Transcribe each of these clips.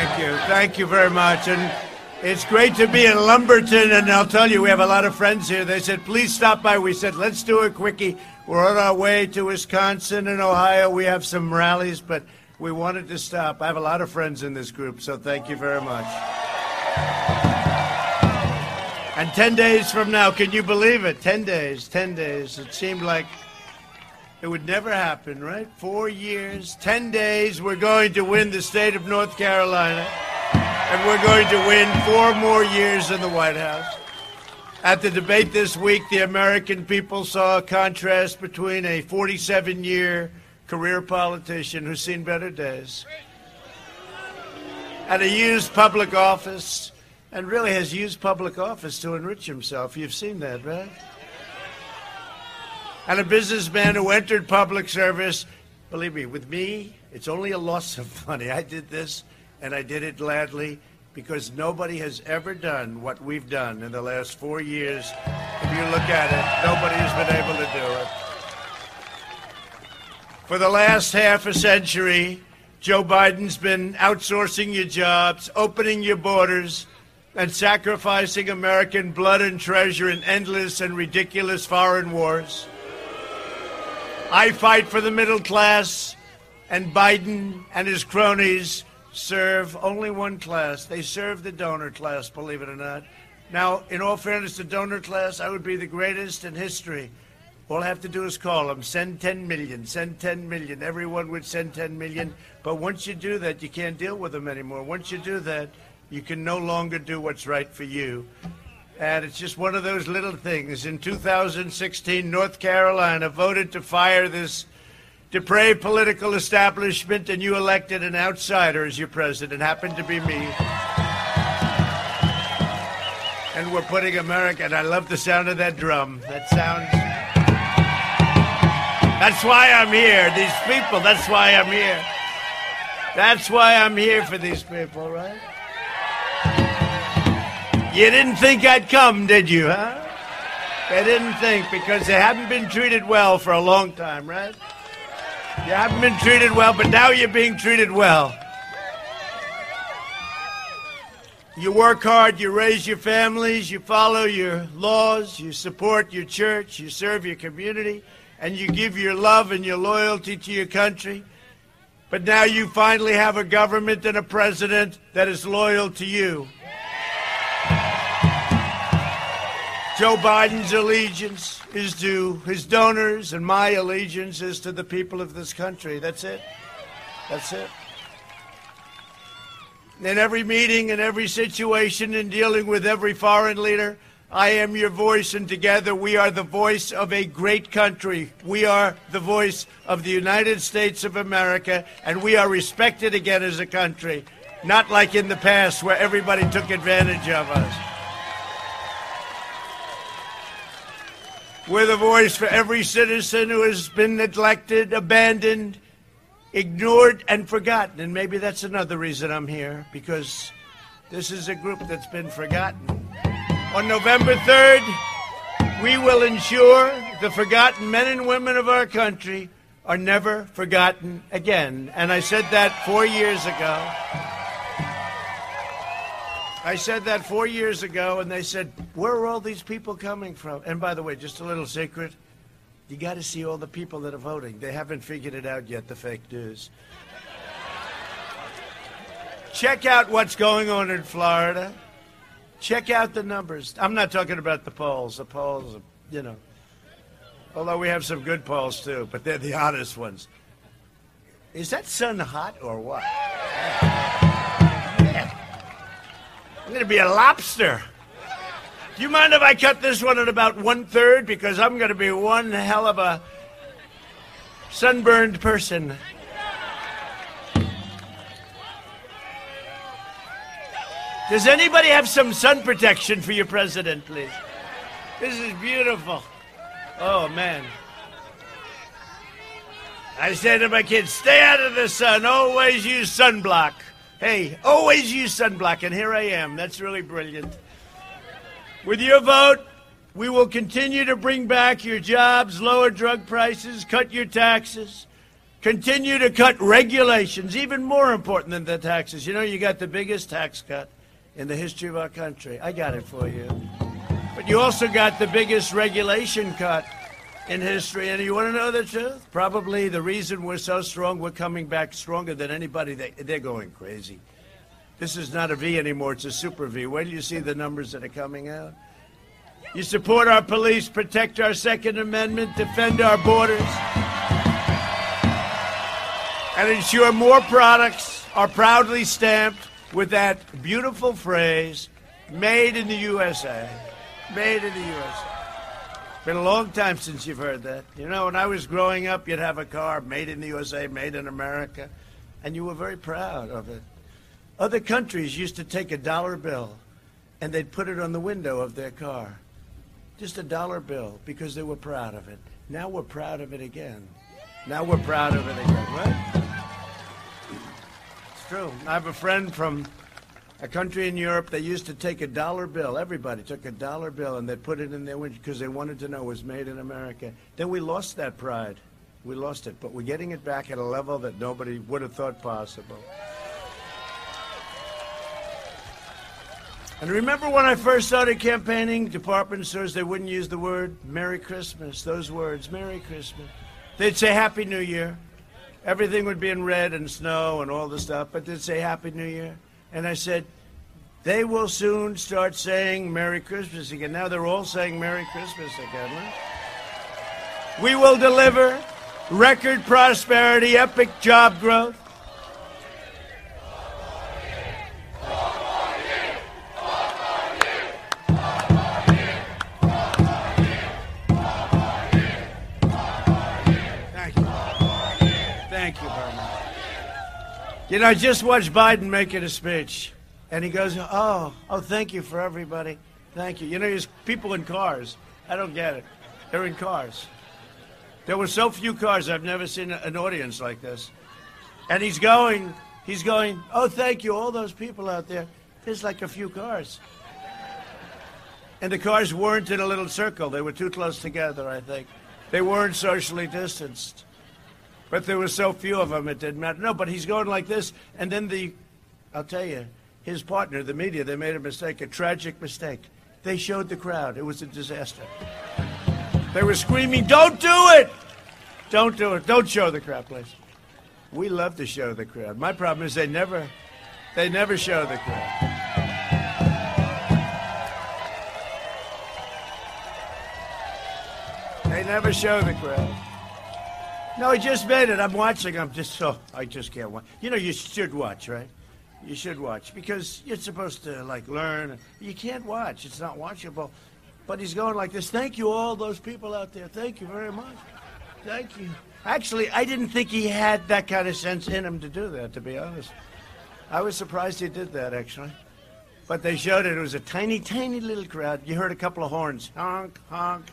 Thank you. Thank you very much. And it's great to be in Lumberton. And I'll tell you, we have a lot of friends here. They said, please stop by. We said, let's do a quickie. We're on our way to Wisconsin and Ohio. We have some rallies, but we wanted to stop. I have a lot of friends in this group, so thank you very much. And 10 days from now, can you believe it? 10 days, 10 days. It seemed like it would never happen, right? Four years, 10 days, we're going to win the state of North Carolina. And we're going to win four more years in the White House. At the debate this week, the American people saw a contrast between a 47 year career politician who's seen better days and a used public office and really has used public office to enrich himself. You've seen that, right? And a businessman who entered public service. Believe me, with me, it's only a loss of money. I did this and I did it gladly because nobody has ever done what we've done in the last four years. If you look at it, nobody has been able to do it. For the last half a century, Joe Biden's been outsourcing your jobs, opening your borders, and sacrificing American blood and treasure in endless and ridiculous foreign wars. I fight for the middle class, and Biden and his cronies serve only one class. They serve the donor class, believe it or not. Now, in all fairness, the donor class, I would be the greatest in history. All I have to do is call them, send 10 million, send 10 million. Everyone would send 10 million. But once you do that, you can't deal with them anymore. Once you do that, you can no longer do what's right for you. And it's just one of those little things. In 2016, North Carolina voted to fire this depraved political establishment, and you elected an outsider as your president. Happened to be me. And we're putting America, and I love the sound of that drum. That sounds. That's why I'm here. These people, that's why I'm here. That's why I'm here for these people, right? You didn't think I'd come, did you, huh? They didn't think because they haven't been treated well for a long time, right? You haven't been treated well, but now you're being treated well. You work hard, you raise your families, you follow your laws, you support your church, you serve your community, and you give your love and your loyalty to your country. But now you finally have a government and a president that is loyal to you. Joe Biden's allegiance is to his donors, and my allegiance is to the people of this country. That's it. That's it. In every meeting, in every situation, in dealing with every foreign leader, I am your voice, and together we are the voice of a great country. We are the voice of the United States of America, and we are respected again as a country, not like in the past where everybody took advantage of us. We're the voice for every citizen who has been neglected, abandoned, ignored, and forgotten. And maybe that's another reason I'm here, because this is a group that's been forgotten. On November 3rd, we will ensure the forgotten men and women of our country are never forgotten again. And I said that four years ago. I said that four years ago, and they said, Where are all these people coming from? And by the way, just a little secret you got to see all the people that are voting. They haven't figured it out yet, the fake news. Check out what's going on in Florida. Check out the numbers. I'm not talking about the polls. The polls, are, you know, although we have some good polls too, but they're the honest ones. Is that sun hot or what? I'm going to be a lobster. Do you mind if I cut this one at about one third? Because I'm going to be one hell of a sunburned person. Does anybody have some sun protection for your president, please? This is beautiful. Oh, man. I say to my kids, stay out of the sun. Always use sunblock. Hey, always use sunblock. And here I am. That's really brilliant. With your vote, we will continue to bring back your jobs, lower drug prices, cut your taxes, continue to cut regulations, even more important than the taxes. You know, you got the biggest tax cut in the history of our country. I got it for you. But you also got the biggest regulation cut in history. And you want to know the truth? Probably the reason we're so strong, we're coming back stronger than anybody. They, they're going crazy. This is not a V anymore, it's a super V. Wait till you see the numbers that are coming out. You support our police, protect our Second Amendment, defend our borders, and ensure more products are proudly stamped with that beautiful phrase, made in the USA. Made in the USA. It's been a long time since you've heard that. You know, when I was growing up, you'd have a car made in the USA, made in America, and you were very proud of it. Other countries used to take a dollar bill and they'd put it on the window of their car. Just a dollar bill because they were proud of it. Now we're proud of it again. Now we're proud of it again, right? It's true. I have a friend from a country in Europe, they used to take a dollar bill. Everybody took a dollar bill and they'd put it in their window because they wanted to know it was made in America. Then we lost that pride. We lost it, but we're getting it back at a level that nobody would have thought possible. And remember when I first started campaigning, department stores, they wouldn't use the word Merry Christmas, those words, Merry Christmas. They'd say Happy New Year. Everything would be in red and snow and all the stuff, but they'd say Happy New Year. And I said, they will soon start saying Merry Christmas again. Now they're all saying Merry Christmas again. We will deliver record prosperity, epic job growth. You know, I just watched Biden making a speech, and he goes, "Oh, oh, thank you for everybody, thank you." You know, there's people in cars. I don't get it. They're in cars. There were so few cars. I've never seen an audience like this. And he's going, he's going, "Oh, thank you, all those people out there." There's like a few cars. And the cars weren't in a little circle. They were too close together, I think. They weren't socially distanced. But there were so few of them, it didn't matter. No, but he's going like this. And then the, I'll tell you, his partner, the media, they made a mistake, a tragic mistake. They showed the crowd. It was a disaster. They were screaming, don't do it! Don't do it. Don't show the crowd, please. We love to show the crowd. My problem is they never, they never show the crowd. They never show the crowd. No, he just made it. I'm watching. I'm just so I just can't watch. You know, you should watch, right? You should watch because you're supposed to like learn. You can't watch. It's not watchable. But he's going like this. Thank you, all those people out there. Thank you very much. Thank you. Actually, I didn't think he had that kind of sense in him to do that. To be honest, I was surprised he did that. Actually, but they showed it. It was a tiny, tiny little crowd. You heard a couple of horns. Honk, honk.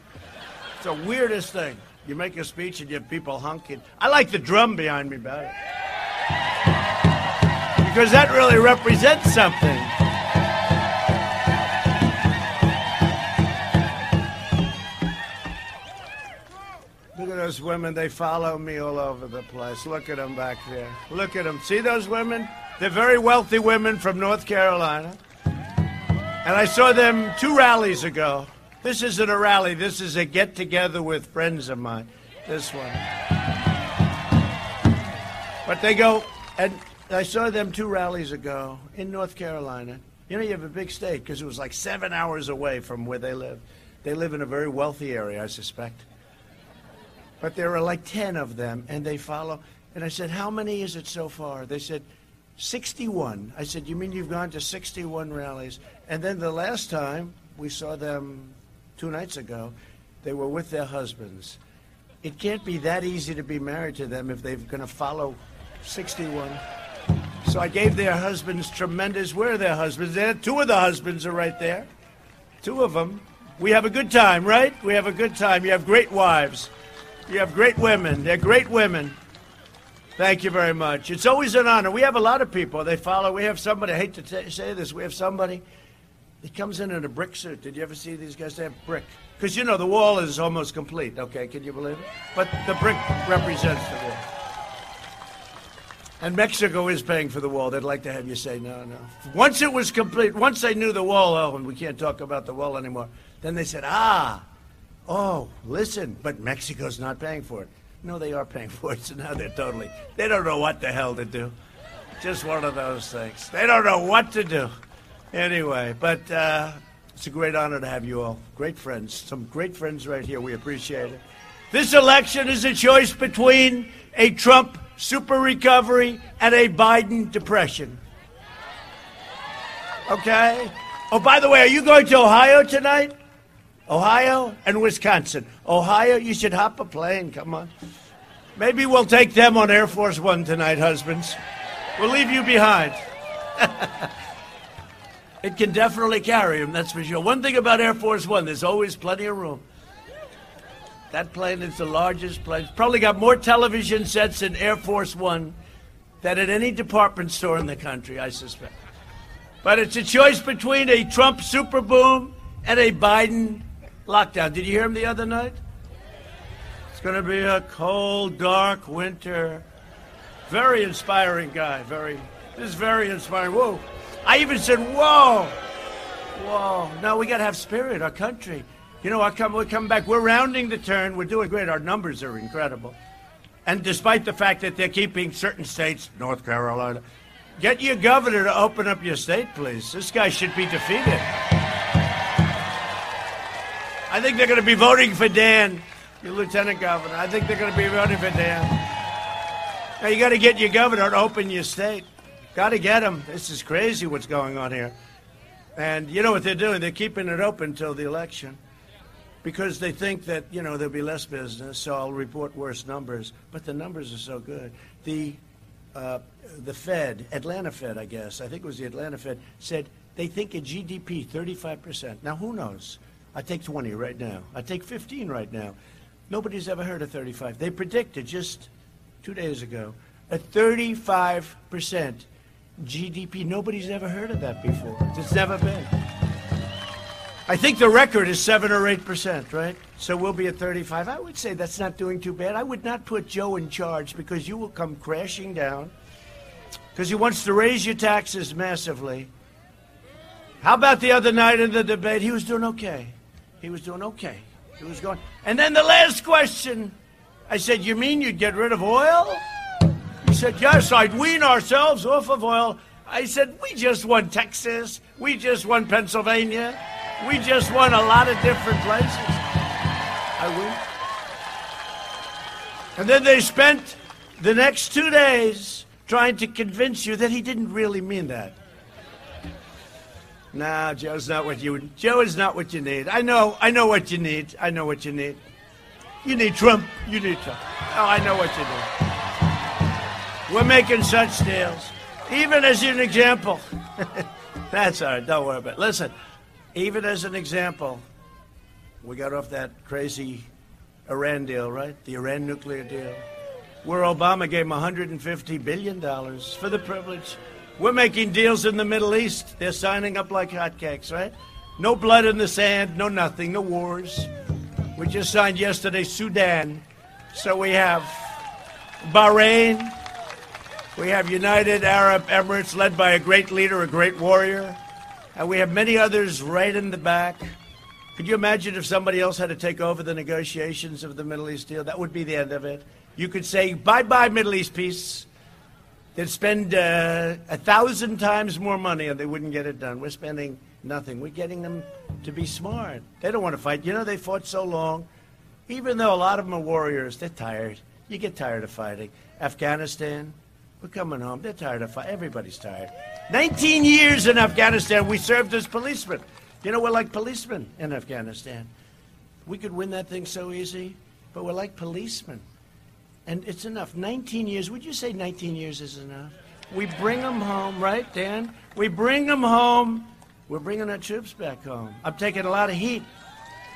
It's the weirdest thing. You make a speech and you have people honking. I like the drum behind me better. Because that really represents something. Look at those women. They follow me all over the place. Look at them back there. Look at them. See those women? They're very wealthy women from North Carolina. And I saw them two rallies ago. This isn't a rally. This is a get together with friends of mine. This one. But they go, and I saw them two rallies ago in North Carolina. You know, you have a big state because it was like seven hours away from where they live. They live in a very wealthy area, I suspect. But there are like 10 of them, and they follow. And I said, How many is it so far? They said, 61. I said, You mean you've gone to 61 rallies? And then the last time we saw them two nights ago, they were with their husbands. It can't be that easy to be married to them if they're going to follow 61. So I gave their husbands tremendous. Where are their husbands? There, two of the husbands are right there. Two of them. We have a good time, right? We have a good time. You have great wives. You have great women. They're great women. Thank you very much. It's always an honor. We have a lot of people. They follow. We have somebody, I hate to t- say this, we have somebody that comes in in a brick suit. Did you ever see these guys? They have brick. Because, you know, the wall is almost complete. Okay, can you believe it? But the brick represents the wall. And Mexico is paying for the wall. They'd like to have you say no, no. Once it was complete, once they knew the wall, oh, and we can't talk about the wall anymore, then they said, ah, oh, listen, but Mexico's not paying for it. No, they are paying for it, so now they're totally, they don't know what the hell to do. Just one of those things. They don't know what to do. Anyway, but uh, it's a great honor to have you all. Great friends. Some great friends right here. We appreciate it. This election is a choice between a Trump super recovery and a Biden depression. Okay? Oh, by the way, are you going to Ohio tonight? Ohio and Wisconsin. Ohio, you should hop a plane. Come on. Maybe we'll take them on Air Force One tonight, husbands. We'll leave you behind. it can definitely carry him, that's for sure. One thing about Air Force One, there's always plenty of room. That plane is the largest plane. Probably got more television sets in Air Force One than at any department store in the country, I suspect. But it's a choice between a Trump super boom and a Biden lockdown. Did you hear him the other night? It's going to be a cold, dark winter. Very inspiring guy. Very. This is very inspiring. Whoa. I even said, whoa. Whoa. No, we got to have spirit, our country. You know, I come, we're coming back. We're rounding the turn. We're doing great. Our numbers are incredible. And despite the fact that they're keeping certain states, North Carolina, get your governor to open up your state, please. This guy should be defeated. I think they're going to be voting for Dan, your lieutenant governor. I think they're going to be voting for Dan. Now, you got to get your governor to open your state. Got to get them. This is crazy what's going on here. And you know what they're doing? They're keeping it open until the election because they think that you know there'll be less business, so I'll report worse numbers. But the numbers are so good. The uh, the Fed, Atlanta Fed, I guess, I think it was the Atlanta Fed, said they think a GDP 35 percent. Now who knows? I take 20 right now. I take 15 right now. Nobody's ever heard of 35. They predicted just two days ago a 35 percent GDP. Nobody's ever heard of that before. It's never been. I think the record is 7 or 8%, right? So we'll be at 35. I would say that's not doing too bad. I would not put Joe in charge because you will come crashing down because he wants to raise your taxes massively. How about the other night in the debate? He was doing okay. He was doing okay. He was going. And then the last question, I said, You mean you'd get rid of oil? Said, Yes, I'd wean ourselves off of oil. I said, We just won Texas. We just won Pennsylvania. We just won a lot of different places. I win. And then they spent the next two days trying to convince you that he didn't really mean that. Nah, Joe's not what you Joe is not what you need. I know, I know what you need. I know what you need. You need Trump. You need Trump. Oh, I know what you need. We're making such deals. Even as an example. That's all right. Don't worry about it. Listen, even as an example, we got off that crazy Iran deal, right? The Iran nuclear deal, where Obama gave him $150 billion for the privilege. We're making deals in the Middle East. They're signing up like hotcakes, right? No blood in the sand, no nothing, no wars. We just signed yesterday Sudan. So we have Bahrain. We have United Arab Emirates led by a great leader, a great warrior. And we have many others right in the back. Could you imagine if somebody else had to take over the negotiations of the Middle East deal? That would be the end of it. You could say, bye bye, Middle East peace. They'd spend uh, a thousand times more money and they wouldn't get it done. We're spending nothing. We're getting them to be smart. They don't want to fight. You know, they fought so long. Even though a lot of them are warriors, they're tired. You get tired of fighting. Afghanistan, we're coming home. They're tired of fighting. Everybody's tired. 19 years in Afghanistan, we served as policemen. You know, we're like policemen in Afghanistan. We could win that thing so easy, but we're like policemen. And it's enough. 19 years. Would you say 19 years is enough? We bring them home, right, Dan? We bring them home. We're bringing our troops back home. I'm taking a lot of heat.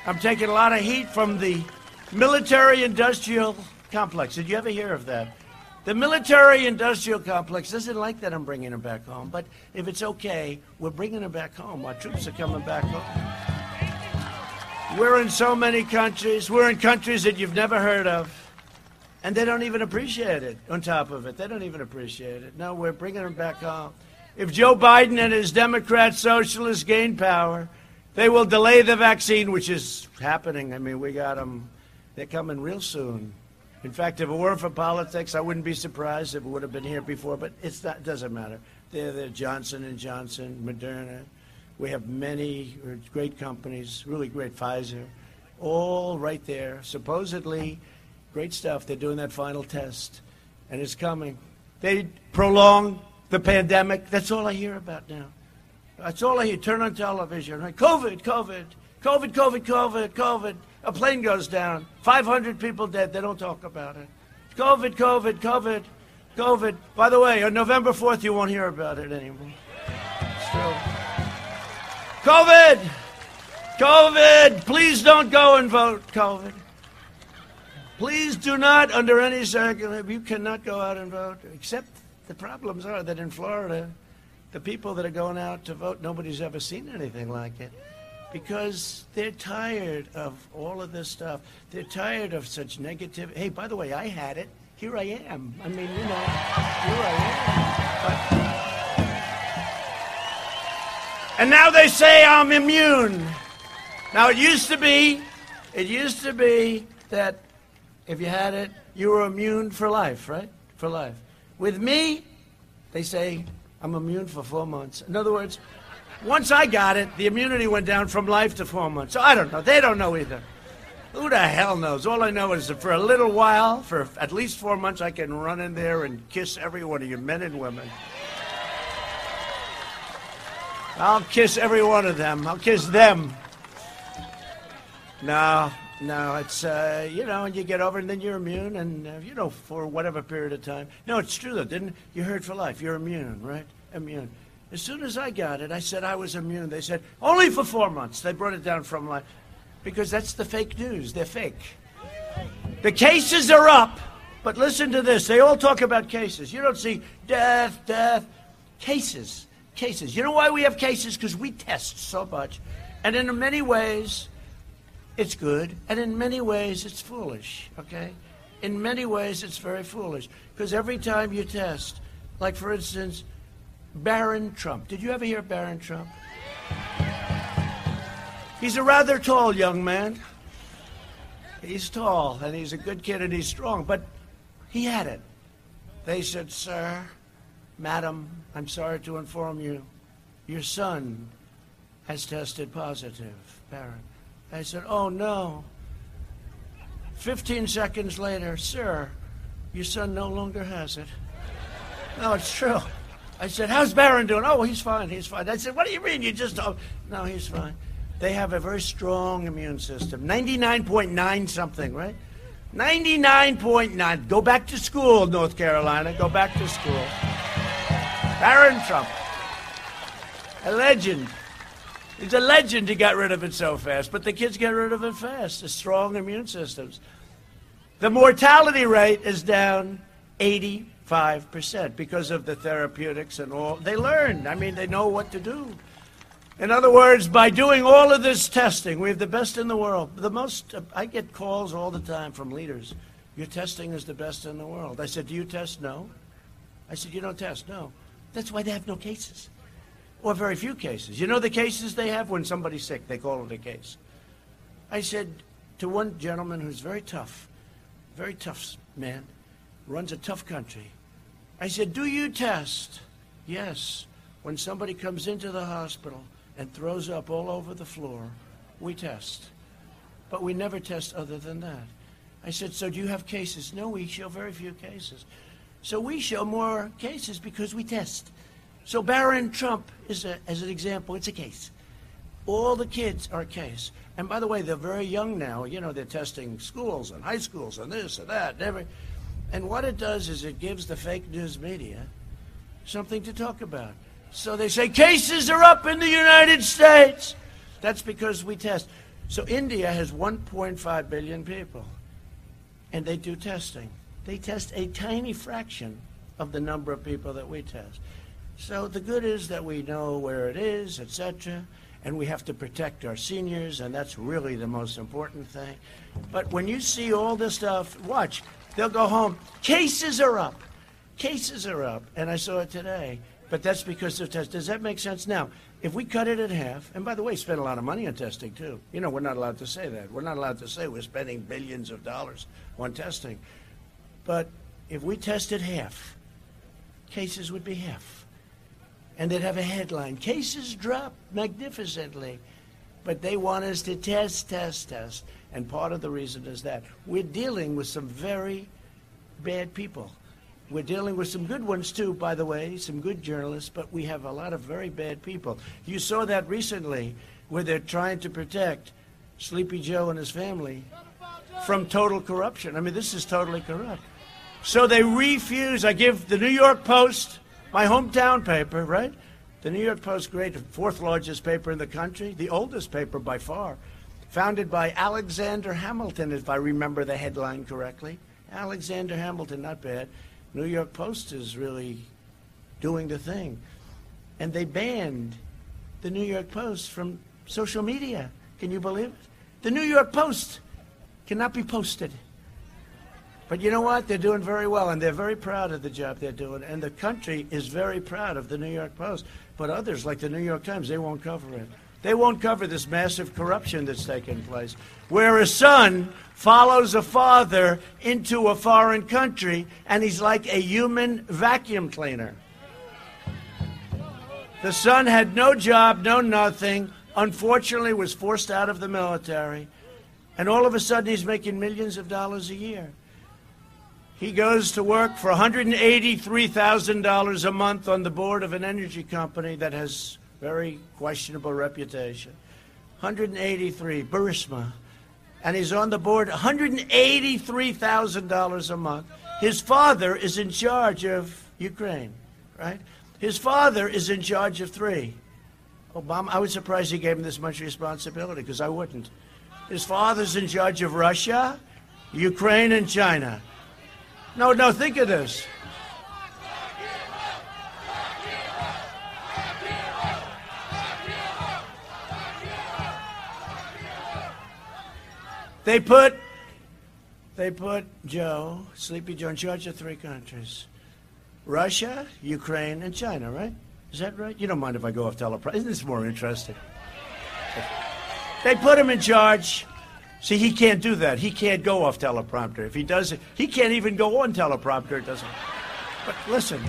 I'm taking a lot of heat from the military industrial complex. Did you ever hear of that? The military industrial complex doesn't like that I'm bringing them back home, but if it's okay, we're bringing them back home. Our troops are coming back home. We're in so many countries. We're in countries that you've never heard of. And they don't even appreciate it on top of it. They don't even appreciate it. No, we're bringing them back home. If Joe Biden and his Democrat socialists gain power, they will delay the vaccine, which is happening. I mean, we got them. They're coming real soon. In fact, if it weren't for politics, I wouldn't be surprised if it would have been here before. But it's not, it doesn't matter. They're, they're Johnson and Johnson, Moderna. We have many great companies, really great Pfizer, all right there. Supposedly, great stuff. They're doing that final test, and it's coming. They prolong the pandemic. That's all I hear about now. That's all I hear. Turn on television. Right? COVID, COVID, COVID, COVID, COVID, COVID. A plane goes down. 500 people dead. They don't talk about it. COVID, COVID, COVID, COVID. By the way, on November 4th, you won't hear about it anymore. It's true. COVID! COVID! Please don't go and vote, COVID. Please do not, under any circumstance, you cannot go out and vote. Except the problems are that in Florida, the people that are going out to vote, nobody's ever seen anything like it because they're tired of all of this stuff. They're tired of such negativity. Hey, by the way, I had it. Here I am. I mean, you know, here I am. But... And now they say I'm immune. Now it used to be, it used to be that if you had it, you were immune for life, right? For life. With me, they say I'm immune for four months. In other words, once I got it, the immunity went down from life to four months. So I don't know. They don't know either. Who the hell knows? All I know is that for a little while, for at least four months, I can run in there and kiss every one of you, men and women. I'll kiss every one of them. I'll kiss them. No, no, it's, uh, you know, and you get over and then you're immune, and, uh, you know, for whatever period of time. No, it's true, though, didn't you? heard for life. You're immune, right? Immune. As soon as I got it, I said I was immune. They said, only for four months. They brought it down from life. Because that's the fake news. They're fake. The cases are up. But listen to this. They all talk about cases. You don't see death, death. Cases. Cases. You know why we have cases? Because we test so much. And in many ways, it's good. And in many ways, it's foolish. Okay? In many ways, it's very foolish. Because every time you test, like for instance, Barron Trump. Did you ever hear Barron Trump? He's a rather tall young man. He's tall, and he's a good kid, and he's strong, but he had it. They said, Sir, Madam, I'm sorry to inform you, your son has tested positive, Barron. I said, Oh, no. 15 seconds later, Sir, your son no longer has it. No, it's true. I said, How's Barron doing? Oh, he's fine. He's fine. I said, What do you mean? You just. Oh. No, he's fine. They have a very strong immune system 99.9 something, right? 99.9. Go back to school, North Carolina. Go back to school. Barron Trump. A legend. He's a legend he got rid of it so fast, but the kids get rid of it fast. The strong immune systems. The mortality rate is down 80 5% because of the therapeutics and all. They learned. I mean, they know what to do. In other words, by doing all of this testing, we have the best in the world. The most, I get calls all the time from leaders. Your testing is the best in the world. I said, Do you test? No. I said, You don't test? No. That's why they have no cases. Or very few cases. You know the cases they have when somebody's sick? They call it a case. I said to one gentleman who's very tough, very tough man, runs a tough country. I said, Do you test? Yes. When somebody comes into the hospital and throws up all over the floor, we test. But we never test other than that. I said, So do you have cases? No, we show very few cases. So we show more cases because we test. So Barron Trump is, a, as an example, it's a case. All the kids are a case. And by the way, they're very young now. You know, they're testing schools and high schools and this and that. And every, and what it does is it gives the fake news media something to talk about. So they say cases are up in the United States. That's because we test. So India has 1.5 billion people, and they do testing. they test a tiny fraction of the number of people that we test. So the good is that we know where it is, etc., and we have to protect our seniors, and that's really the most important thing. But when you see all this stuff, watch, they'll go home. Cases are up. Cases are up, and I saw it today. But that's because of test. Does that make sense? Now, if we cut it in half, and by the way, spend a lot of money on testing too. You know, we're not allowed to say that. We're not allowed to say we're spending billions of dollars on testing. But if we tested half, cases would be half. And they'd have a headline Cases drop magnificently. But they want us to test, test, test. And part of the reason is that we're dealing with some very bad people. We're dealing with some good ones too, by the way, some good journalists, but we have a lot of very bad people. You saw that recently where they're trying to protect Sleepy Joe and his family from total corruption. I mean, this is totally corrupt. So they refuse. I give the New York Post, my hometown paper, right? The New York Post, great, fourth largest paper in the country, the oldest paper by far, founded by Alexander Hamilton, if I remember the headline correctly. Alexander Hamilton, not bad. New York Post is really doing the thing. And they banned the New York Post from social media. Can you believe it? The New York Post cannot be posted. But you know what? They're doing very well, and they're very proud of the job they're doing. And the country is very proud of the New York Post. But others, like the New York Times, they won't cover it. They won't cover this massive corruption that's taking place, where a son follows a father into a foreign country, and he's like a human vacuum cleaner. The son had no job, no nothing, unfortunately was forced out of the military, and all of a sudden he's making millions of dollars a year. He goes to work for $183,000 a month on the board of an energy company that has very questionable reputation. 183, Burisma. And he's on the board $183,000 a month. His father is in charge of Ukraine, right? His father is in charge of three. Obama, I was surprised he gave him this much responsibility because I wouldn't. His father's in charge of Russia, Ukraine, and China. No, no, think of this. They put they put Joe, Sleepy Joe, in charge of three countries. Russia, Ukraine, and China, right? Is that right? You don't mind if I go off teleprompter. Isn't this more interesting? They put him in charge See, he can't do that. He can't go off teleprompter. If he does it, he can't even go on teleprompter. It doesn't. But listen.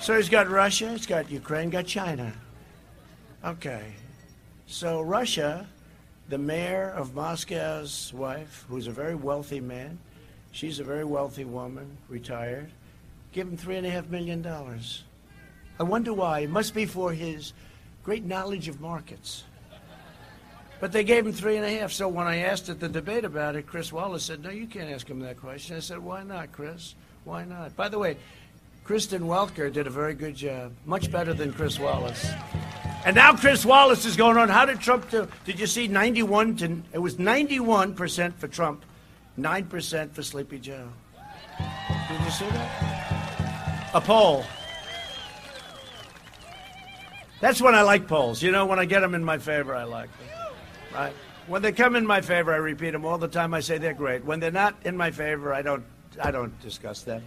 So he's got Russia, he's got Ukraine, got China. Okay. So Russia, the mayor of Moscow's wife, who's a very wealthy man, she's a very wealthy woman, retired, give him three and a half million dollars. I wonder why. It must be for his great knowledge of markets. But they gave him three and a half. So when I asked at the debate about it, Chris Wallace said, No, you can't ask him that question. I said, Why not, Chris? Why not? By the way, Kristen Welker did a very good job, much better than Chris Wallace. And now Chris Wallace is going on. How did Trump do? Did you see 91 to, it was 91% for Trump, 9% for Sleepy Joe. Did you see that? A poll. That's when I like polls. You know, when I get them in my favor, I like them. I, when they come in my favor, I repeat them all the time. I say they're great. When they're not in my favor, I don't, I don't discuss them.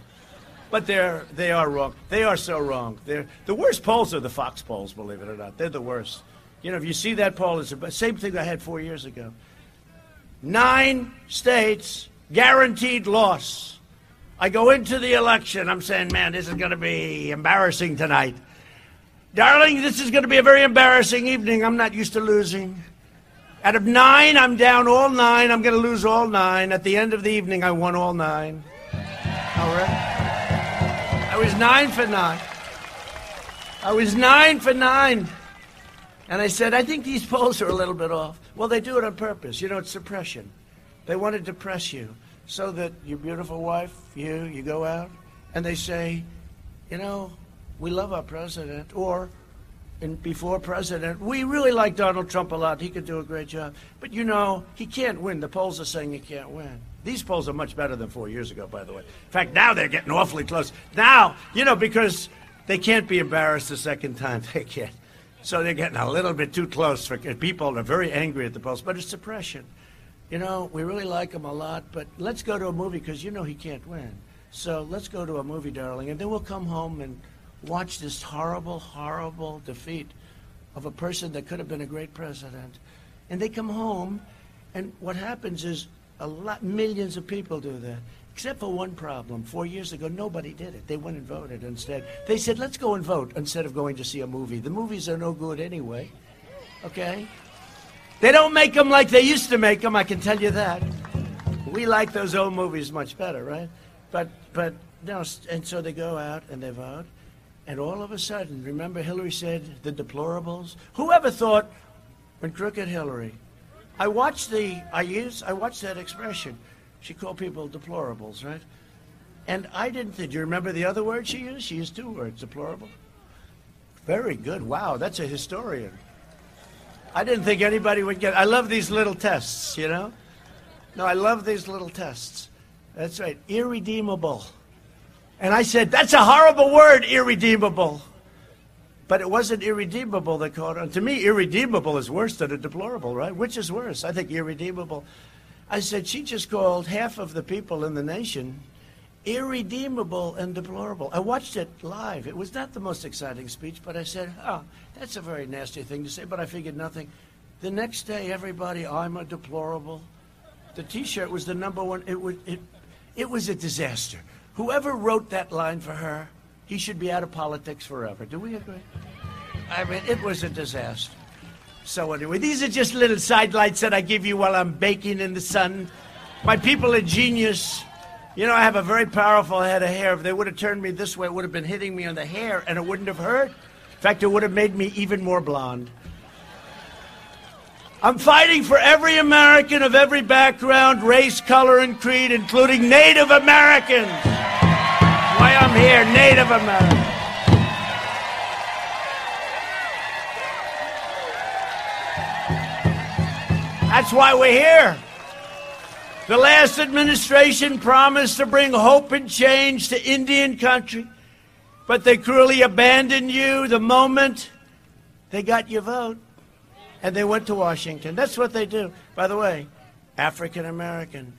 But they're, they are wrong. They are so wrong. They're, the worst polls are the Fox polls, believe it or not. They're the worst. You know, if you see that poll, it's the same thing I had four years ago. Nine states guaranteed loss. I go into the election. I'm saying, man, this is going to be embarrassing tonight. Darling, this is going to be a very embarrassing evening. I'm not used to losing. Out of nine, I'm down all nine. I'm going to lose all nine. At the end of the evening, I won all nine. All right? Was nine for nine. I was nine for nine. And I said, I think these polls are a little bit off. Well, they do it on purpose. You know, it's suppression. They want to depress you so that your beautiful wife, you, you go out and they say, you know, we love our president, or before president, we really like Donald Trump a lot. He could do a great job. But you know, he can't win. The polls are saying he can't win. These polls are much better than four years ago, by the way. In fact, now they're getting awfully close. Now, you know, because they can't be embarrassed a second time. They can't. So they're getting a little bit too close for people are very angry at the polls, but it's suppression. You know, we really like him a lot, but let's go to a movie because you know he can't win. So let's go to a movie, darling, and then we'll come home and watch this horrible, horrible defeat of a person that could have been a great president. And they come home, and what happens is a lot, millions of people do that. Except for one problem. Four years ago, nobody did it. They went and voted instead. They said, let's go and vote instead of going to see a movie. The movies are no good anyway. Okay? They don't make them like they used to make them, I can tell you that. We like those old movies much better, right? But, but, no, and so they go out and they vote. And all of a sudden, remember Hillary said the deplorables? Whoever thought when crooked Hillary? I watched the, I use, I watched that expression. She called people deplorables, right? And I didn't think, do you remember the other word she used? She used two words, deplorable. Very good. Wow, that's a historian. I didn't think anybody would get, I love these little tests, you know? No, I love these little tests. That's right, irredeemable. And I said, that's a horrible word, irredeemable. But it wasn't irredeemable that caught on. To me, irredeemable is worse than a deplorable, right? Which is worse? I think irredeemable. I said, she just called half of the people in the nation irredeemable and deplorable. I watched it live. It was not the most exciting speech, but I said, oh, that's a very nasty thing to say, but I figured nothing. The next day, everybody, I'm a deplorable. The T-shirt was the number one. It, would, it, it was a disaster. Whoever wrote that line for her, he should be out of politics forever. Do we agree? I mean, it was a disaster. So anyway, these are just little sidelights that I give you while I'm baking in the sun. My people are genius. You know, I have a very powerful head of hair. If they would have turned me this way, it would have been hitting me on the hair, and it wouldn't have hurt. In fact, it would have made me even more blonde. I'm fighting for every American of every background, race, color, and creed, including Native Americans. Why I'm here, Native American. That's why we're here. The last administration promised to bring hope and change to Indian country, but they cruelly abandoned you the moment they got your vote and they went to Washington. That's what they do. By the way, African American.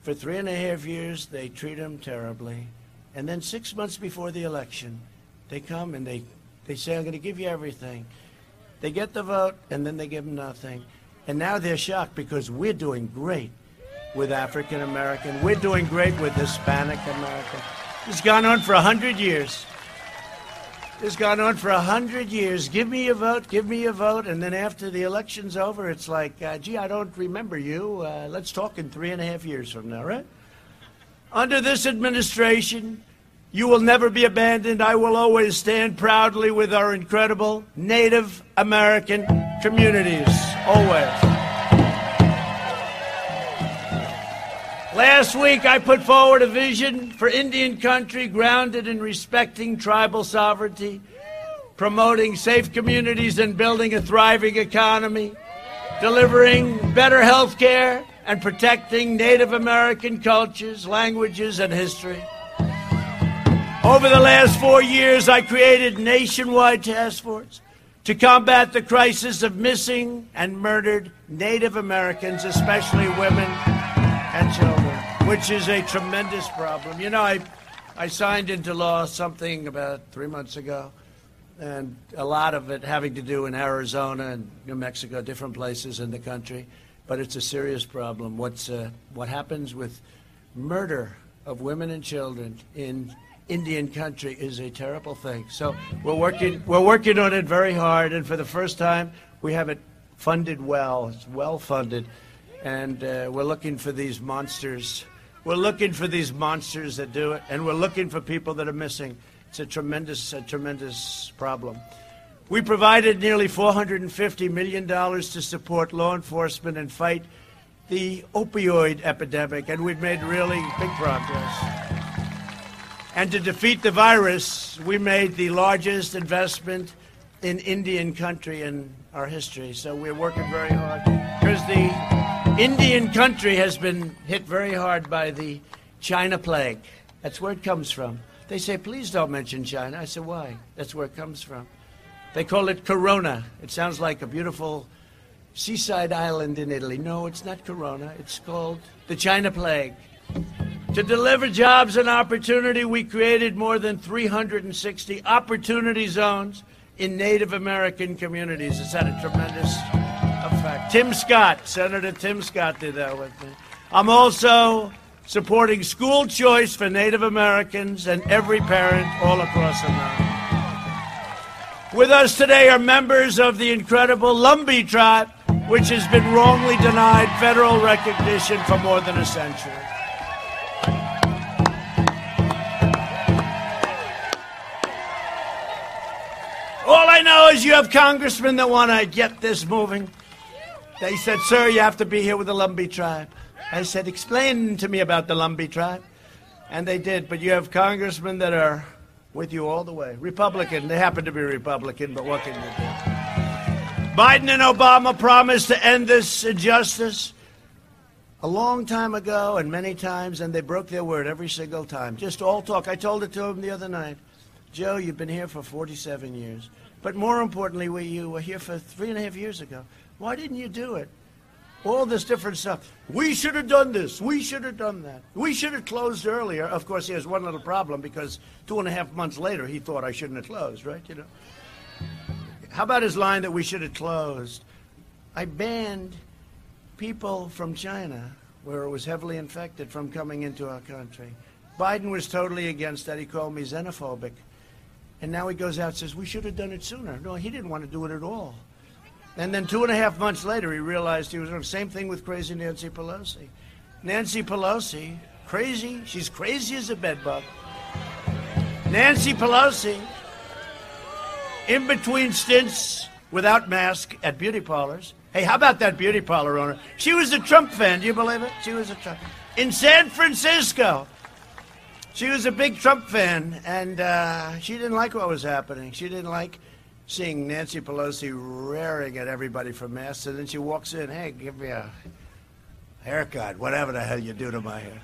For three and a half years, they treat them terribly. And then six months before the election, they come and they, they say, I'm going to give you everything. They get the vote, and then they give them nothing. And now they're shocked because we're doing great with African American. We're doing great with Hispanic American. It's gone on for 100 years. It's gone on for a hundred years. Give me a vote, give me a vote, and then after the election's over, it's like, uh, gee, I don't remember you. Uh, let's talk in three and a half years from now, right? Under this administration, you will never be abandoned. I will always stand proudly with our incredible Native American communities. Always. Last week, I put forward a vision for Indian country grounded in respecting tribal sovereignty, promoting safe communities and building a thriving economy, delivering better health care, and protecting Native American cultures, languages, and history. Over the last four years, I created nationwide task force to combat the crisis of missing and murdered Native Americans, especially women and children, which is a tremendous problem. You know, I, I signed into law something about three months ago, and a lot of it having to do in Arizona and New Mexico, different places in the country. But it's a serious problem. What's, uh, what happens with murder of women and children in Indian country is a terrible thing. So we're working, we're working on it very hard, and for the first time, we have it funded well. It's well funded and uh, we're looking for these monsters. We're looking for these monsters that do it, and we're looking for people that are missing. It's a tremendous, a tremendous problem. We provided nearly $450 million to support law enforcement and fight the opioid epidemic, and we've made really big progress. And to defeat the virus, we made the largest investment in Indian country in our history. So we're working very hard because the Indian country has been hit very hard by the China plague. That's where it comes from. They say, please don't mention China. I said, why? That's where it comes from. They call it Corona. It sounds like a beautiful seaside island in Italy. No, it's not Corona. It's called the China plague. To deliver jobs and opportunity, we created more than 360 opportunity zones in Native American communities. It's had a tremendous effect. Tim Scott, Senator Tim Scott, did that with me. I'm also supporting school choice for Native Americans and every parent all across America. With us today are members of the incredible Lumbee tribe, which has been wrongly denied federal recognition for more than a century. All I know is you have congressmen that want to get this moving. They said, Sir, you have to be here with the Lumbee tribe. I said, Explain to me about the Lumbee tribe. And they did, but you have congressmen that are with you all the way. Republican, they happen to be Republican, but what can you do? Biden and Obama promised to end this injustice a long time ago and many times, and they broke their word every single time. Just all talk. I told it to him the other night. Joe, you've been here for 47 years. But more importantly, we, you were here for three and a half years ago. Why didn't you do it? All this different stuff. We should have done this. We should have done that. We should have closed earlier. Of course, he has one little problem because two and a half months later, he thought I shouldn't have closed, right? You know. How about his line that we should have closed? I banned people from China, where it was heavily infected, from coming into our country. Biden was totally against that. He called me xenophobic. And now he goes out and says, we should have done it sooner. No, he didn't want to do it at all. And then two and a half months later, he realized he was the same thing with crazy Nancy Pelosi. Nancy Pelosi, crazy, she's crazy as a bedbug. Nancy Pelosi, in between stints without mask at beauty parlors. Hey, how about that beauty parlor owner? She was a Trump fan. Do you believe it? She was a Trump. In San Francisco, she was a big Trump fan, and uh, she didn't like what was happening. She didn't like seeing Nancy Pelosi raring at everybody for masks, and then she walks in, hey, give me a haircut, whatever the hell you do to my hair.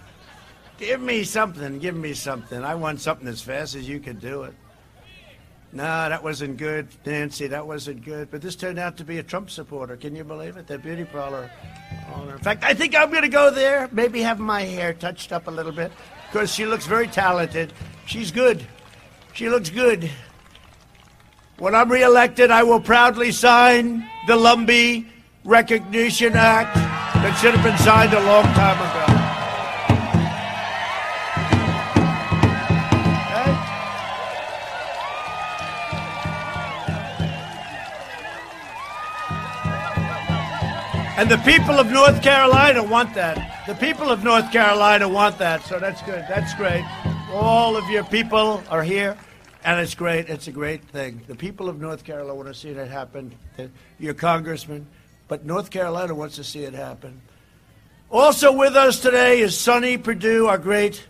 Give me something, give me something. I want something as fast as you can do it. No, that wasn't good, Nancy. That wasn't good. But this turned out to be a Trump supporter. Can you believe it? That beauty parlor owner. In fact, I think I'm going to go there. Maybe have my hair touched up a little bit because she looks very talented. She's good. She looks good. When I'm reelected, I will proudly sign the Lumbee Recognition Act that should have been signed a long time ago. And the people of North Carolina want that. The people of North Carolina want that, so that's good. That's great. All of your people are here, and it's great. It's a great thing. The people of North Carolina want to see it happen. Your congressman, but North Carolina wants to see it happen. Also with us today is Sonny Perdue, our great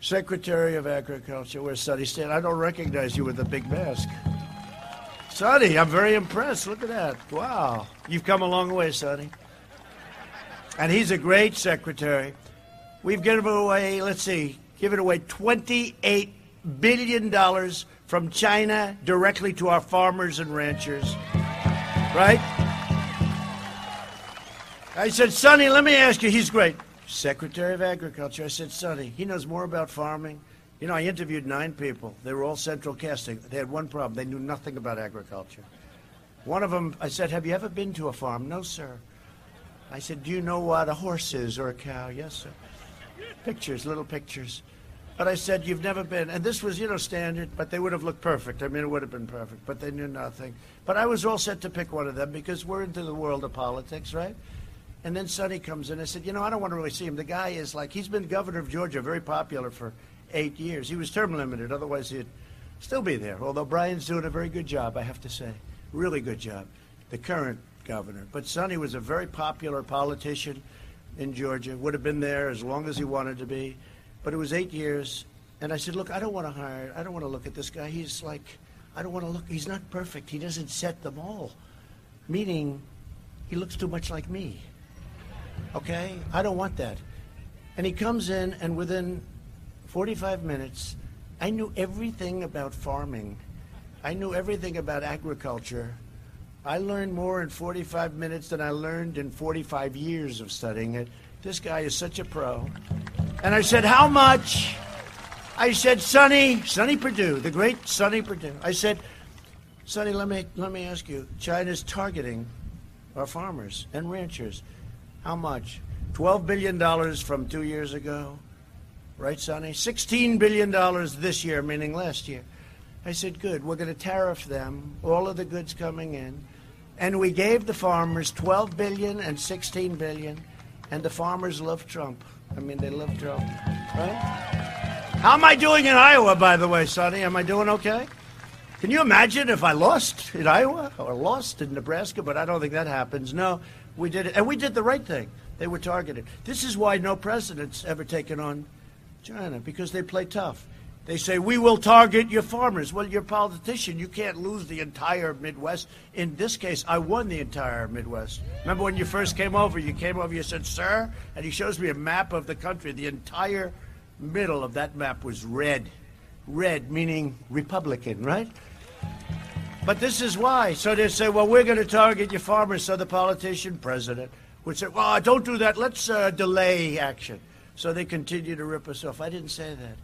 Secretary of Agriculture. Where's Sonny stand? I don't recognize you with the big mask. Sonny, I'm very impressed. Look at that. Wow. You've come a long way, Sonny. And he's a great secretary. We've given away, let's see, given away $28 billion dollars from China directly to our farmers and ranchers. Right? I said, Sonny, let me ask you. He's great. Secretary of Agriculture. I said, Sonny, he knows more about farming you know, I interviewed nine people. They were all central casting. They had one problem. They knew nothing about agriculture. One of them, I said, Have you ever been to a farm? No, sir. I said, Do you know what a horse is or a cow? Yes, sir. Pictures, little pictures. But I said, You've never been. And this was, you know, standard, but they would have looked perfect. I mean, it would have been perfect, but they knew nothing. But I was all set to pick one of them because we're into the world of politics, right? And then Sonny comes in. I said, You know, I don't want to really see him. The guy is like, he's been governor of Georgia, very popular for eight years. He was term limited, otherwise he'd still be there. Although Brian's doing a very good job, I have to say. Really good job. The current governor. But Sonny was a very popular politician in Georgia, would have been there as long as he wanted to be. But it was eight years. And I said, look, I don't want to hire, I don't want to look at this guy. He's like, I don't want to look, he's not perfect. He doesn't set them all. Meaning, he looks too much like me. Okay? I don't want that. And he comes in, and within 45 minutes, I knew everything about farming. I knew everything about agriculture. I learned more in 45 minutes than I learned in 45 years of studying it. This guy is such a pro. And I said, How much? I said, Sonny, Sonny Perdue, the great Sonny Perdue. I said, Sonny, let me, let me ask you China's targeting our farmers and ranchers. How much? $12 billion from two years ago. Right, Sonny? $16 billion this year, meaning last year. I said, good. We're going to tariff them, all of the goods coming in. And we gave the farmers 12 billion and 16 billion, and the farmers love Trump. I mean, they love Trump, right? How am I doing in Iowa, by the way, Sonny? Am I doing okay? Can you imagine if I lost in Iowa or lost in Nebraska? But I don't think that happens. No, we did it, and we did the right thing. They were targeted. This is why no president's ever taken on China because they play tough. They say, we will target your farmers. Well, you're a politician. You can't lose the entire Midwest. In this case, I won the entire Midwest. Remember when you first came over, you came over, you said, sir, and he shows me a map of the country. The entire middle of that map was red. Red, meaning Republican, right? But this is why. So they say, well, we're going to target your farmers. So the politician, president, would say, well, don't do that. Let's uh, delay action. So they continue to rip us off. I didn't say that.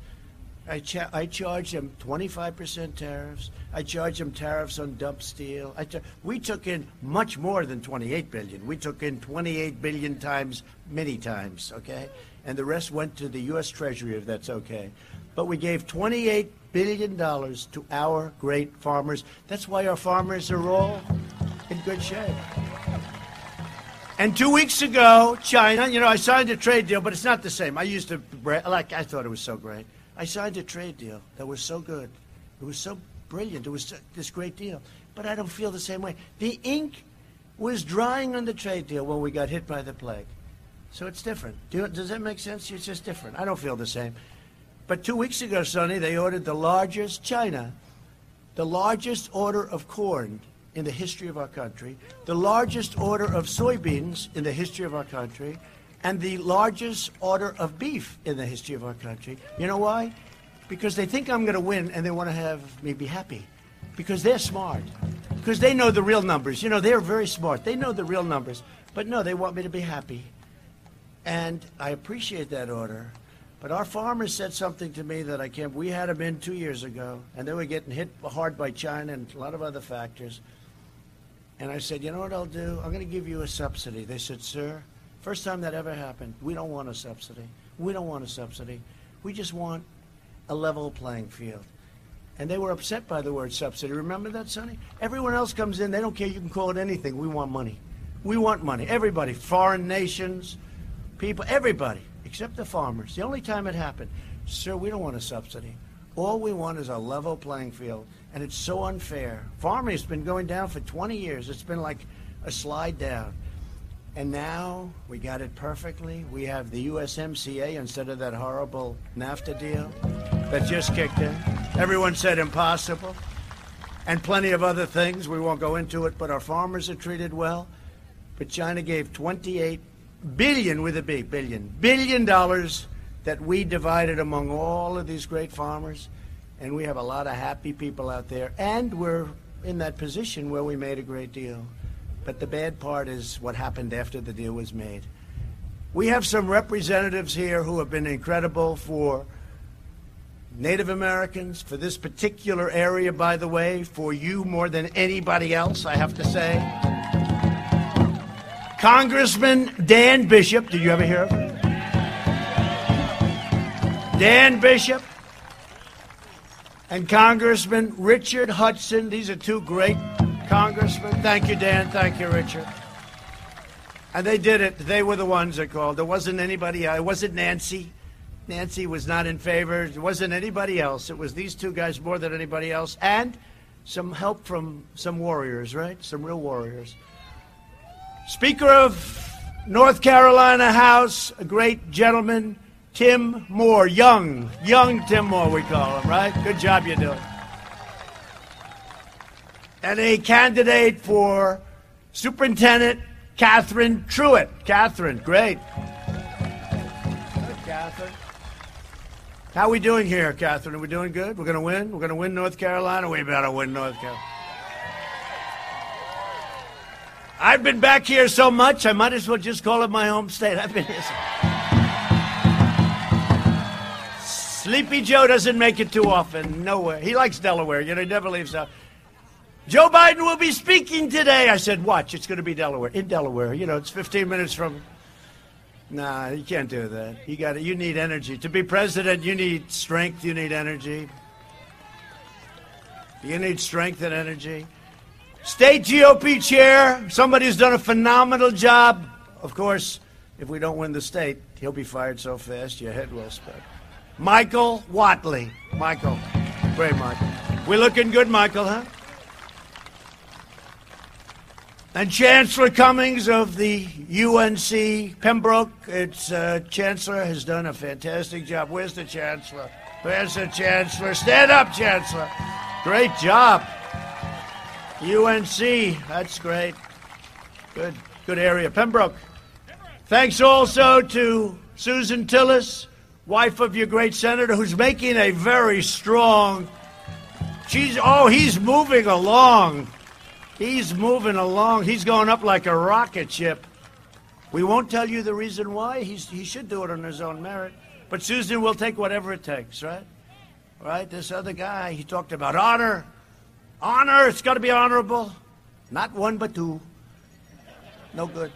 I, cha- I charge them 25% tariffs. I charge them tariffs on dump steel. we took in much more than 28 billion. We took in 28 billion times, many times, okay? And the rest went to the U.S. Treasury, if that's okay. But we gave 28 billion dollars to our great farmers. That's why our farmers are all in good shape. And two weeks ago, China, you know, I signed a trade deal, but it's not the same. I used to, like, I thought it was so great. I signed a trade deal that was so good. It was so brilliant. It was this great deal. But I don't feel the same way. The ink was drying on the trade deal when we got hit by the plague. So it's different. Do, does that make sense? It's just different. I don't feel the same. But two weeks ago, Sonny, they ordered the largest, China, the largest order of corn in the history of our country, the largest order of soybeans in the history of our country, and the largest order of beef in the history of our country. You know why? Because they think I'm going to win and they want to have me be happy. Because they're smart. Because they know the real numbers. You know, they're very smart. They know the real numbers. But no, they want me to be happy. And I appreciate that order. But our farmers said something to me that I can't. We had them in two years ago, and they were getting hit hard by China and a lot of other factors. And I said, you know what I'll do? I'm going to give you a subsidy. They said, sir, First time that ever happened. We don't want a subsidy. We don't want a subsidy. We just want a level playing field. And they were upset by the word subsidy. Remember that, Sonny? Everyone else comes in. They don't care. You can call it anything. We want money. We want money. Everybody, foreign nations, people, everybody, except the farmers. The only time it happened, sir, we don't want a subsidy. All we want is a level playing field. And it's so unfair. Farming has been going down for 20 years. It's been like a slide down. And now we got it perfectly. We have the USMCA instead of that horrible NAFTA deal that just kicked in. Everyone said impossible. And plenty of other things. We won't go into it, but our farmers are treated well. But China gave 28 billion with a B, billion, billion dollars that we divided among all of these great farmers. And we have a lot of happy people out there. And we're in that position where we made a great deal. But the bad part is what happened after the deal was made. We have some representatives here who have been incredible for Native Americans, for this particular area, by the way, for you more than anybody else, I have to say. Congressman Dan Bishop, did you ever hear of him? Dan Bishop and Congressman Richard Hudson. These are two great Congressman. Thank you, Dan. Thank you, Richard. And they did it. They were the ones that called. There wasn't anybody. It wasn't Nancy. Nancy was not in favor. It wasn't anybody else. It was these two guys more than anybody else, and some help from some warriors, right? Some real warriors. Speaker of North Carolina House, a great gentleman, Tim Moore, young, young Tim Moore, we call him, right? Good job you're doing and a candidate for superintendent Catherine Truitt. Catherine, great. Good, Catherine. How are we doing here, Catherine? Are we doing good? We're going to win? We're going to win North Carolina? We better win North Carolina. I've been back here so much, I might as well just call it my home state. I've been here. So... Sleepy Joe doesn't make it too often. Nowhere. He likes Delaware. You know, he never leaves out. Joe Biden will be speaking today. I said, watch, it's going to be Delaware. In Delaware. You know, it's 15 minutes from. Nah, you can't do that. You got it. You need energy. To be president, you need strength, you need energy. You need strength and energy. State GOP chair, somebody who's done a phenomenal job. Of course, if we don't win the state, he'll be fired so fast your head will spin. Michael Whatley. Michael. Great, Michael. We're looking good, Michael, huh? And Chancellor Cummings of the UNC Pembroke, its uh, chancellor, has done a fantastic job. Where's the chancellor? Where's the chancellor? Stand up, chancellor. Great job. UNC, that's great. Good, good area. Pembroke. Thanks also to Susan Tillis, wife of your great senator, who's making a very strong. She's oh, he's moving along. He's moving along. He's going up like a rocket ship. We won't tell you the reason why. He's, he should do it on his own merit. But Susan will take whatever it takes, right? Right? This other guy, he talked about honor. Honor, it's got to be honorable. Not one, but two. No good.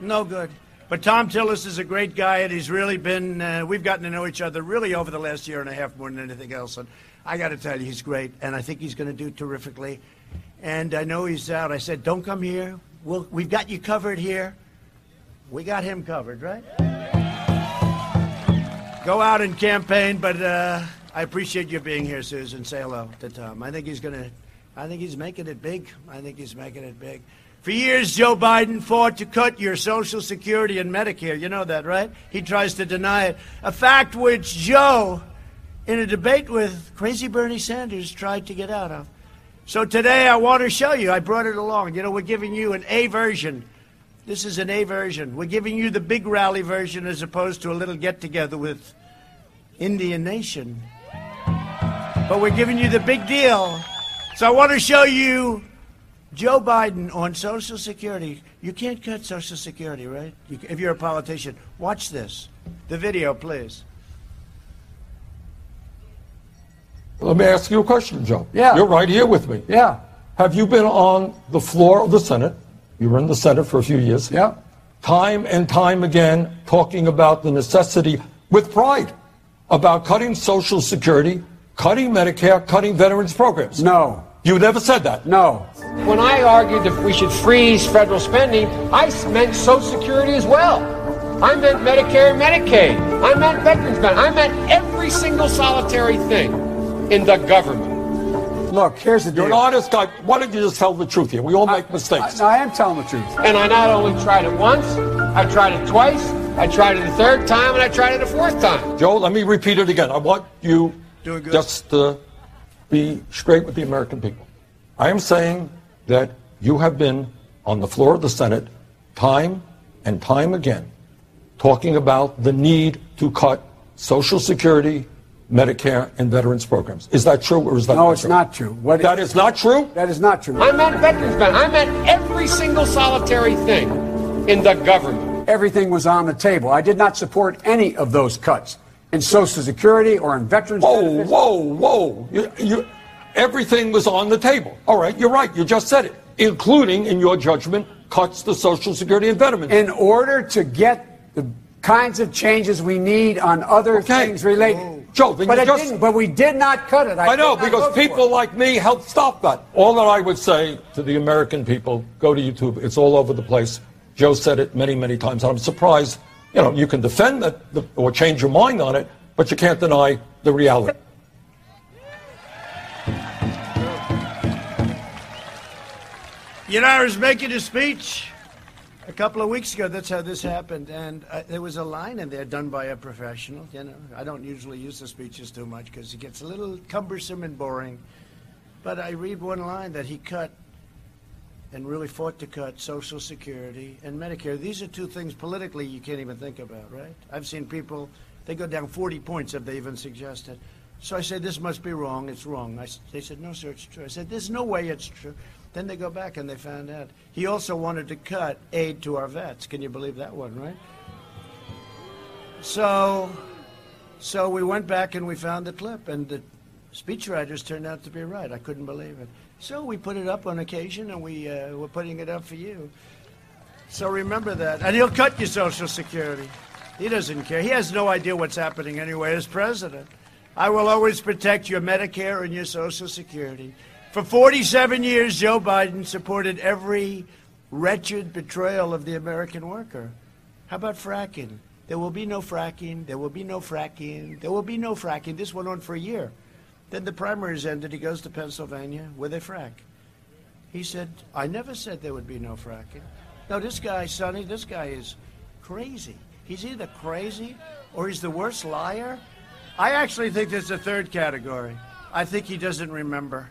No good. But Thom Tillis is a great guy, and he's really been, uh, we've gotten to know each other really over the last year and a half more than anything else. And I got to tell you, he's great, and I think he's going to do terrifically and I know he's out. I said, "Don't come here. We'll, we've got you covered here. We got him covered, right?" Go out and campaign, but uh, I appreciate you being here, Susan. Say hello to Thom. I think he's gonna. I think he's making it big. I think he's making it big. For years, Joe Biden fought to cut your Social Security and Medicare. You know that, right? He tries to deny it. A fact which Joe, in a debate with crazy Bernie Sanders, tried to get out of. So today I want to show you. I brought it along. You know, we're giving you an A version. This is an A version. We're giving you the big rally version as opposed to a little get together with Indian Nation. But we're giving you the big deal. So I want to show you Joe Biden on Social Security. You can't cut Social Security, right? You, if you're a politician. Watch this. The video, please. Let me ask you a question, Joe. Yeah. You're right here with me. Yeah. Have you been on the floor of the Senate? You were in the Senate for a few years. Yeah. Time and time again, talking about the necessity, with pride, about cutting Social Security, cutting Medicare, cutting veterans programs. No. You never said that. No. When I argued that we should freeze federal spending, I meant Social Security as well. I meant Medicare and Medicaid. I meant veterans benefits. I meant every single solitary thing in the government. Look, here's the deal. You're an honest guy. Why don't you just tell the truth here? We all make mistakes. I, I am telling the truth. And I not only tried it once, I tried it twice, I tried it a third time, and I tried it a fourth time. Joe, let me repeat it again. I want you just to be straight with the American people. I am saying that you have been on the floor of the Senate time and time again talking about the need to cut Social Security, Medicare and veterans programs. Is that true or is that no, not it's true? not true. What That is not true? That is not true. I meant veterans benefits. I meant every single solitary thing in the government. Everything was on the table. I did not support any of those cuts in Social Security or in veterans Whoa, benefits. whoa, whoa. You, you, everything was on the table. All right, you're right. You just said it, including, in your judgment, cuts to Social Security and veterans. In order to get the kinds of changes we need on other Okay. things related. Joe, then but you it just- didn't. But we did not cut it. I know, because people like me helped stop that. All that I would say to the American people, go to YouTube. It's all over the place. Joe said it many, many times. And I'm surprised, you know, you can defend that or change your mind on it, but you can't deny the reality. You know, I was making a speech a couple of weeks ago. That's how this happened. And uh, there was a line in there done by a professional. You know, I don't usually use the speeches too much because it gets a little cumbersome and boring. But I read one line that he cut and really fought to cut Social Security and Medicare. These are two things politically you can't even think about, right? I've seen people, they go down 40 points if they even suggest it. So I said, this must be wrong. It's wrong. I, they said, no, sir, it's true. I said, there's no way it's true. Then they go back and they found out. He also wanted to cut aid to our vets. Can you believe that one, right? So, so we went back and we found the clip, and the speechwriters turned out to be right. I couldn't believe it. So we put it up on occasion, and we uh, we're putting it up for you. So remember that, and he'll cut your Social Security. He doesn't care. He has no idea what's happening anyway as president. I will always protect your Medicare and your Social Security. For 47 years, Joe Biden supported every wretched betrayal of the American worker. How about fracking? There will be no fracking. There will be no fracking. There will be no fracking. This went on for a year. Then the primaries ended. He goes to Pennsylvania where they frack. He said, I never said there would be no fracking. No, this guy, Sonny, this guy is crazy. He's either crazy or he's the worst liar. I actually think there's a third category. I think he doesn't remember.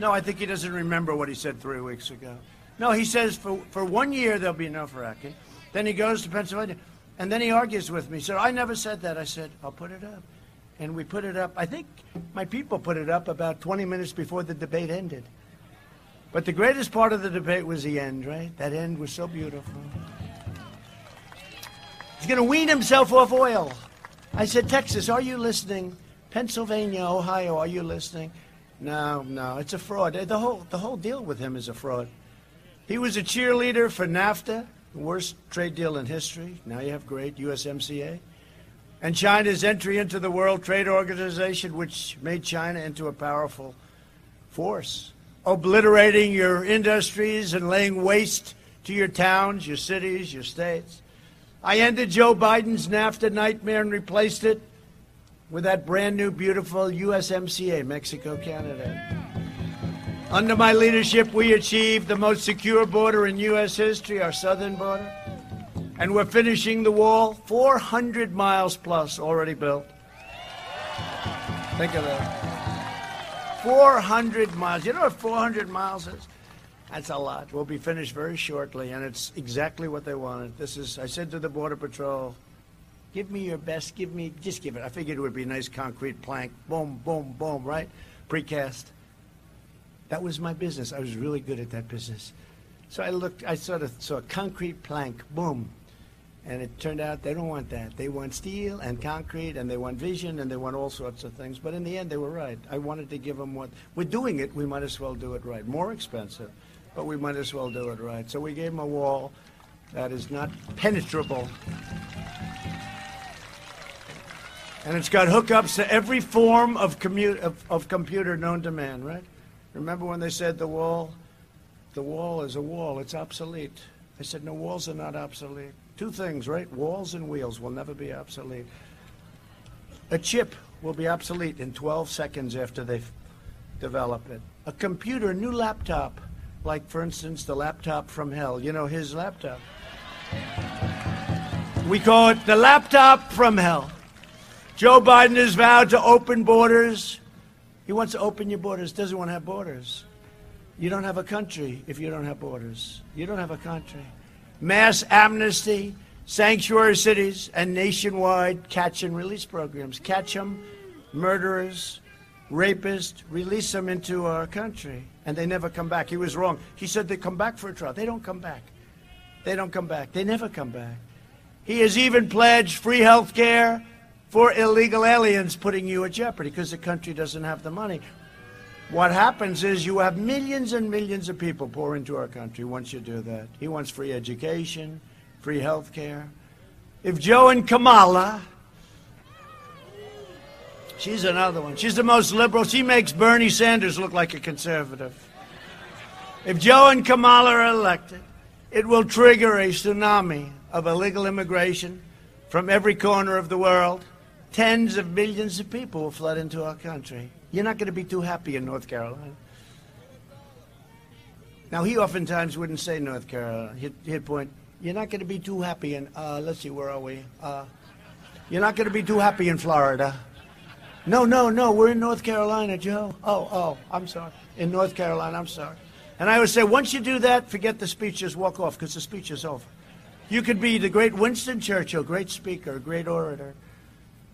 No, I think he doesn't remember what he said three weeks ago. No, he says for, for one year there'll be no fracking. Then he goes to Pennsylvania. And then he argues with me. He said, I never said that. I said, I'll put it up. And we put it up. I think my people put it up about 20 minutes before the debate ended. But the greatest part of the debate was the end, right? That end was so beautiful. He's going to wean himself off oil. I said, Texas, are you listening? Pennsylvania, Ohio, are you listening? No, no, it's a fraud. The whole, the whole deal with him is a fraud. He was a cheerleader for NAFTA, the worst trade deal in history. Now you have great USMCA. And China's entry into the World Trade Organization, which made China into a powerful force, obliterating your industries and laying waste to your towns, your cities, your states. I ended Joe Biden's NAFTA nightmare and replaced it with that brand new, beautiful USMCA, Mexico Canada. Under my leadership, we achieved the most secure border in U.S. history, our southern border. And we're finishing the wall, 400 miles plus already built. Think of that. 400 miles. You know what 400 miles is? That's a lot. We'll be finished very shortly, and it's exactly what they wanted. This is, I said to the Border Patrol, Give me your best. Give me, just give it. I figured it would be a nice concrete plank. Boom, boom, boom, right? Precast. That was my business. I was really good at that business. So I looked, I sort of saw a concrete plank, boom. And it turned out they don't want that. They want steel and concrete and they want vision and they want all sorts of things. But in the end, they were right. I wanted to give them what, we're doing it, we might as well do it right. More expensive, but we might as well do it right. So we gave them a wall that is not penetrable and it's got hookups to every form of, commu- of, of computer known to man, right? Remember when they said the wall? The wall is a wall. It's obsolete. I said, no, walls are not obsolete. Two things, right? Walls and wheels will never be obsolete. A chip will be obsolete in 12 seconds after they've developed it. A computer, a new laptop, like, for instance, the laptop from hell. You know, his laptop. We call it the laptop from hell. Joe Biden has vowed to open borders. He wants to open your borders, doesn't want to have borders. You don't have a country if you don't have borders. You don't have a country. Mass amnesty, sanctuary cities, and nationwide catch and release programs. Catch them, murderers, rapists, release them into our country, and they never come back. He was wrong. He said they come back for a trial. They don't come back. They don't come back. They never come back. He has even pledged free health care for illegal aliens putting you at jeopardy because the country doesn't have the money. What happens is you have millions and millions of people pour into our country once you do that. He wants free education, free health care. If Joe and Kamala, she's another one. She's the most liberal. She makes Bernie Sanders look like a conservative. If Joe and Kamala are elected, it will trigger a tsunami of illegal immigration from every corner of the world tens of millions of people will flood into our country. You're not going to be too happy in North Carolina. Now, he oftentimes wouldn't say North Carolina. He'd, he'd point, you're not going to be too happy in, uh, let's see, where are we? Uh, you're not going to be too happy in Florida. No, no, no, we're in North Carolina, Joe. Oh, oh, I'm sorry. In North Carolina, I'm sorry. And I would say, once you do that, forget the speech, just walk off, because the speech is over. You could be the great Winston Churchill, great speaker, great orator.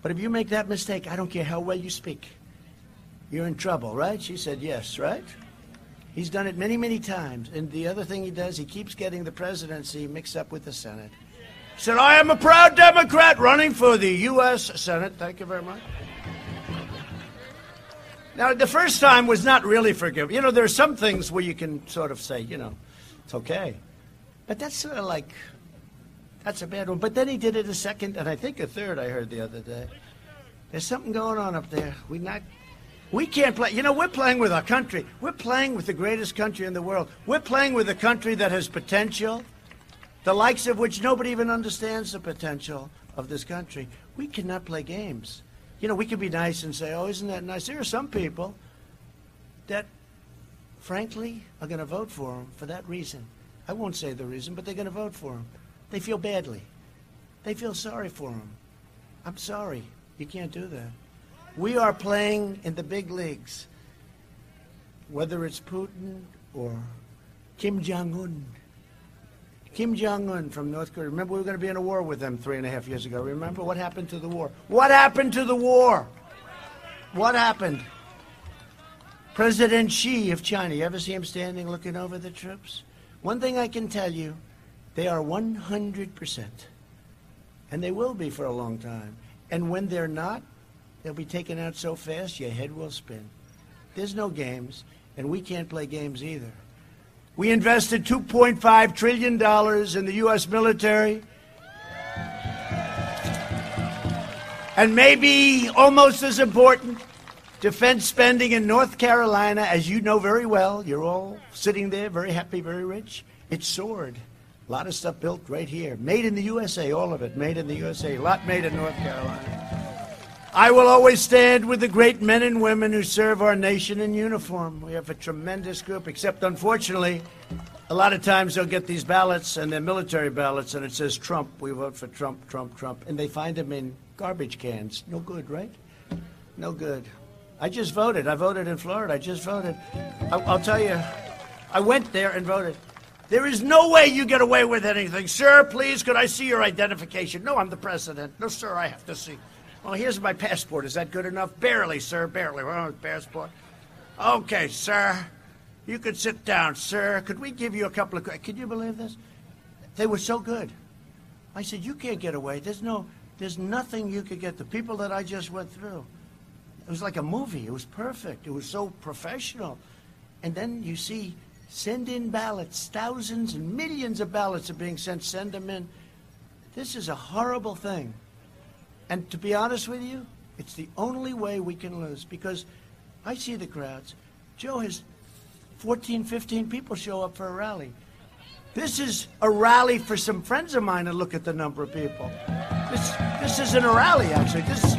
But if you make that mistake, I don't care how well you speak, you're in trouble, right? She said, yes, right? He's done it many, many times. And the other thing he does, he keeps getting the presidency mixed up with the Senate. He said, I am a proud Democrat running for the U.S. Senate. Thank you very much. Now, the first time was not really forgiven. You know, there are some things where you can sort of say, you know, it's okay. But that's sort of like, that's a bad one. But then he did it a second, and I think a third, I heard the other day. There's something going on up there. We not, we can't play. You know, we're playing with our country. We're playing with the greatest country in the world. We're playing with a country that has potential, the likes of which nobody even understands the potential of this country. We cannot play games you know, we can be nice and say, oh, isn't that nice? There are some people that, frankly, are going to vote for him for that reason. I won't say the reason, but they're going to vote for him. They feel badly. They feel sorry for him. I'm sorry. You can't do that. We are playing in the big leagues, whether it's Putin or Kim Jong un. Kim Jong un from North Korea. Remember, we were going to be in a war with them three and a half years ago. Remember what happened to the war? What happened to the war? What happened? President Xi of China. You ever see him standing looking over the troops? One thing I can tell you, they are 100%. And they will be for a long time. And when they're not, they'll be taken out so fast your head will spin. There's no games, and we can't play games either. We invested $2.5 trillion in the U.S. military. And maybe almost as important, defense spending in North Carolina, as you know very well, you're all sitting there very happy, very rich. It soared. A lot of stuff built right here. Made in the USA, all of it made in the USA. A lot made in North Carolina. I will always stand with the great men and women who serve our nation in uniform. We have a tremendous group, except unfortunately, a lot of times they'll get these ballots and they're military ballots and it says Trump. We vote for Trump, Trump, Trump. And they find them in garbage cans. No good, right? No good. I just voted. I voted in Florida. I just voted. I, will tell you, I went there and voted. There is no way you get away with anything. Sir, please, could I see your identification? No, I'm the president. No, sir, I have to see. Well, here's my passport. Is that good enough? Barely, sir, barely. Passport. Okay, sir. You could sit down, sir. Could we give you a couple of... Can you believe this? They were so good. I said, you can't get away. There's no... There's nothing you could get. The people that I just went through. It was like a movie. It was perfect. It was so professional. And then you see, send in ballots. Thousands and millions of ballots are being sent. Send them in. This is a horrible thing. And to be honest with you, it's the only way we can lose because I see the crowds. Joe has 14, 15 people show up for a rally. This is a rally for some friends of mine to look at the number of people. This, this isn't a rally, actually. This,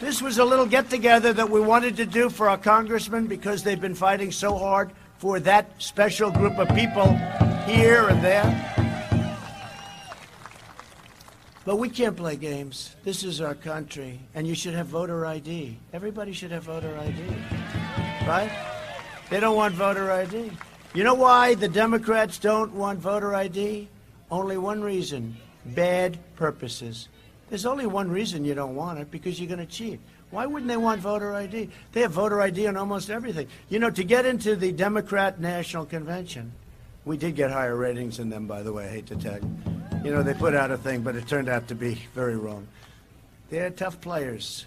this was a little get together that we wanted to do for our congressmen because they've been fighting so hard for that special group of people here and there. But we can't play games. This is our country, and you should have voter ID. Everybody should have voter ID, right? They don't want voter ID. You know why the Democrats don't want voter ID? Only one reason bad purposes. There's only one reason you don't want it because you're going to cheat. Why wouldn't they want voter ID? They have voter ID on almost everything. You know, to get into the Democrat National Convention, we did get higher ratings than them, by the way, I hate to tell you. You know, they put out a thing, but it turned out to be very wrong. They're tough players.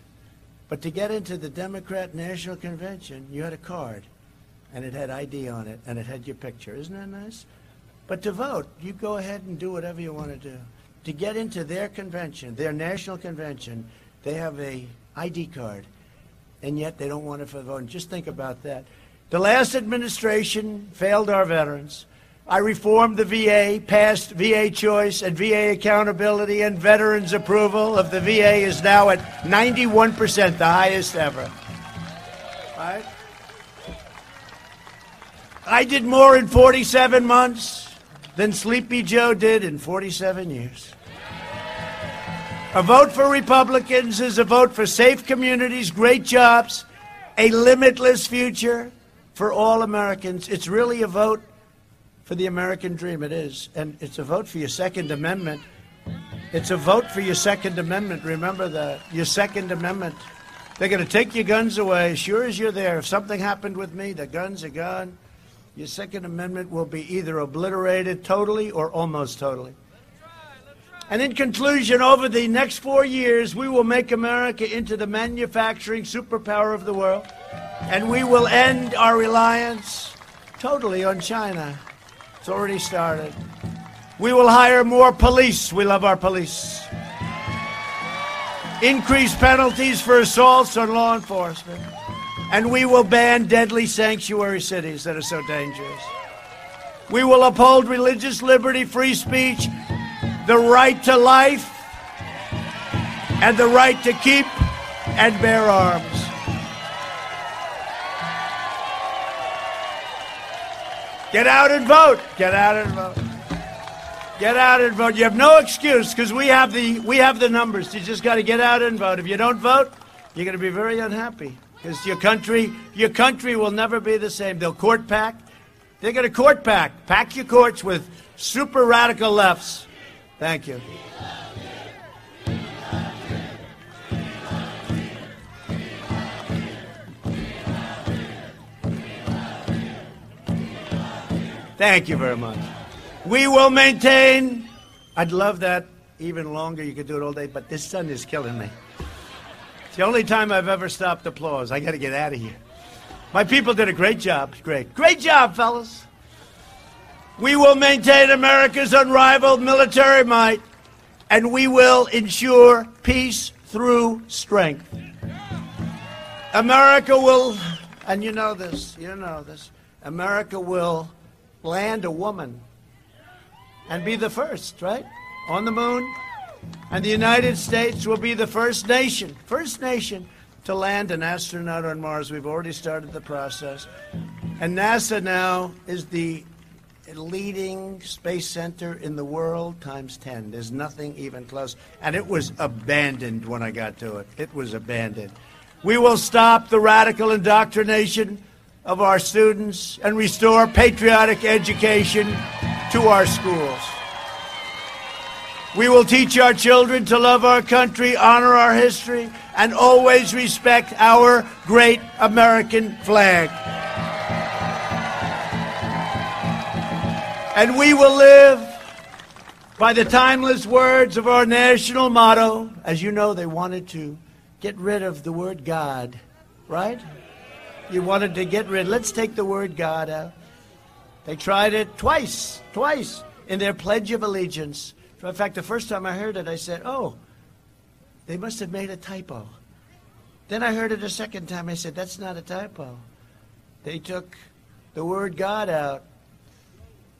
But to get into the Democrat National Convention, you had a card, and it had ID on it, and it had your picture. Isn't that nice? But to vote, you go ahead and do whatever you want to do. To get into their convention, their national convention, they have a ID card, and yet they don't want it for voting. Just think about that. The last administration failed our veterans. I reformed the VA, passed VA choice and VA accountability and veterans approval of the VA is now at 91%, the highest ever. I did more in 47 months than Sleepy Joe did in 47 years. A vote for Republicans is a vote for safe communities, great jobs, a limitless future, for all Americans. It's really a vote for the American dream. It is. And it's a vote for your Second Amendment. It's a vote for your Second Amendment. Remember that. Your Second Amendment. They're going to take your guns away. Sure as you're there. If something happened with me, the guns are gone. Your Second Amendment will be either obliterated totally or almost totally. And in conclusion, over the next four years, we will make America into the manufacturing superpower of the world, and we will end our reliance totally on China. It's already started. We will hire more police. We love our police. Increase penalties for assaults on law enforcement. And we will ban deadly sanctuary cities that are so dangerous. We will uphold religious liberty, free speech, the right to life and the right to keep and bear arms. Get out and vote. Get out and vote. Get out and vote. You have no excuse because we have the we have the numbers. You just got to get out and vote. If you don't vote, you're going to be very unhappy because your country your country will never be the same. They'll court pack. They're going to court pack. Pack your courts with super radical lefts. Thank you. Thank you very much. We will maintain. I'd love that even longer. You could do it all day, but this sun is killing me. It's the only time I've ever stopped applause. I got to get out of here. My people did a great job. Great. Great job, fellas. We will maintain America's unrivaled military might, and we will ensure peace through strength. America will, and you know this, you know this, America will land a woman and be the first, right? On the moon. And the United States will be the first nation, first nation to land an astronaut on Mars. We've already started the process. And NASA now is the leading space center in the world times 10. There's nothing even close. And it was abandoned when I got to it. It was abandoned. We will stop the radical indoctrination of our students and restore patriotic education to our schools. We will teach our children to love our country, honor our history, and always respect our great American flag. And we will live by the timeless words of our national motto. As you know, they wanted to get rid of the word God, right? You wanted to get rid. Let's take the word God out. They tried it twice, twice in their Pledge of Allegiance. In fact, the first time I heard it, I said, oh, they must have made a typo. Then I heard it a second time. I said, that's not a typo. They took the word God out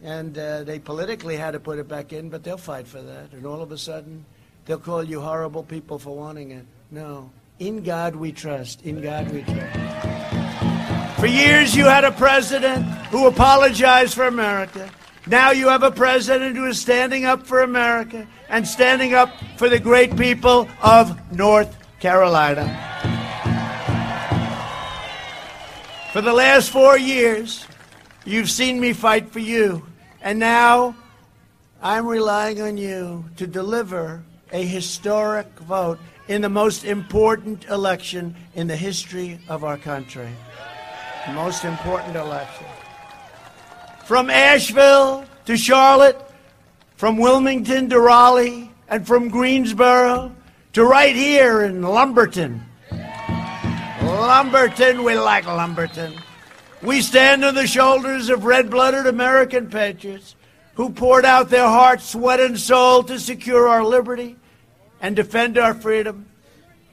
and uh, they politically had to put it back in, but they'll fight for that. And all of a sudden, they'll call you horrible people for wanting it. No. In God we trust. In God we trust. For years, you had a president who apologized for America. Now you have a president who is standing up for America and standing up for the great people of North Carolina. For the last four years, you've seen me fight for you. And now I'm relying on you to deliver a historic vote in the most important election in the history of our country. The most important election. From Asheville to Charlotte, from Wilmington to Raleigh, and from Greensboro to right here in Lumberton. Lumberton, we like Lumberton. We stand on the shoulders of red blooded American patriots who poured out their heart, sweat, and soul to secure our liberty and defend our freedom.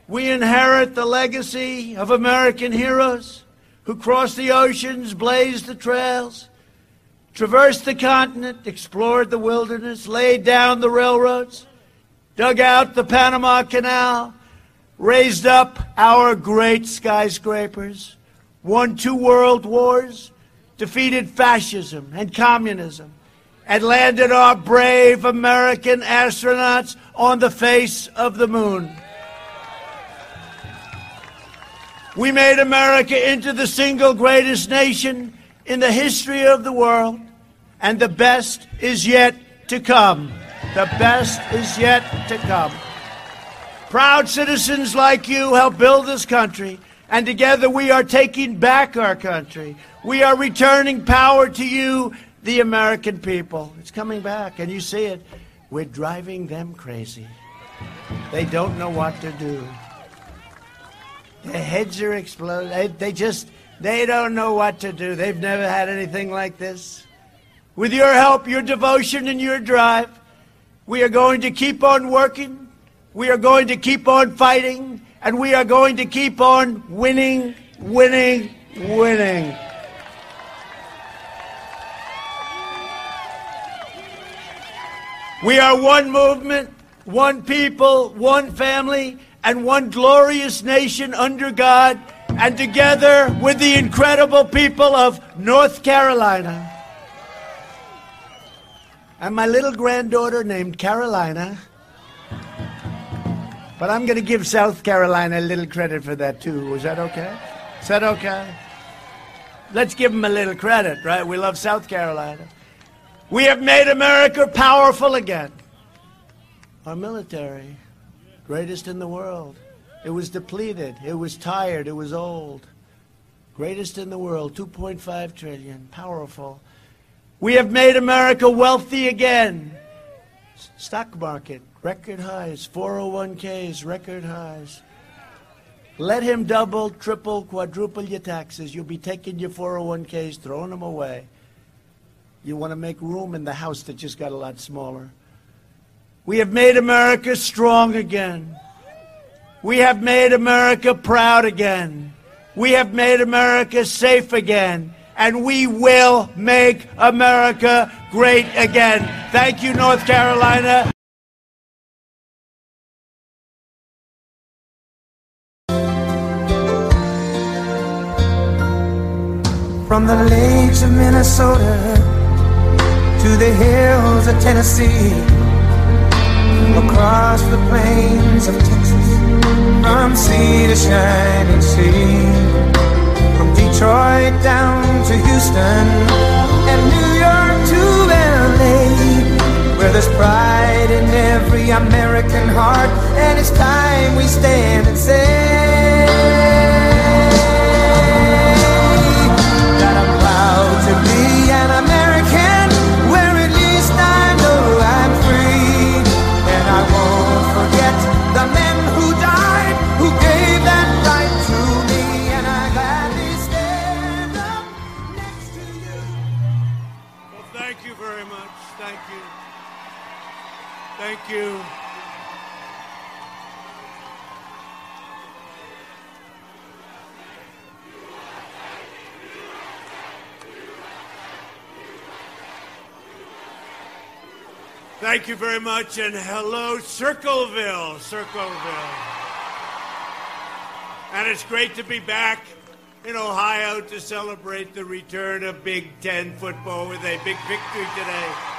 We inherit the legacy of American heroes who crossed the oceans, blazed the trails, traversed the continent, explored the wilderness, laid down the railroads, dug out the Panama Canal, raised up our great skyscrapers won two world wars, defeated fascism and communism, and landed our brave American astronauts on the face of the moon. We made America into the single greatest nation in the history of the world, and the best is yet to come. The best is yet to come. Proud citizens like you help build this country, and together we are taking back our country. We are returning power to you, the American people. It's coming back, and you see it. We're driving them crazy. They don't know what to do. Their heads are exploding. They, they just, they don't know what to do. They've never had anything like this. With your help, your devotion, and your drive, we are going to keep on working. We are going to keep on fighting. And we are going to keep on winning, winning, winning. We are one movement, one people, one family, and one glorious nation under God, and together with the incredible people of North Carolina. And my little granddaughter named Carolina. But I'm going to give South Carolina a little credit for that, too. Is that okay? Is that okay? Let's give them a little credit, right? We love South Carolina. We have made America powerful again. Our military, greatest in the world. It was depleted. It was tired. It was old. Greatest in the world, 2.5 trillion, powerful. We have made America wealthy again. Stock market, record highs. 401ks, record highs. Let him double, triple, quadruple your taxes. You'll be taking your 401ks, throwing them away. You want to make room in the house that just got a lot smaller. We have made America strong again. We have made America proud again. We have made America safe again and we will make America great again. Thank you, North Carolina. From the lakes of Minnesota to the hills of Tennessee, across the plains of Texas, from sea to shining sea. Detroit down to Houston and New York to LA where there's pride in every American heart. And it's time we stand and say you. Thank you very much, and hello, Circleville, Circleville. And it's great to be back in Ohio to celebrate the return of Big Ten football with a big victory today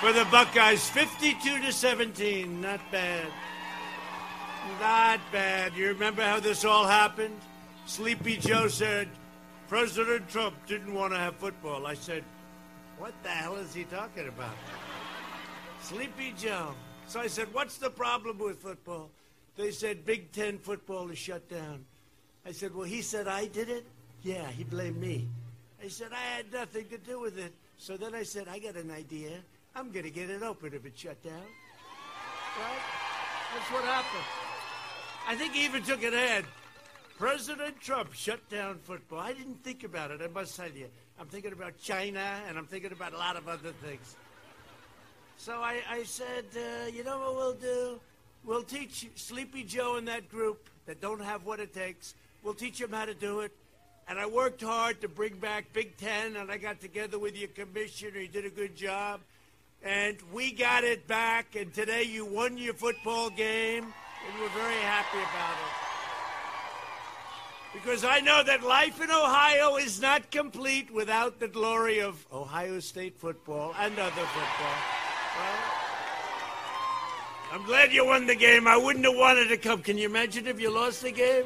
for the Buckeyes, 52 to 17. Not bad. Not bad. You remember how this all happened? Sleepy Joe said, President Trump didn't want to have football. I said, What the hell is he talking about? Sleepy Joe. So I said, What's the problem with football? They said, Big Ten football is shut down. I said, Well, he said I did it? Yeah, he blamed me. I said, I had nothing to do with it. So then I said, I got an idea. I'm going to get it open if it's shut down. Right? That's what happened. I think he even took an ad. President Trump shut down football. I didn't think about it, I must tell you. I'm thinking about China and I'm thinking about a lot of other things. So I, I said, uh, you know what we'll do? We'll teach Sleepy Joe and that group that don't have what it takes. We'll teach them how to do it. And I worked hard to bring back Big Ten, and I got together with your commissioner. He did a good job and we got it back. And today you won your football game, and we're very happy about it. Because I know that life in Ohio is not complete without the glory of Ohio State football and other football. Well, I'm glad you won the game. I wouldn't have wanted to come. Can you imagine if you lost the game?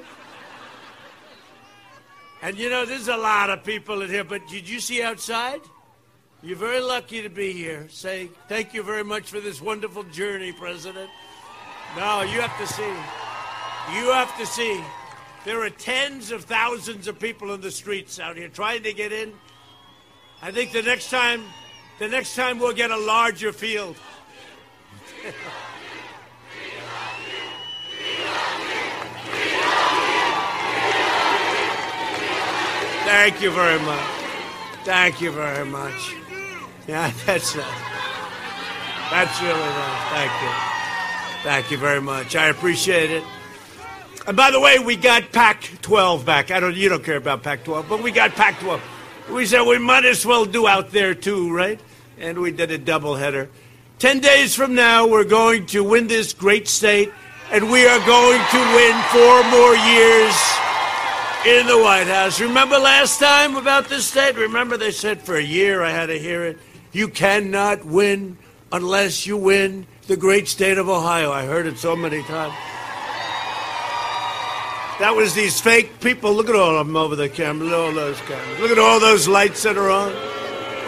And you know, there's a lot of people in here, but did you see outside? You're very lucky to be here. Say thank you very much for this wonderful journey, President. No, you have to see. You have to see. There are tens of thousands of people in the streets out here trying to get in. I think the next time, the next time we'll get a larger field. Thank you very much. Thank you very much. Yeah, that's uh, that's really nice. Thank you. Thank you very much. I appreciate it. And by the way, we got Pac-12 back. I don't, you don't care about Pac-12, but we got Pac-12. We said we might as well do out there too, right? And we did a doubleheader. Ten days from now, we're going to win this great state, and we are going to win four more years in the White House. Remember last time about this state? Remember they said for a year I had to hear it. You cannot win unless you win the great state of Ohio. I heard it so many times. That was these fake people. Look at all of them over the camera. Look at all those cameras. Look at all those lights that are on.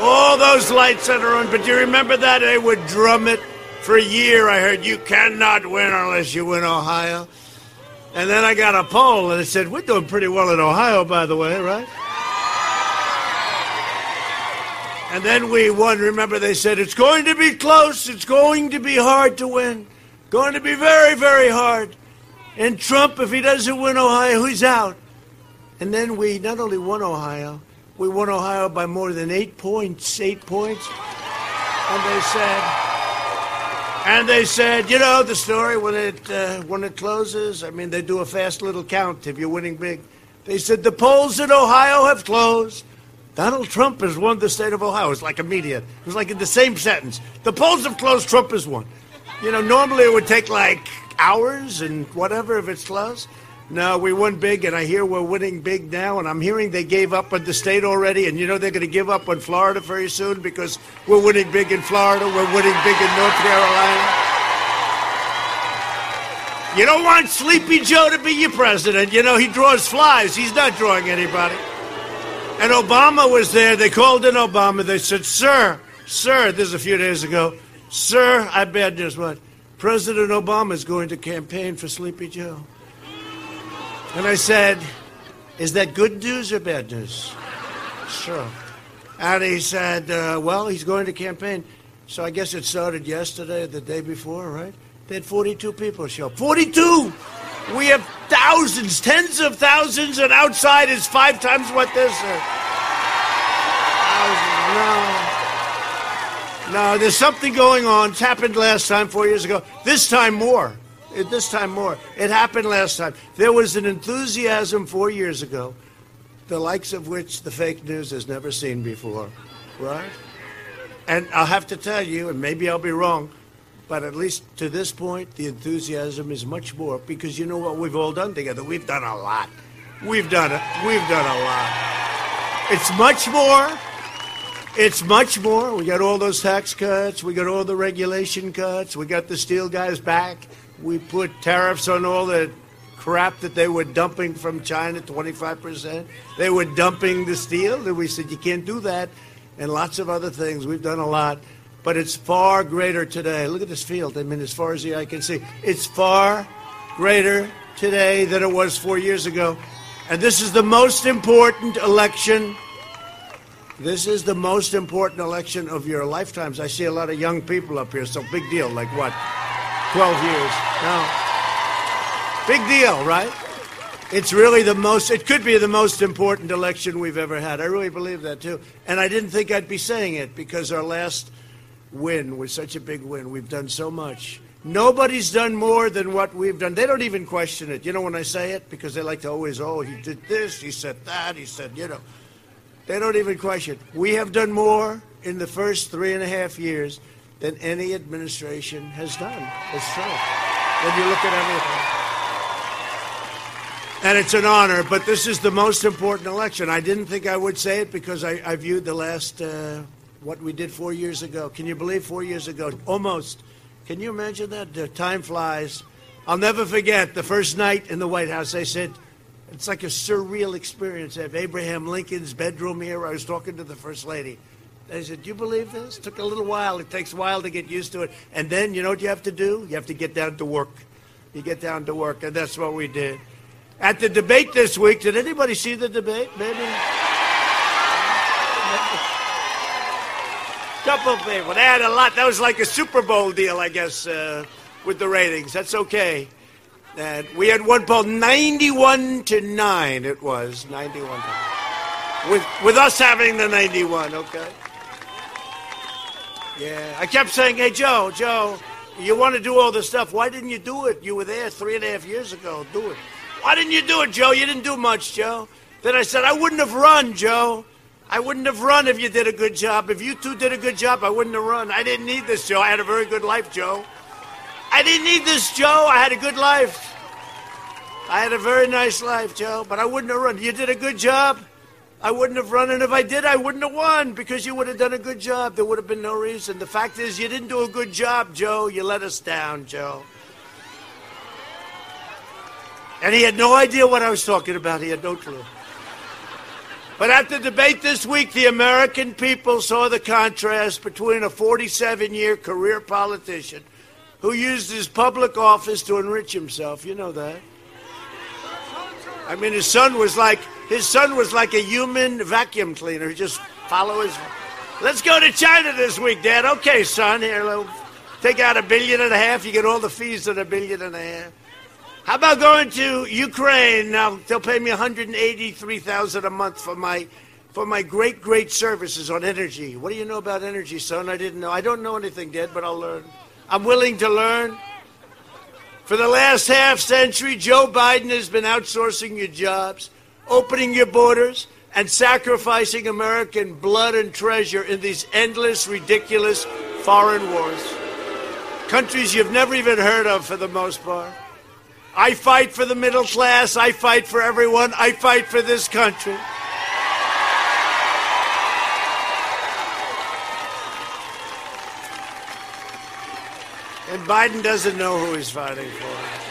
All those lights that are on. But you remember that? They would drum it for a year. I heard you cannot win unless you win Ohio. And then I got a poll and it said, We're doing pretty well in Ohio, by the way, right? And then we won. Remember, they said, It's going to be close. It's going to be hard to win. Going to be very, very hard. And Trump, if he doesn't win Ohio, he's out. And then we not only won Ohio, we won Ohio by more than eight points. Eight points. And they said, and they said, you know, the story when it uh, when it closes. I mean, they do a fast little count if you're winning big. They said the polls in Ohio have closed. Donald Trump has won the state of Ohio. It's like immediate. It was like in the same sentence. The polls have closed. Trump has won. You know, normally it would take like hours and whatever if it's close. No, we won big, and I hear we're winning big now, and I'm hearing they gave up on the state already, and you know they're going to give up on Florida very soon because we're winning big in Florida, we're winning big in North Carolina. You don't want Sleepy Joe to be your president. You know, he draws flies, he's not drawing anybody. And Obama was there. They called in Obama. They said, Sir, sir, this is a few days ago, sir, I bad news. What? President Obama is going to campaign for Sleepy Joe. And I said, Is that good news or bad news? Sure. And he said, uh, Well, he's going to campaign. So I guess it started yesterday, or the day before, right? They had 42 people show up. 42! We have thousands, tens of thousands, and outside is five times what this is. No. No, there's something going on. It's happened last time, four years ago. This time more. This time more. It happened last time. There was an enthusiasm four years ago, the likes of which the fake news has never seen before, right? And I'll have to tell you, and maybe I'll be wrong, but at least to this point, the enthusiasm is much more because you know what we've all done together? We've done a lot. We've done it. We've done a lot. It's much more. It's much more. We got all those tax cuts. We got all the regulation cuts. We got the steel guys back. We put tariffs on all the crap that they were dumping from China, 25%. They were dumping the steel, and we said, you can't do that, and lots of other things. We've done a lot, but it's far greater today. Look at this field. I mean, as far as the eye can see, it's far greater today than it was four years ago. And this is the most important election. This is the most important election of your lifetimes. I see a lot of young people up here, so big deal. Like what? 12 years. No. Big deal, right? It's really the most, it could be the most important election we've ever had. I really believe that too. And I didn't think I'd be saying it because our last win was such a big win. We've done so much. Nobody's done more than what we've done. They don't even question it. You know when I say it? Because they like to always, oh, he did this, he said that, he said, you know. They don't even question. We have done more in the first three and a half years than any administration has done. It's true. When you look at everything. And it's an honor, but this is the most important election. I didn't think I would say it because I, I viewed the last, uh, what we did four years ago. Can you believe four years ago? Almost. Can you imagine that? The time flies. I'll never forget the first night in the White House. They said, It's like a surreal experience. I have Abraham Lincoln's bedroom here. I was talking to the First Lady. I said, Do you believe this? Took a little while. It takes a while to get used to it. And then, you know what you have to do? You have to get down to work. You get down to work. And that's what we did. At the debate this week, did anybody see the debate? Maybe? Couple people. They had a lot. That was like a Super Bowl deal, I guess, uh, with the ratings. That's okay. We had one poll, 91 to 9 it was. 91 to 9. With, with us having the 91, okay? Yeah. I kept saying, hey, Joe, Joe, you want to do all this stuff. Why didn't you do it? You were there three and a half years ago. Do it. Why didn't you do it, Joe? You didn't do much, Joe. Then I said, I wouldn't have run, Joe. I wouldn't have run if you did a good job. If you two did a good job, I wouldn't have run. I didn't need this, Joe. I had a very good life, Joe. I didn't need this, Joe. I had a good life. I had a very nice life, Joe, but I wouldn't have run. You did a good job. I wouldn't have run, and if I did, I wouldn't have won because you would have done a good job. There would have been no reason. The fact is, you didn't do a good job, Joe. You let us down, Joe. And he had no idea what I was talking about. He had no clue. But at the debate this week, the American people saw the contrast between a 47 year career politician who used his public office to enrich himself. You know that. I mean, his son was like his son was like a human vacuum cleaner. Just follow his. Let's go to China this week, Dad. Okay, son. Here, take out a billion and a half. You get all the fees of a billion and a half. How about going to Ukraine? Now they'll pay me 183,000 a month for my for my great great services on energy. What do you know about energy, son? I didn't know. I don't know anything, Dad, but I'll learn. I'm willing to learn. For the last half century, Joe Biden has been outsourcing your jobs, opening your borders, and sacrificing American blood and treasure in these endless, ridiculous foreign wars. Countries you've never even heard of for the most part. I fight for the middle class. I fight for everyone. I fight for this country. And Biden doesn't know who he's fighting for.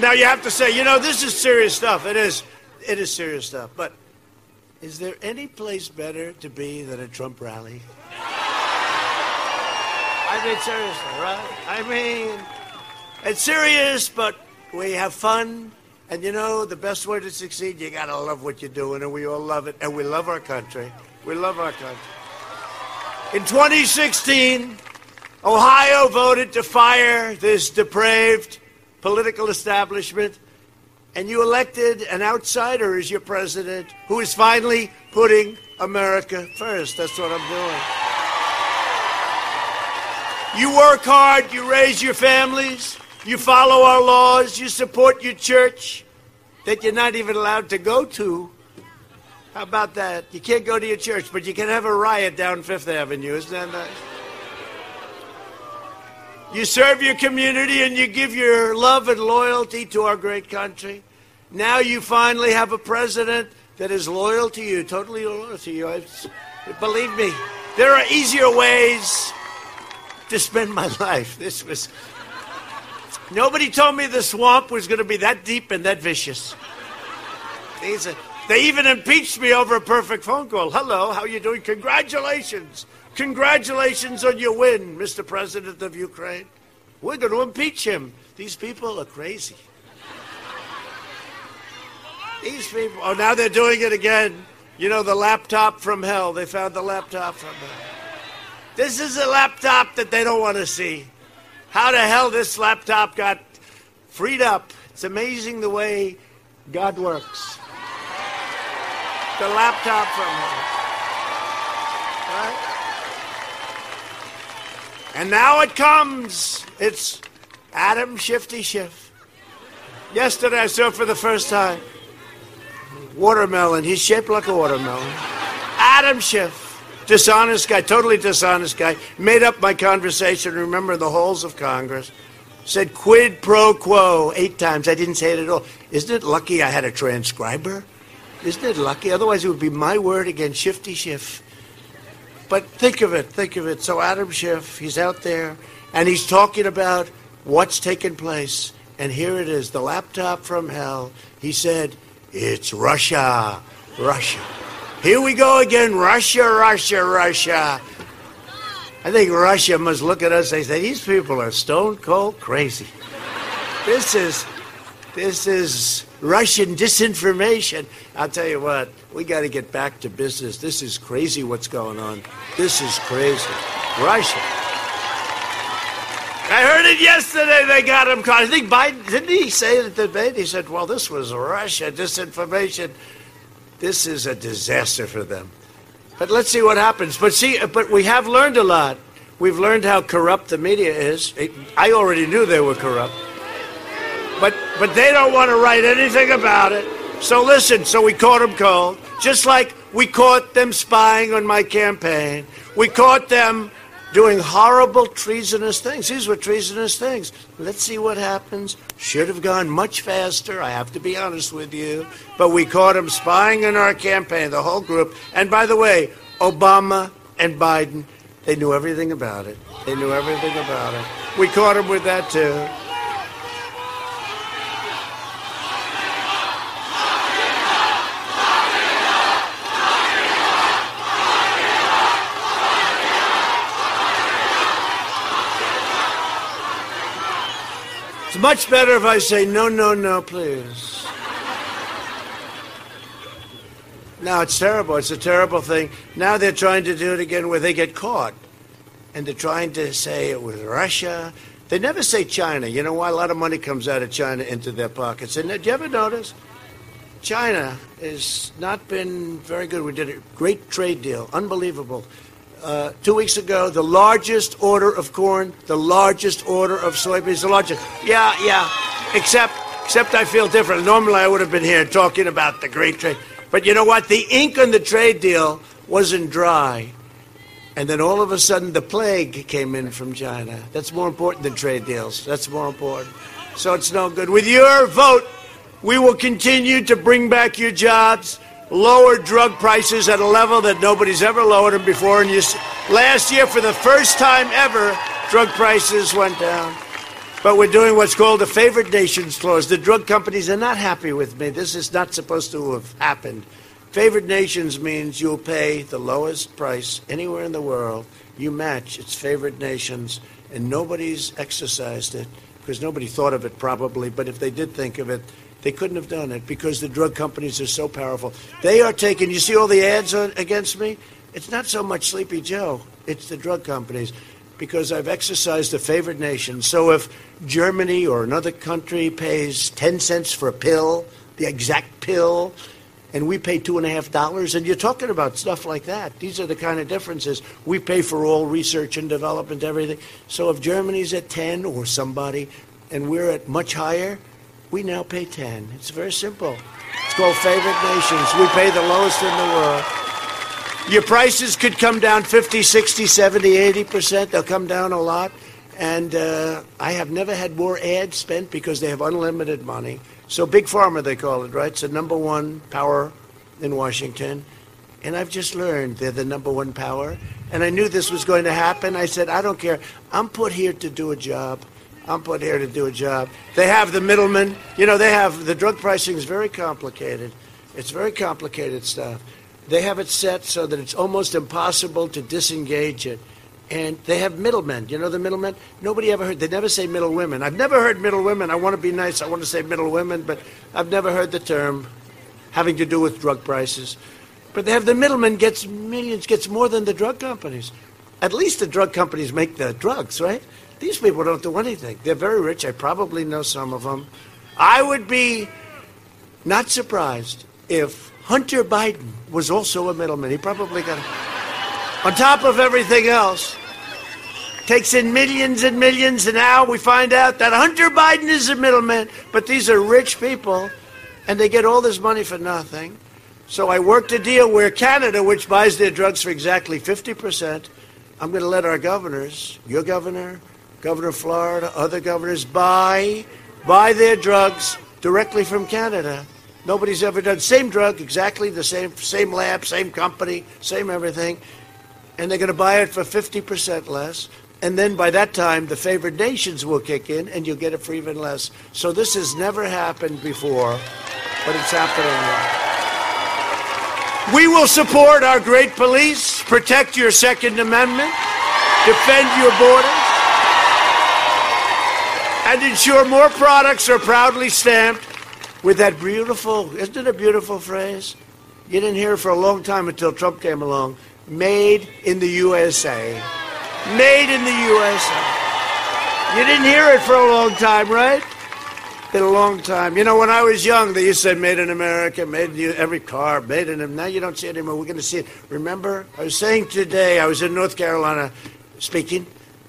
Now you have to say, you know, this is serious stuff. It is. It is serious stuff. But is there any place better to be than a Trump rally? I mean, seriously, right? I mean, it's serious, but we have fun. And you know, the best way to succeed, you gotta love what you're doing, and we all love it, and we love our country. We love our country. In 2016, Ohio voted to fire this depraved political establishment and you elected an outsider as your president who is finally putting America first. That's what I'm doing. You work hard, you raise your families, you follow our laws, you support your church that you're not even allowed to go to. How about that? You can't go to your church, but you can have a riot down Fifth Avenue. Isn't that nice? You serve your community and you give your love and loyalty to our great country. Now you finally have a president that is loyal to you, totally loyal to you. Believe me, there are easier ways to spend my life. This was. Nobody told me the swamp was going to be that deep and that vicious. They even impeached me over a perfect phone call. Hello, how are you doing? Congratulations. Congratulations on your win, Mr. President of Ukraine. We're going to impeach him. These people are crazy. These people. Oh, now they're doing it again. You know, the laptop from hell. They found the laptop from hell. This is a laptop that they don't want to see. How the hell this laptop got freed up? It's amazing the way God works. The laptop from hell. Right? And now it comes. It's Adam Shifty Schiff. Yesterday I saw for the first time watermelon. He's shaped like a watermelon. Adam Schiff. Dishonest guy, totally dishonest guy. Made up my conversation, remember, the halls of Congress. Said quid pro quo eight times. I didn't say it at all. Isn't it lucky I had a transcriber? Isn't it lucky? Otherwise, it would be my word against Shifty Schiff. But think of it, think of it. So Adam Schiff, he's out there, and he's talking about what's taken place. And here it is, the laptop from hell. He said, It's Russia, Russia. Here we go again, Russia, Russia, Russia. I think Russia must look at us and say, These people are stone cold crazy. This is this is Russian disinformation. I'll tell you what, we got to get back to business. This is crazy what's going on. This is crazy. Russia. I heard it yesterday. They got him caught. I think Biden, didn't he say at the debate? He said, well, this was Russia disinformation. This is a disaster for them. But let's see what happens. But see, but we have learned a lot. We've learned how corrupt the media is. I already knew they were corrupt. But but they don't want to write anything about it. So listen, so we caught them cold. Just like we caught them spying on my campaign. We caught them doing horrible, treasonous things. These were treasonous things. Let's see what happens. Should have gone much faster, I have to be honest with you. But we caught him spying in our campaign, the whole group. And by the way, Obama and Biden, they knew everything about it. They knew everything about it. We caught him with that, too. Much better if I say, no, no, no, please. now, it's terrible. It's a terrible thing. Now they're trying to do it again where they get caught. And they're trying to say it was Russia. They never say China. You know why? A lot of money comes out of China into their pockets. And uh, did you ever notice? China has not been very good. We did a great trade deal. Unbelievable uh, two weeks ago, the largest order of corn, the largest order of soybeans, the largest. Yeah, yeah. Except, except I feel different. Normally, I would have been here talking about the great trade. But you know what? The ink on the trade deal wasn't dry. And then all of a sudden, the plague came in from China. That's more important than trade deals. That's more important. So it's no good. With your vote, we will continue to bring back your jobs lowered drug prices at a level that nobody's ever lowered them before. And you, last year, for the first time ever, drug prices went down. But we're doing what's called the favored nations clause. The drug companies are not happy with me. This is not supposed to have happened. Favored nations means you'll pay the lowest price anywhere in the world. You match its favored nations, and nobody's exercised it because nobody thought of it probably. But if they did think of it, they couldn't have done it because the drug companies are so powerful. They are taking, you see all the ads against me? It's not so much Sleepy Joe, it's the drug companies because I've exercised the favored nation. So if Germany or another country pays 10 cents for a pill, the exact pill, and we pay two and a half dollars, and you're talking about stuff like that. These are the kind of differences. We pay for all research and development, everything. So if Germany's at 10 or somebody, and we're at much higher, we now pay 10. It's very simple. It's called favored nations. We pay the lowest in the world. Your prices could come down 50, 60, 70, 80%. They'll come down a lot. And uh, I have never had more ads spent because they have unlimited money. So Big Pharma, they call it, right? It's the number one power in Washington. And I've just learned they're the number one power. And I knew this was going to happen. I said, I don't care. I'm put here to do a job. I'm put here to do a job. They have the middlemen. You know, they have the drug pricing is very complicated. It's very complicated stuff. They have it set so that it's almost impossible to disengage it. And they have middlemen. You know the middlemen? Nobody ever heard. They never say middle women. I've never heard middle women. I want to be nice. I want to say middle women, but I've never heard the term having to do with drug prices. But they have the middleman gets millions, gets more than the drug companies. At least the drug companies make the drugs, right? These people don't do anything. They're very rich. I probably know some of them. I would be not surprised if Hunter Biden was also a middleman. He probably got, on top of everything else, takes in millions and millions, and now we find out that Hunter Biden is a middleman. But these are rich people, and they get all this money for nothing. So I worked a deal where Canada, which buys their drugs for exactly 50%, I'm going to let our governors, your governor, Governor of Florida, other governors buy buy their drugs directly from Canada. Nobody's ever done same drug, exactly the same same lab, same company, same everything. and they're going to buy it for 50% less. And then by that time, the favored nations will kick in and you'll get it for even less. So this has never happened before, but it's happening now. We will support our great police, protect your Second Amendment, defend your borders, and ensure more products are proudly stamped with that beautiful, isn't it a beautiful phrase? You didn't hear for a long time until Trump came along. Made in the USA. Made in the USA. You didn't hear it for a long time, right? Been a long time. You know, when I was young, they used to say "Made in America," "Made in every car," "Made in." Now you don't see it anymore. We're going to see it. Remember, I was saying today, I was in North Carolina, speaking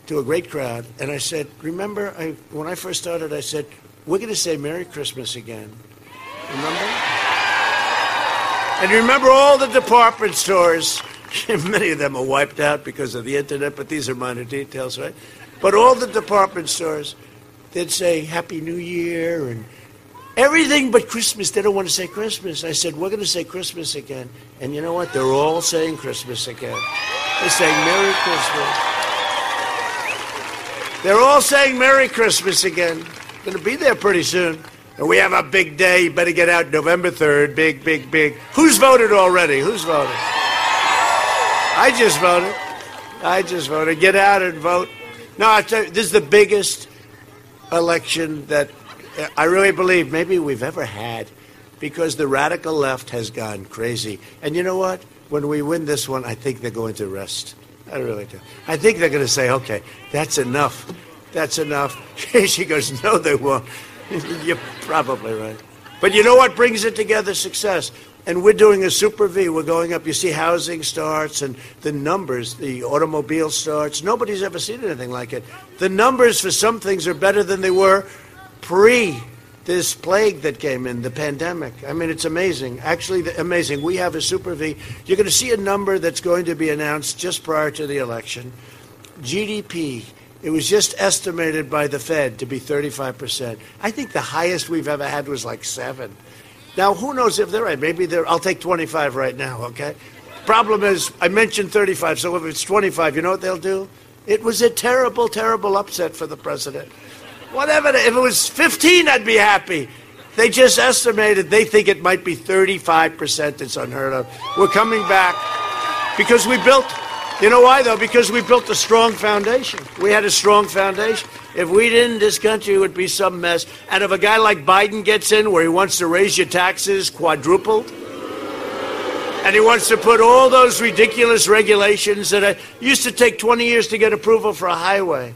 to a great crowd, and I said, "Remember, I, when I first started, I said we're going to say Merry Christmas again." Remember? And remember all the department stores. Many of them are wiped out because of the internet, but these are minor details, right? But all the department stores They'd say Happy New Year and everything but Christmas. They don't want to say Christmas. I said, We're going to say Christmas again. And you know what? They're all saying Christmas again. They're saying Merry Christmas. They're all saying Merry Christmas again. Going to be there pretty soon. And we have a big day. You better get out November 3rd. Big, big, big. Who's voted already? Who's voted? I just voted. I just voted. Get out and vote. No, I tell you, this is the biggest election that I really believe maybe we've ever had because the radical left has gone crazy. And you know what? When we win this one, I think they're going to rest. I really do. I think they're going to say, okay, that's enough. That's enough. she goes, no, they won't. You're probably right. But you know what brings it together? Success. And we're doing a super V. We're going up. You see housing starts and the numbers, the automobile starts. Nobody's ever seen anything like it. The numbers for some things are better than they were pre this plague that came in, the pandemic. I mean, it's amazing. Actually, amazing. We have a super V. You're going to see a number that's going to be announced just prior to the election. GDP. It was just estimated by the Fed to be 35%. I think the highest we've ever had was like 7. Now, who knows if they're right? Maybe they're. I'll take 25 right now. Okay. Problem is, I mentioned 35, so if it's 25, you know what they'll do? It was a terrible, terrible upset for the president. Whatever. If it was 15, I'd be happy. They just estimated. They think it might be 35 percent. It's unheard of. We're coming back because we built. You know why though? Because we built a strong foundation. We had a strong foundation. If we didn't, this country would be some mess. And if a guy like Biden gets in where he wants to raise your taxes quadrupled, and he wants to put all those ridiculous regulations that used to take 20 years to get approval for a highway.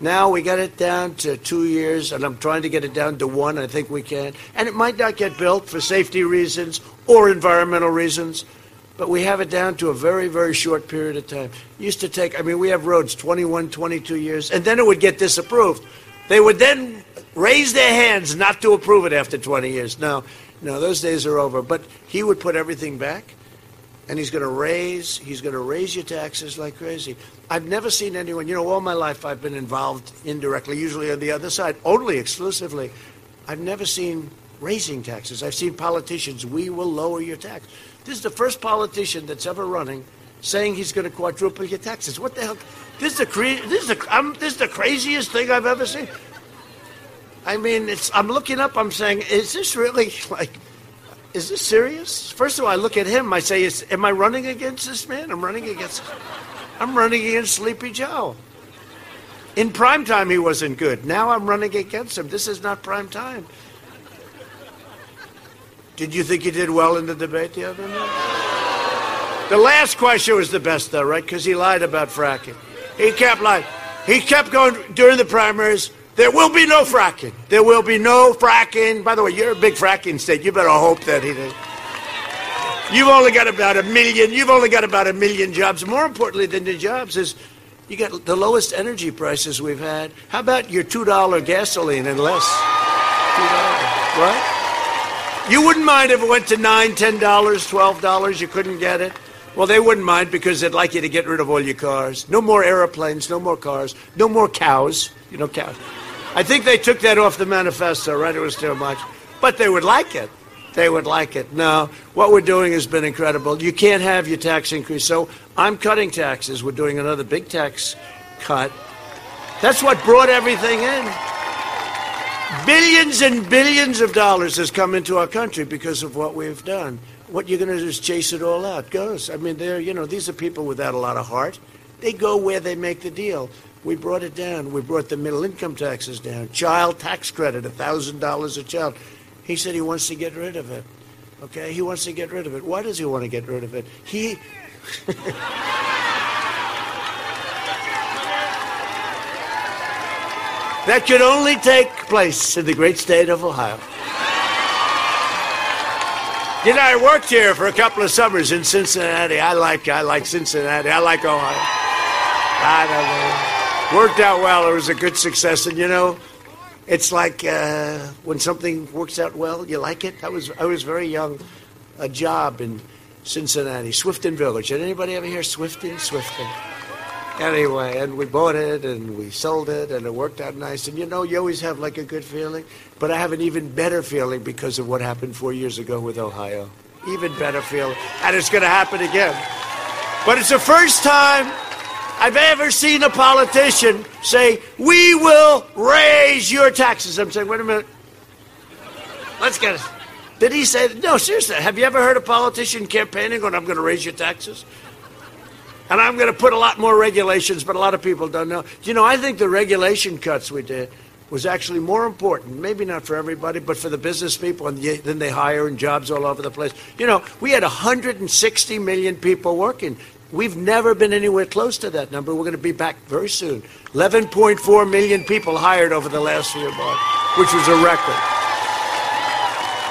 Now we got it down to two years, and I'm trying to get it down to one. I think we can. And it might not get built for safety reasons or environmental reasons but we have it down to a very, very short period of time. It used to take, I mean, we have roads 21, 22 years, and then it would get disapproved. They would then raise their hands not to approve it after 20 years. No, no, those days are over. But he would put everything back, and he's going to raise, he's going to raise your taxes like crazy. I've never seen anyone, you know, all my life I've been involved indirectly, usually on the other side, only exclusively. I've never seen raising taxes. I've seen politicians, we will lower your tax. This is the first politician that's ever running saying he's going to quadruple your taxes. What the hell? This is the cra- this is the I'm, this is the craziest thing I've ever seen. I mean, it's I'm looking up. I'm saying, is this really like? Is this serious? First of all, I look at him. I say, is, am I running against this man? I'm running against. I'm running against Sleepy Joe. In prime time, he wasn't good. Now I'm running against him. This is not prime time. Did you think he did well in the debate the other night? The last question was the best, though, right? Because he lied about fracking. He kept lying. He kept going during the primaries. There will be no fracking. There will be no fracking. By the way, you're a big fracking state. You better hope that he did. You've only got about a million. You've only got about a million jobs. More importantly than the jobs is you got the lowest energy prices we've had. How about your two dollar gasoline and less? Two dollars, right? You wouldn't mind if it went to nine, ten dollars, twelve dollars. You couldn't get it. Well, they wouldn't mind because they'd like you to get rid of all your cars. No more airplanes, no more cars, no more cows. You know, cows. I think they took that off the manifesto, right? It was too much. But they would like it. they would like it. No, what we're doing has been incredible. You can't have your tax increase. So I'm cutting taxes. We're doing another big tax cut. That's what brought everything in. Billions and billions of dollars has come into our country because of what we've done. What you're going to do is chase it all out. Goes. I mean, they're, you know, these are people without a lot of heart. They go where they make the deal. We brought it down. We brought the middle income taxes down. Child tax credit, $1,000 a child. He said he wants to get rid of it. Okay? He wants to get rid of it. Why does he want to get rid of it? He. that could only take place in the great state of Ohio. You know, I worked here for a couple of summers in Cincinnati. I like I like Cincinnati. I like Ohio. I don't know. Worked out well. It was a good success, and you know, it's like uh, when something works out well, you like it. I was I was very young. A job in Cincinnati, Swifton Village. Did anybody ever hear Swifton? Swifton. Anyway, and we bought it and we sold it and it worked out nice. And you know, you always have like a good feeling. But I have an even better feeling because of what happened four years ago with Ohio. Even better feeling. And it's going to happen again. But it's the first time I've ever seen a politician say, We will raise your taxes. I'm saying, wait a minute. Let's get it. Did he say, no, seriously, have you ever heard a politician campaigning on, I'm going to raise your taxes? And I'm going to put a lot more regulations, but a lot of people don't know. You know, I think the regulation cuts we did was actually more important, maybe not for everybody, but for the business people, and then they hire and jobs all over the place. You know, we had 160 million people working. We've never been anywhere close to that number. We're going to be back very soon. 11.4 million people hired over the last year, months, which was a record.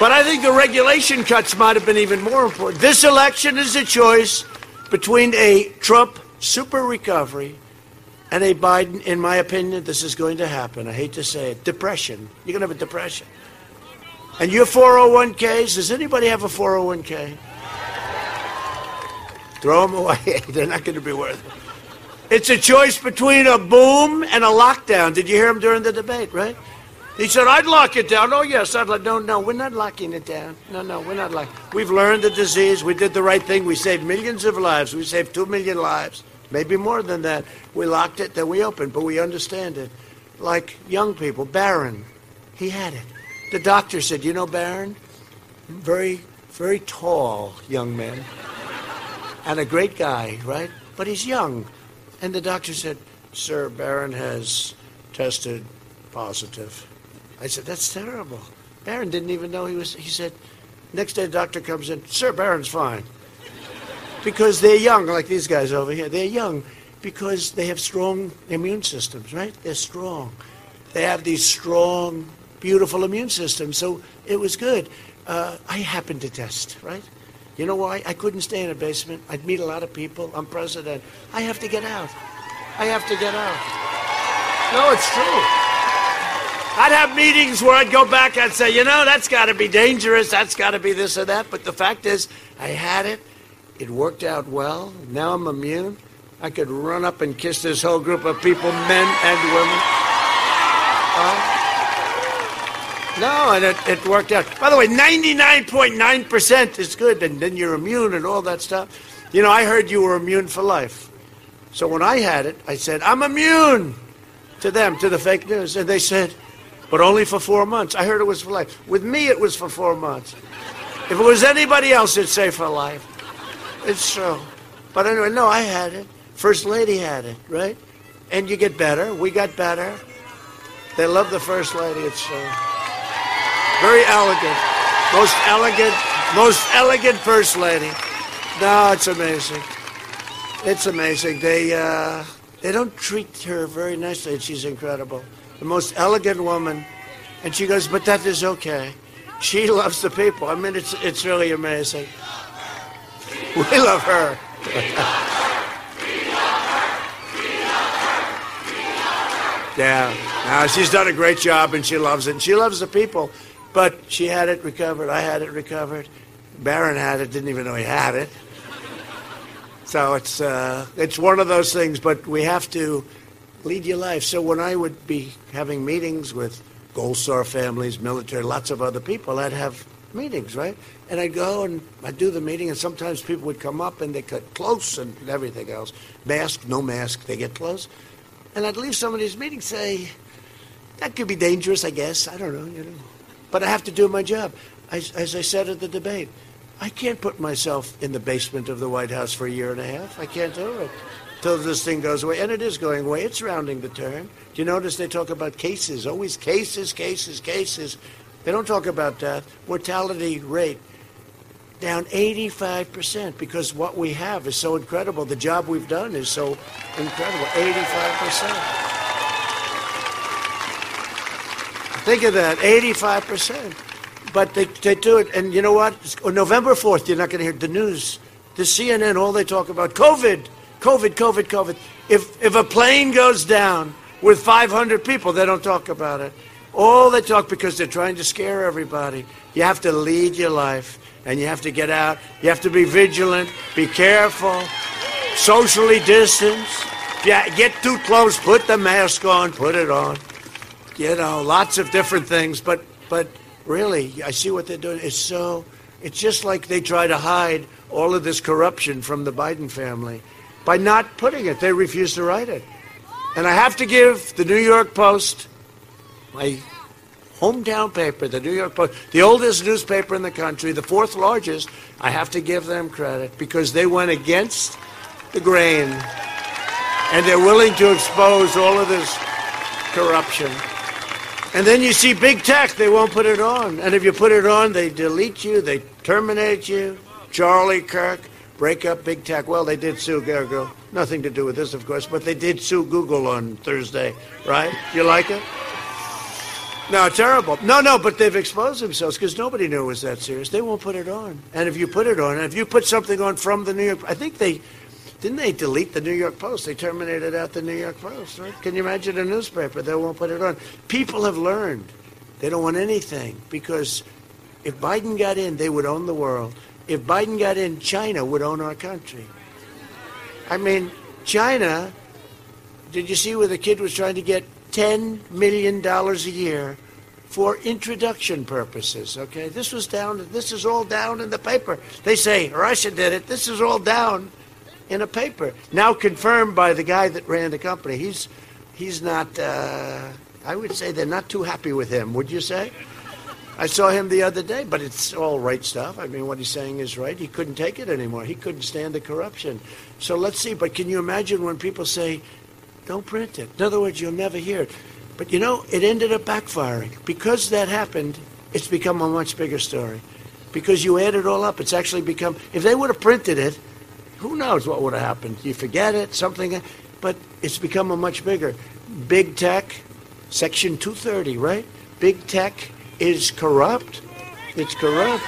But I think the regulation cuts might have been even more important. This election is a choice between a Trump super recovery and a Biden, in my opinion, this is going to happen. I hate to say it. Depression. You're going to have a depression. And your 401ks, does anybody have a 401k? Throw them away. They're not going to be worth it. It's a choice between a boom and a lockdown. Did you hear him during the debate, right? He said, I'd lock it down. Oh, yes, I'd like, no, no, we're not locking it down. No, no, we're not locking We've learned the disease. We did the right thing. We saved millions of lives. We saved two million lives, maybe more than that. We locked it, then we opened, but we understand it. Like young people, Barron, he had it. The doctor said, you know, Barron, very, very tall young man, and a great guy, right? But he's young. And the doctor said, sir, Barron has tested positive. I said, that's terrible. Barron didn't even know he was. He said, next day the doctor comes in, Sir, Barron's fine. Because they're young, like these guys over here. They're young because they have strong immune systems, right? They're strong. They have these strong, beautiful immune systems. So it was good. Uh, I happened to test, right? You know why? I couldn't stay in a basement. I'd meet a lot of people. I'm president. I have to get out. I have to get out. No, it's true. I'd have meetings where I'd go back and say, you know, that's got to be dangerous. That's got to be this or that. But the fact is, I had it. It worked out well. Now I'm immune. I could run up and kiss this whole group of people, men and women. Uh, no, and it, it worked out. By the way, 99.9% is good, and then you're immune and all that stuff. You know, I heard you were immune for life. So when I had it, I said, I'm immune to them, to the fake news. And they said, but only for four months. I heard it was for life. With me, it was for four months. If it was anybody else, it'd say for life. It's true. But anyway, no, I had it. First Lady had it, right? And you get better. We got better. They love the First Lady. It's uh, very elegant. Most elegant, most elegant First Lady. No, it's amazing. It's amazing. They uh, they don't treat her very nicely. She's incredible the most elegant woman. And she goes, but that is okay. She loves the people. I mean, it's, it's really amazing. We love her. yeah. Now, she's done a great job and she loves it. And she loves the people. But she had it recovered. I had it recovered. Barron had it, didn't even know he had it. So it's, uh, it's one of those things, but we have to lead your life. So when I would be having meetings with Gold Star families, military, lots of other people, I'd have meetings, right? And I'd go and I'd do the meeting, and sometimes people would come up and they cut close and everything else. Mask, no mask, they get close. And I'd leave some of these meetings say, that could be dangerous, I guess. I don't know, you know. But I have to do my job. As, as I said at the debate, I can't put myself in the basement of the White House for a year and a half. I can't do it till this thing goes away. And it is going away. It's rounding the turn. Do you notice they talk about cases? Always cases, cases, cases. They don't talk about death. Mortality rate down 85% because what we have is so incredible. The job we've done is so incredible. 85%. Think of that, 85%. But they, they do it, and you know what? On November 4th, you're not going to hear the news. The CNN, all they talk about, COVID, COVID, COVID, COVID. If, if a plane goes down with 500 people, they don't talk about it. All they talk because they're trying to scare everybody. You have to lead your life, and you have to get out. You have to be vigilant, be careful, socially distance. Yeah, get too close, put the mask on, put it on you know, lots of different things. But but really, I see what they're doing. It's so. It's just like they try to hide all of this corruption from the Biden family by not putting it. They refuse to write it. And I have to give the New York Post, my hometown paper, the New York Post, the oldest newspaper in the country, the fourth largest, I have to give them credit because they went against the grain and they're willing to expose all of this corruption. And then you see big tech, they won't put it on. And if you put it on, they delete you, they terminate you. Charlie Kirk, break up big tech. Well, they did sue Google. Nothing to do with this, of course, but they did sue Google on Thursday, right? You like it? No, terrible. No, no, but they've exposed themselves because nobody knew it was that serious. They won't put it on. And if you put it on, and if you put something on from the New York, I think they didn't they delete the New York Post? They terminated out the New York Post, right? Can you imagine a newspaper? They won't put it on. People have learned. They don't want anything because if Biden got in, they would own the world. If Biden got in, China would own our country. I mean, China, did you see where the kid was trying to get $10 million a year for introduction purposes? Okay, this was down, this is all down in the paper. They say Russia did it. This is all down in a paper. Now confirmed by the guy that ran the company. He's he's not. Uh, I would say they're not too happy with him. Would you say? I saw him the other day, but it's all right stuff. I mean, what he's saying is right. He couldn't take it anymore. He couldn't stand the corruption. So let's see. But can you imagine when people say, "Don't print it"? In other words, you'll never hear it. But you know, it ended up backfiring because that happened. It's become a much bigger story because you add it all up. It's actually become. If they would have printed it who knows what would have happened? You forget it, something, but it's become a much bigger. Big tech, Section 230, right? Big tech is corrupt. It's corrupt.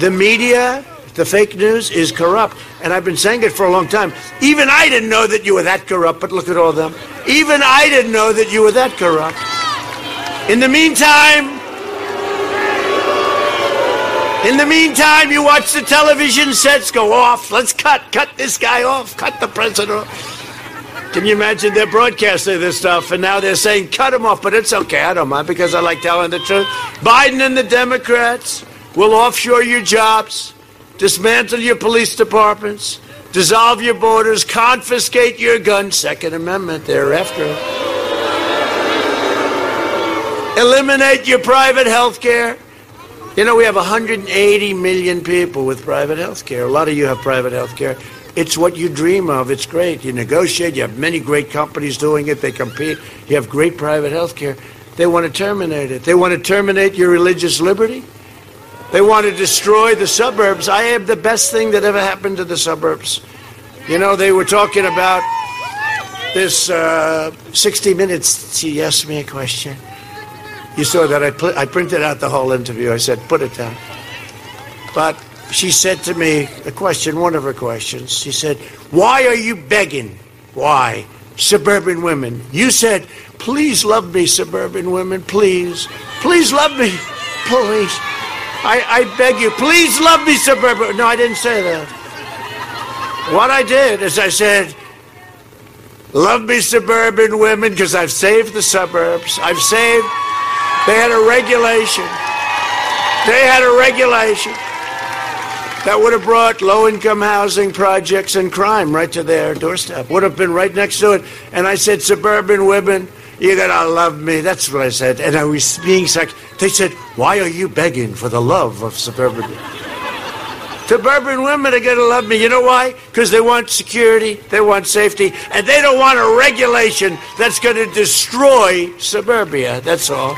The media, the fake news is corrupt. And I've been saying it for a long time. Even I didn't know that you were that corrupt, but look at all of them. Even I didn't know that you were that corrupt. In the meantime, in the meantime, you watch the television sets go off. Let's cut, cut this guy off, cut the president off. Can you imagine they're broadcasting this stuff and now they're saying cut him off, but it's okay. I don't mind because I like telling the truth. Biden and the Democrats will offshore your jobs, dismantle your police departments, dissolve your borders, confiscate your guns. Second Amendment, they're. Eliminate your private health care you know, we have 180 million people with private health care. A lot of you have private health care. It's what you dream of. It's great. You negotiate. You have many great companies doing it. They compete. You have great private health care. They want to terminate it. They want to terminate your religious liberty. They want to destroy the suburbs. I have the best thing that ever happened to the suburbs. You know, they were talking about this uh, 60 Minutes. She asked me a question. You saw that I, put, I printed out the whole interview. I said, put it down. But she said to me a question, one of her questions. She said, Why are you begging? Why? Suburban women. You said, Please love me, suburban women. Please. Please love me. Please. I, I beg you, please love me, suburban. No, I didn't say that. What I did is I said, Love me, suburban women, because I've saved the suburbs. I've saved they had a regulation. They had a regulation that would have brought low income housing projects and crime right to their doorstep. Would have been right next to it. And I said, suburban women, you're going to love me. That's what I said. And I was being sex. They said, why are you begging for the love of suburban? Suburban women are going to love me. You know why? Because they want security, they want safety, and they don't want a regulation that's going to destroy suburbia. That's all.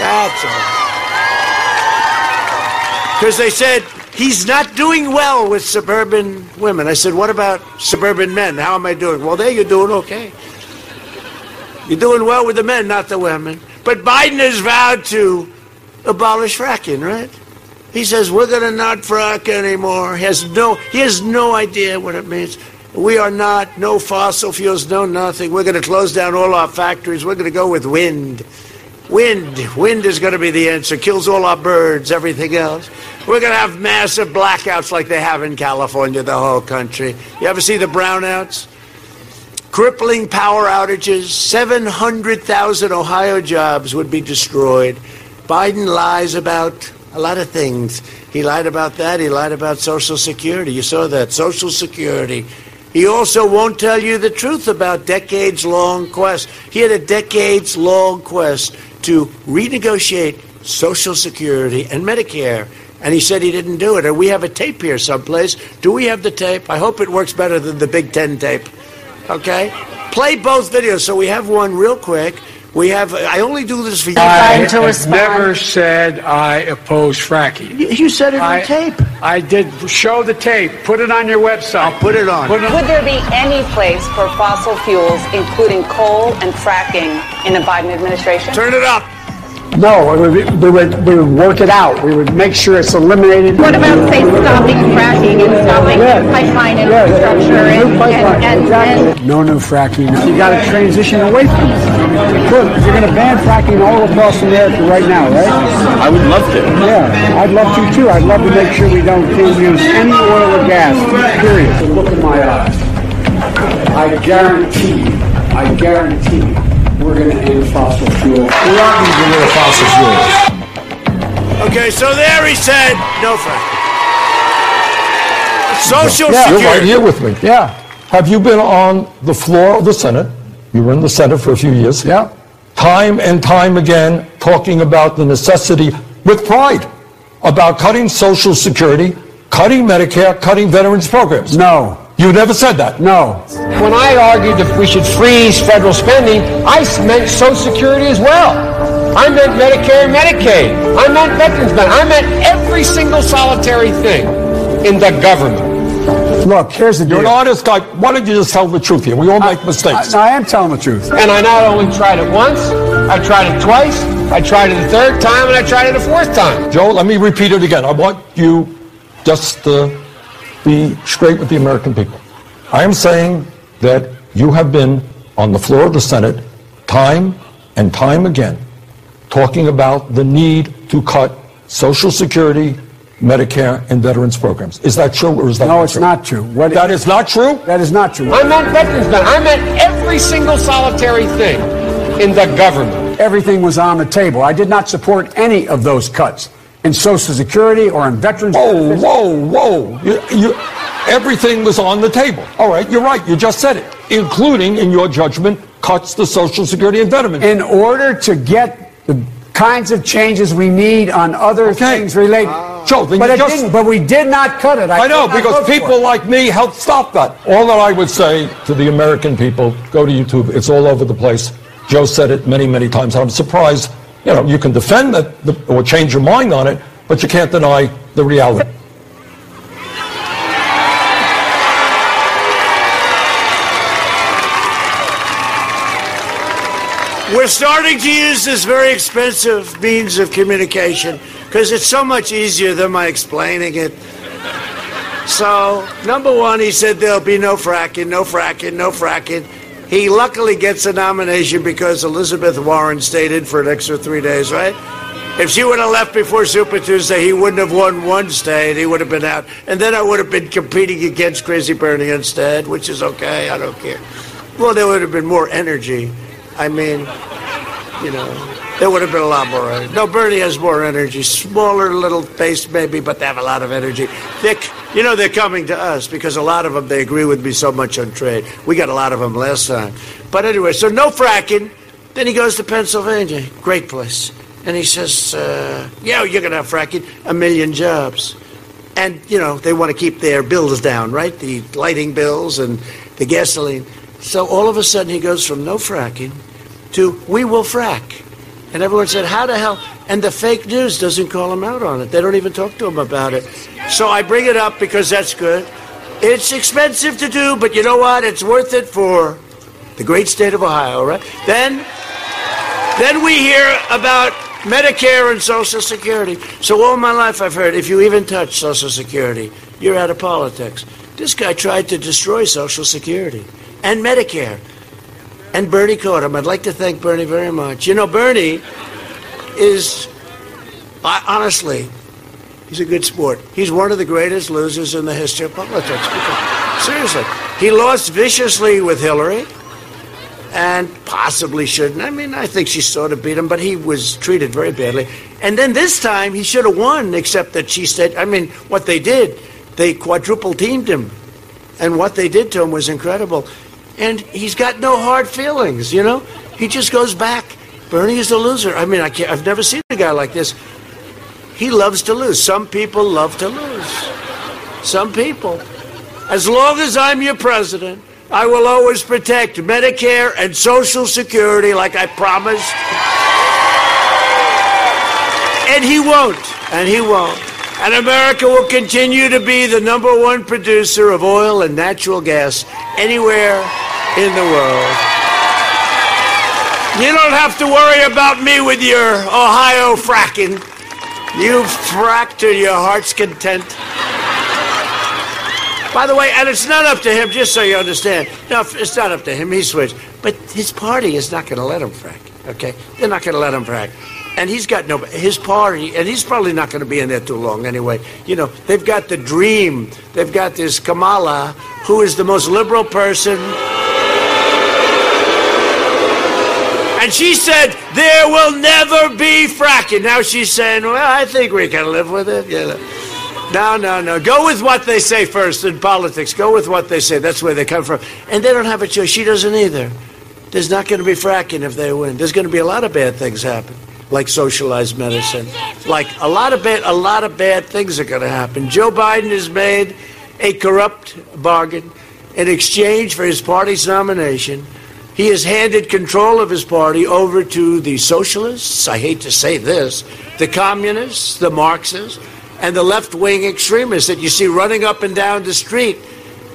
That's all. Because they said he's not doing well with suburban women. I said, what about suburban men? How am I doing? Well, there you're doing okay. You're doing well with the men, not the women. But Biden has vowed to abolish fracking, right? He says we're going to not frack anymore. He has no he has no idea what it means. We are not no fossil fuels, no nothing. We're going to close down all our factories. We're going to go with wind. Wind, wind is going to be the answer. Kills all our birds, everything else. We're going to have massive blackouts like they have in California, the whole country. You ever see the brownouts? Crippling power outages. 700,000 Ohio jobs would be destroyed. Biden lies about a lot of things. He lied about that. He lied about Social Security. You saw that. Social Security. He also won't tell you the truth about decades long quest. He had a decades long quest to renegotiate Social Security and Medicare. And he said he didn't do it. And we have a tape here someplace. Do we have the tape? I hope it works better than the Big Ten tape. Okay? Play both videos. So we have one real quick. We have. I only do this for you. I to have respond. never said I oppose fracking. You, you said it on I, tape. I did show the tape. Put it on your website. I'll put it on. Put it Would there be any place for fossil fuels, including coal and fracking, in the Biden administration? Turn it up. No, we would, we would we would work it out. We would make sure it's eliminated. What about, say, stopping fracking and stopping Yeah. pipeline Yeah, infrastructure new and, pipeline, and, and, exactly. and No new fracking. You got to transition away from it. Look, you're going to ban fracking all across America right now, right? I would love to. Yeah, I'd love to too. I'd love to make sure we don't can't use any oil or gas. Period. So look in my eyes. I guarantee you, I guarantee you, we're going to end fossil fuel. We are going to get rid of fossil fuels. Okay, so there he said no fracking. Social Yeah, you're right here with me. Yeah, Have you been on the floor of the Senate? You were in the Senate for a few years. yeah. Time and time again, talking about the necessity, with pride, about cutting Social Security, cutting Medicare, cutting veterans programs. No, You never said that. no. When I argued that we should freeze federal spending, I meant Social Security as well. I meant Medicare and Medicaid. I meant veterans benefits. I meant every single solitary thing in the government. Look, here's the deal. You're an honest guy. Why don't you just tell the truth here? We all make mistakes. I, I am telling the truth. And I not only tried it once, I tried it twice, I tried it a third time, and I tried it a fourth time. Joe, let me repeat it again. I want you just to be straight with the American people. I am saying that you have been on the floor of the Senate time and time again talking about the need to cut Social Security, Medicare, and veterans programs. Is that true or is that No, not it's true? not true. What, That is not true? that is not true. I meant veterans benefits. I meant every single solitary thing in the government. Everything was on the table. I did not support any of those cuts in Social Security or in veterans. Whoa, benefits. whoa, whoa. You, you, everything was on the table. All right, you're right. You just said it, including, in your judgment, cuts to Social Security and veterans. In order to get the kinds of changes we need on other Okay. things related. Ah. Joe, then but you it just- didn't. But we did not cut it. I know, because people like me helped stop that. All that I would say to the American people, go to YouTube. It's all over the place. Joe said it many, many times. I'm surprised. You know, you can defend it or change your mind on it, but you can't deny the reality. We're starting to use this very expensive means of communication because it's so much easier than my explaining it. So, number one, he said there'll be no fracking, no fracking, no fracking. He luckily gets a nomination because Elizabeth Warren stayed in for an extra three days, right? If she would have left before Super Tuesday, he wouldn't have won one state. He would have been out. And then I would have been competing against Crazy Bernie instead, which is okay. I don't care. Well, there would have been more energy. I mean, you know, there would have been a lot more energy. No, Bernie has more energy. Smaller little face, maybe, but they have a lot of energy. Thick, you know, they're coming to us because a lot of them, they agree with me so much on trade. We got a lot of them last time. But anyway, so no fracking. Then he goes to Pennsylvania. Great place. And he says, uh, yeah, you're going to have fracking, a million jobs. And, you know, they want to keep their bills down, right? The lighting bills and the gasoline. So all of a sudden he goes from no fracking to we will frack. And everyone said, how the hell? And the fake news doesn't call him out on it. They don't even talk to him about it. So I bring it up because that's good. It's expensive to do, but you know what? It's worth it for the great state of Ohio, right? Then, then we hear about Medicare and Social Security. So all my life I've heard if you even touch Social Security, you're out of politics. This guy tried to destroy Social Security and Medicare. And Bernie him. I'd like to thank Bernie very much. You know, Bernie is, I, honestly, he's a good sport. He's one of the greatest losers in the history of politics. Seriously, he lost viciously with Hillary and possibly shouldn't. I mean, I think she sort of beat him, but he was treated very badly. And then this time he should have won, except that she said, I mean, what they did, they quadruple teamed him. And what they did to him was incredible. And he's got no hard feelings, you know? He just goes back. Bernie is a loser. I mean, I can't, I've never seen a guy like this. He loves to lose. Some people love to lose. Some people. As long as I'm your president, I will always protect Medicare and Social Security like I promised. And he won't. And he won't. And America will continue to be the number one producer of oil and natural gas anywhere in the world. You don't have to worry about me with your Ohio fracking. You've fracked to your heart's content. By the way, and it's not up to him, just so you understand. No, it's not up to him. He switched. But his party is not going to let him frack, okay? They're not going to let him frack. And he's got no, his party, and he's probably not going to be in there too long anyway. You know, they've got the dream. They've got this Kamala, who is the most liberal person. And she said, there will never be fracking. Now she's saying, well, I think we can live with it. You know. No, no, no. Go with what they say first in politics. Go with what they say. That's where they come from. And they don't have a choice. She doesn't either. There's not going to be fracking if they win. There's going to be a lot of bad things happen, like socialized medicine. Like a lot of bad, a lot of bad things are going to happen. Joe Biden has made a corrupt bargain in exchange for his party's nomination. He has handed control of his party over to the socialists. I hate to say this, the communists, the Marxists and the left wing extremists that you see running up and down the street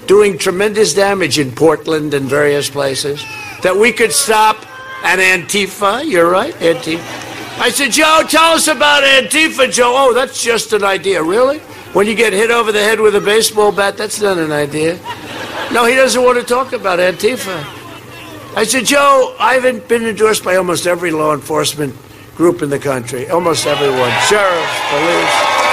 doing tremendous damage in Portland and various places, that we could stop an Antifa. You're right, Antifa. I said, Joe, tell us about Antifa, Joe. Oh, that's just an idea. Really? When you get hit over the head with a baseball bat, that's not an idea. No, he doesn't want to talk about Antifa. I said, Joe, I haven't been endorsed by almost every law enforcement group in the country. Almost everyone. Sheriffs, police.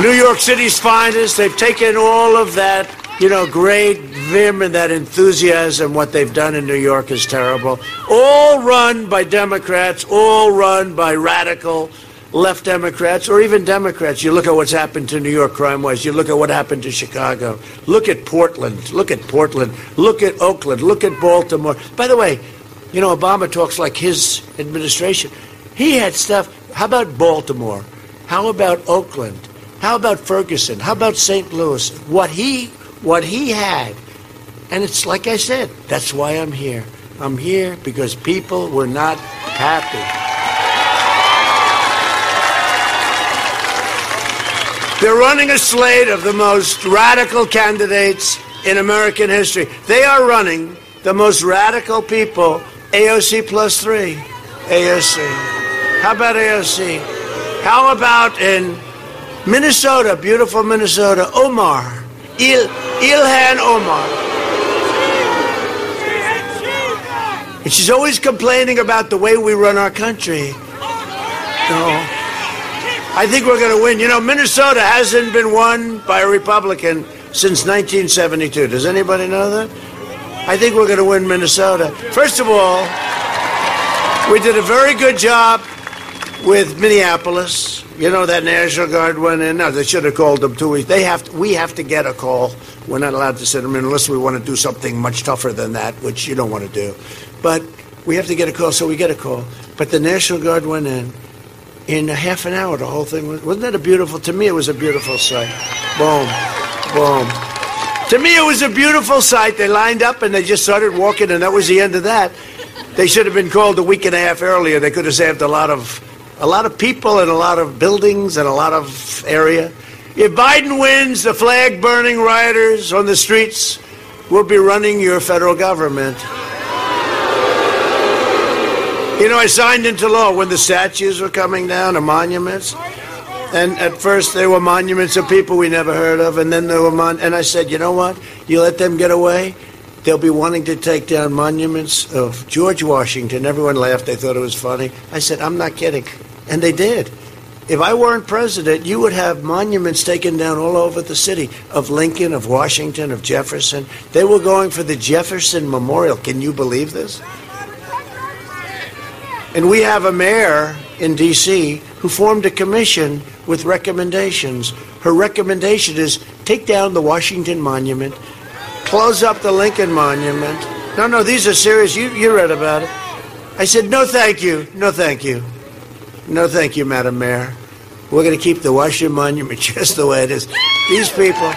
New York City's finest. They've taken all of that, you know, great vim and that enthusiasm. What they've done in New York is terrible. All run by Democrats, all run by radical left Democrats or even Democrats. You look at what's happened to New York crime wise. You look at what happened to Chicago. Look at Portland. Look at Portland. Look at Oakland. Look at Baltimore. By the way, you know, Obama talks like his administration. He had stuff. How about Baltimore? How about Oakland? How about Ferguson? How about St. Louis? What he what he had. And it's like I said, that's why I'm here. I'm here because people were not happy. They're running a slate of the most radical candidates in American history. They are running the most radical people, AOC plus three. AOC. How about AOC? How about in Minnesota, beautiful Minnesota, Omar, Il, Ilhan Omar. And she's always complaining about the way we run our country. No. I think we're going to win. You know, Minnesota hasn't been won by a Republican since 1972. Does anybody know that? I think we're going to win Minnesota. First of all, We did a very good job with Minneapolis. You know that National Guard went in. No, they should have called them two weeks. They have to, we have to get a call. We're not allowed to send them in unless we want to do something much tougher than that, which you don't want to do. But we have to get a call, so we get a call. But the National Guard went in. In a half an hour, the whole thing was, wasn't that a beautiful? To me, it was a beautiful sight. Boom, boom. To me, it was a beautiful sight. They lined up and they just started walking, and that was the end of that. They should have been called a week and a half earlier. They could have saved a lot of a lot of people and a lot of buildings and a lot of area. If Biden wins, the flag burning rioters on the streets will be running your federal government. You know, I signed into law when the statues were coming down, the monuments. And at first, they were monuments of people we never heard of, and then there were mon. And I said, you know what? You let them get away, they'll be wanting to take down monuments of George Washington. Everyone laughed; they thought it was funny. I said, I'm not kidding. And they did. If I weren't president, you would have monuments taken down all over the city of Lincoln, of Washington, of Jefferson. They were going for the Jefferson Memorial. Can you believe this? And we have a mayor in D.C. who formed a commission with recommendations. Her recommendation is take down the Washington Monument, close up the Lincoln Monument. No, no, these are serious. You, you read about it. I said, no, thank you. No, thank you. No, thank you, Madam Mayor. We're going to keep the Washington Monument just the way it is. These people.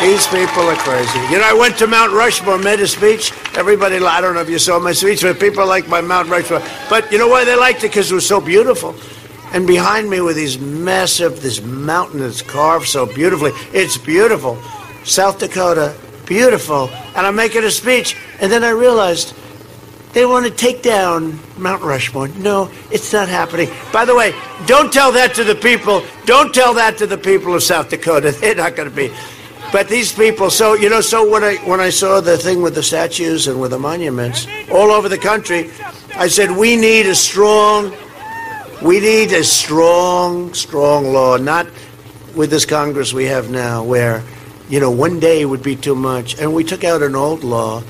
These people are crazy. You know, I went to Mount Rushmore, made a speech. Everybody, I don't know if you saw my speech, but people like my Mount Rushmore. But you know why they liked it? Because it was so beautiful. And behind me were these massive, this mountain that's carved so beautifully. It's beautiful. South Dakota, beautiful. And I'm making a speech. And then I realized they want to take down Mount Rushmore. No, it's not happening. By the way, don't tell that to the people. Don't tell that to the people of South Dakota. They're not going to be. But these people, so you know, so when I when I saw the thing with the statues and with the monuments all over the country, I said we need a strong, we need a strong, strong law, not with this Congress we have now, where you know one day would be too much, and we took out an old law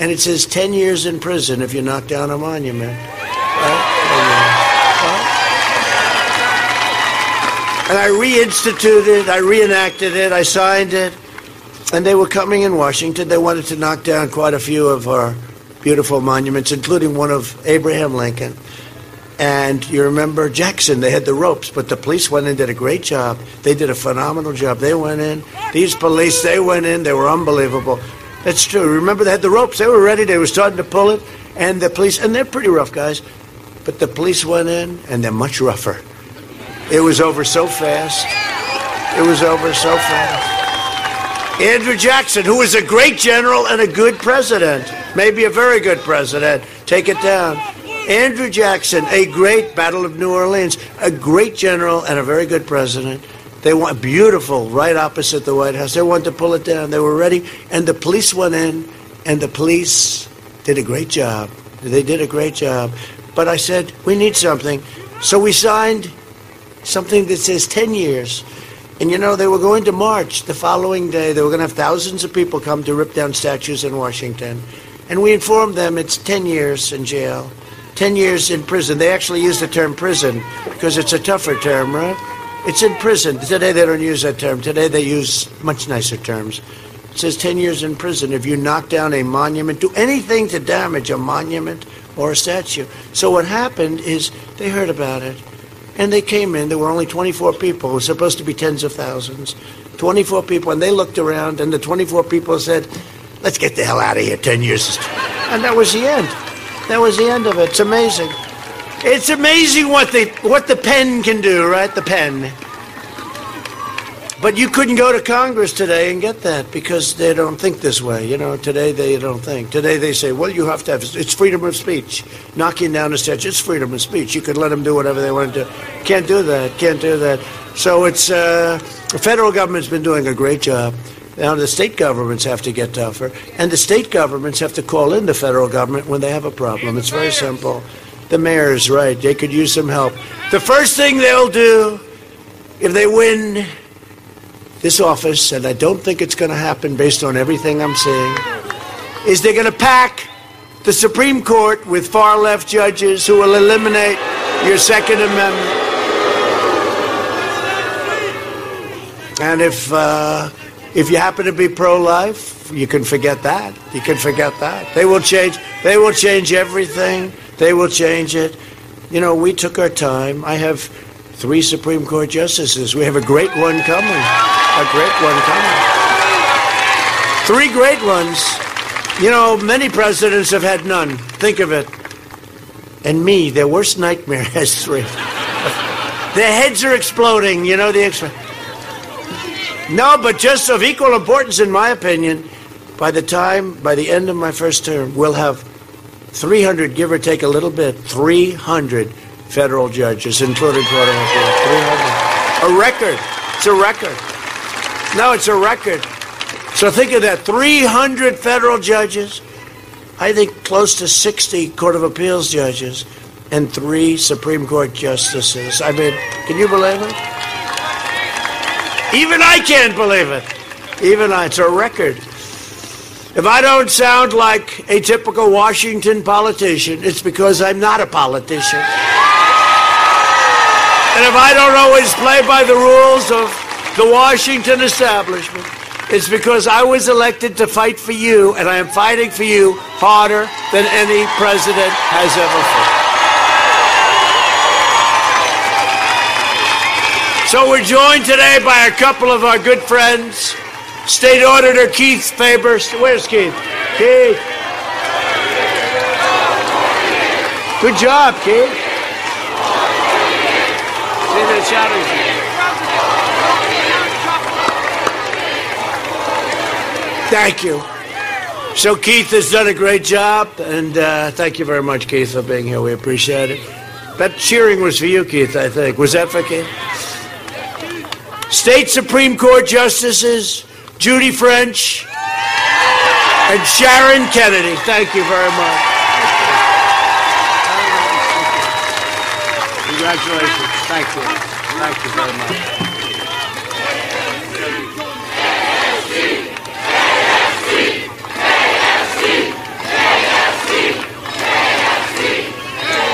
and it says 10 years in prison if you knock down a monument. Right? And I reinstituted, I reenacted it, I signed it, and they were coming in Washington. They wanted to knock down quite a few of our beautiful monuments, including one of Abraham Lincoln. And you remember Jackson, they had the ropes, but the police went in, did a great job. They did a phenomenal job. They went in, these police, they went in, they were unbelievable. That's true. Remember, they had the ropes. They were ready. They were starting to pull it. And the police, and they're pretty rough guys, but the police went in, and they're much rougher. It was over so fast. It was over so fast. Andrew Jackson, who was a great general and a good president, maybe a very good president, take it down. Andrew Jackson, a great Battle of New Orleans, a great general and a very good president. They want beautiful, right opposite the White House. They wanted to pull it down. They were ready, and the police went in, and the police did a great job. They did a great job. But I said we need something, so we signed something that says 10 years. And you know, they were going to march the following day. They were going to have thousands of people come to rip down statues in Washington. And we informed them it's 10 years in jail, 10 years in prison. They actually use the term prison because it's a tougher term, right? It's in prison. Today they don't use that term. Today they use much nicer terms. It says 10 years in prison if you knock down a monument, do anything to damage a monument or a statue. So what happened is they heard about it and they came in. There were only 24 people. It was supposed to be tens of thousands. 24 people. And they looked around and the 24 people said, let's get the hell out of here. 10 years. And that was the end. That was the end of it. It's amazing. It's amazing what the what the pen can do, right? The pen. But you couldn't go to Congress today and get that because they don't think this way. You know, today they don't think. Today they say, well, you have to have it's freedom of speech. Knocking down a statue, it's freedom of speech. You could let them do whatever they want to do. Can't do that. Can't do that. So it's uh, the federal government's been doing a great job. Now the state governments have to get tougher, and the state governments have to call in the federal government when they have a problem. It's very simple. The mayor's right. They could use some help. The first thing they'll do if they win this office, and I don't think it's going to happen based on everything I'm seeing, is they're going to pack the Supreme Court with far left judges who will eliminate your Second Amendment. And if uh, if you happen to be pro-life, you can forget that. You can forget that. They will change. They will change everything. They will change it. You know, we took our time. I have three Supreme Court justices. We have a great one coming. A great one coming. Three great ones. You know, many presidents have had none. Think of it. And me, their worst nightmare has three. their heads are exploding, you know, the exp- No, but just of equal importance, in my opinion, by the time, by the end of my first term, we'll have 300, give or take a little bit, 300 federal judges, including Court of Appeal. 300. A record. It's a record. No, it's a record. So think of that 300 federal judges, I think close to 60 Court of Appeals judges, and three Supreme Court justices. I mean, can you believe it? Even I can't believe it. Even I. It's a record. If I don't sound like a typical Washington politician, it's because I'm not a politician. And if I don't always play by the rules of the Washington establishment, it's because I was elected to fight for you, and I am fighting for you harder than any president has ever fought. So we're joined today by a couple of our good friends, State Auditor Keith Faber. Where's Keith? Keith. Good job, Keith. See, shouting. Thank you. So Keith has done a great job, and uh, thank you very much, Keith, for being here. We appreciate it. That cheering was for you, Keith, I think. Was that for Keith? State Supreme Court Justices Judy French and Sharon Kennedy. Thank you very much. Congratulations. Thank you. Thank you very much.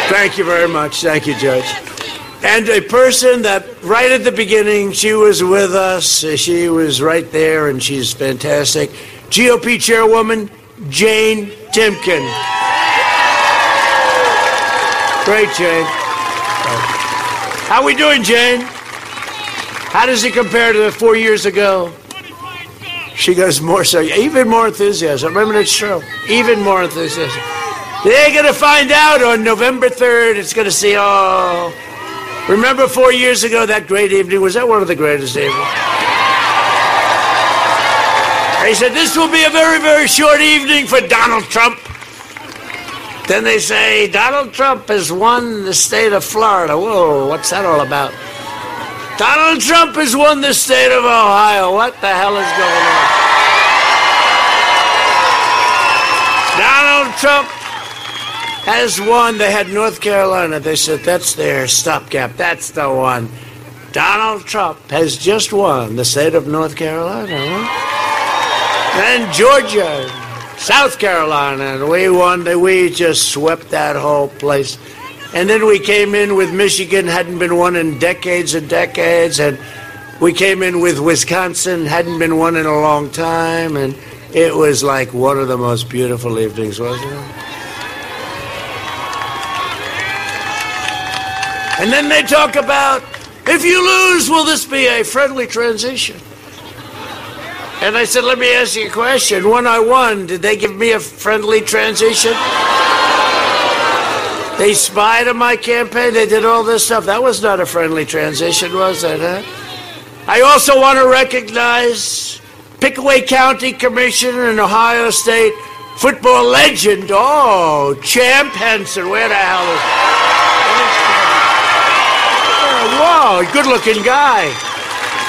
Thank you very much. Thank you, Judge. And a person that right at the beginning, she was with us. She was right there, and she's fantastic. GOP Chairwoman Jane Timken. Great, Jane. How are we doing, Jane? How does it compare to four years ago? She goes more so, even more enthusiasm. Remember, it's true. Even more enthusiasm. They're going to find out on November 3rd. It's going to see, oh. Remember four years ago, that great evening? Was that one of the greatest evenings? They said, this will be a very, very short evening for Donald Trump. Then they say, Donald Trump has won the state of Florida. Whoa, what's that all about? Donald Trump has won the state of Ohio. What the hell is going on? Donald Trump has won. They had North Carolina. They said, that's their stopgap. That's the one. Donald Trump has just won the state of North Carolina. Huh? And Georgia, South Carolina, and we won. We just swept that whole place. And then we came in with Michigan, hadn't been won in decades and decades. And we came in with Wisconsin, hadn't been won in a long time. And it was like one of the most beautiful evenings, wasn't it? And then they talk about if you lose, will this be a friendly transition? And I said, let me ask you a question. When I won, did they give me a friendly transition? They spied on my campaign. They did all this stuff. That was not a friendly transition, was it, huh? I also want to recognize Pickaway County Commissioner and Ohio State football legend. Oh, Champ Henson. Where the hell is Oh, Whoa, good looking guy.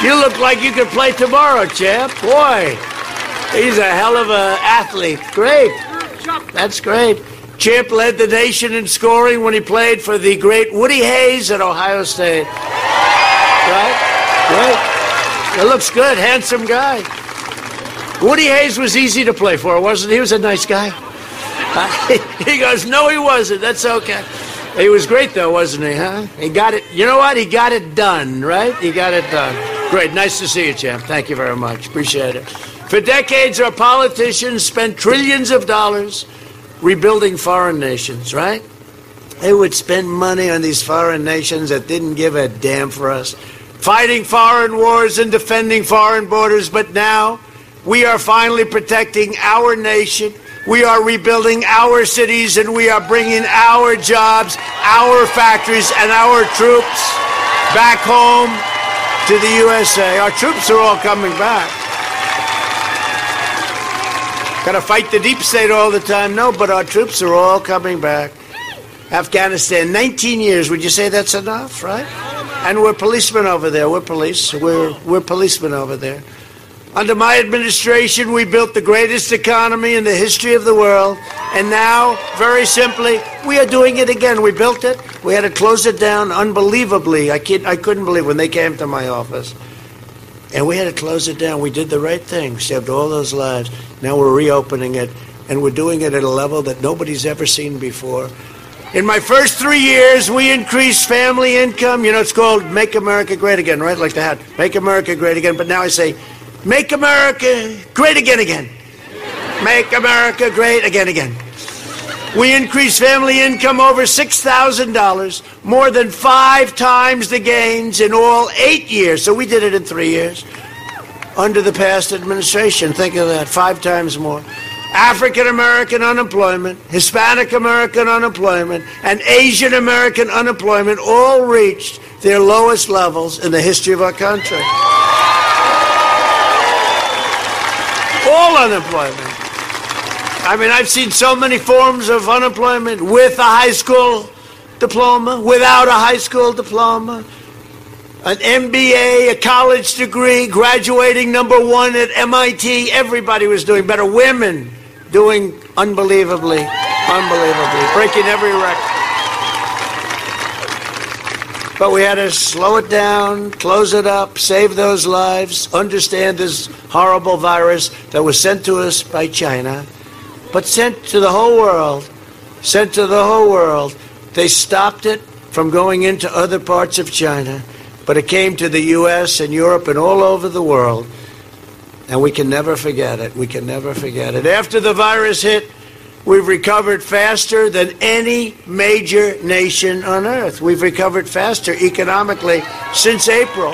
You look like you could play tomorrow, champ. Boy, he's a hell of an athlete. Great. That's great. Champ led the nation in scoring when he played for the great Woody Hayes at Ohio State. Right? Great. It looks good. Handsome guy. Woody Hayes was easy to play for, wasn't he? He was a nice guy. he goes, no, he wasn't. That's okay. He was great, though, wasn't he, huh? He got it. You know what? He got it done, right? He got it done. Great. Nice to see you, champ. Thank you very much. Appreciate it. For decades, our politicians spent trillions of dollars rebuilding foreign nations, right? They would spend money on these foreign nations that didn't give a damn for us, fighting foreign wars and defending foreign borders. But now we are finally protecting our nation we are rebuilding our cities and we are bringing our jobs, our factories, and our troops back home to the USA. Our troops are all coming back. Gotta fight the deep state all the time. No, but our troops are all coming back. Afghanistan, 19 years. Would you say that's enough, right? And we're policemen over there. We're police. We're, we're policemen over there. Under my administration, we built the greatest economy in the history of the world. And now, very simply, we are doing it again. We built it. We had to close it down unbelievably. I, I couldn't believe when they came to my office. And we had to close it down. We did the right thing, We saved all those lives. Now we're reopening it, and we're doing it at a level that nobody's ever seen before. In my first three years, we increased family income. You know, it's called Make America Great Again, right? Like the hat. Make America Great Again. But now I say, Make America great again, again. Make America great again, again. We increased family income over $6,000, more than five times the gains in all eight years. So we did it in three years under the past administration. Think of that, five times more. African American unemployment, Hispanic American unemployment, and Asian American unemployment all reached their lowest levels in the history of our country. All unemployment. I mean, I've seen so many forms of unemployment with a high school diploma, without a high school diploma, an MBA, a college degree, graduating number one at MIT. Everybody was doing better. Women doing unbelievably, unbelievably, breaking every record. But we had to slow it down, close it up, save those lives, understand this horrible virus that was sent to us by China, but sent to the whole world. Sent to the whole world. They stopped it from going into other parts of China, but it came to the U.S. and Europe and all over the world. And we can never forget it. We can never forget it. After the virus hit, We've recovered faster than any major nation on earth. We've recovered faster economically since April.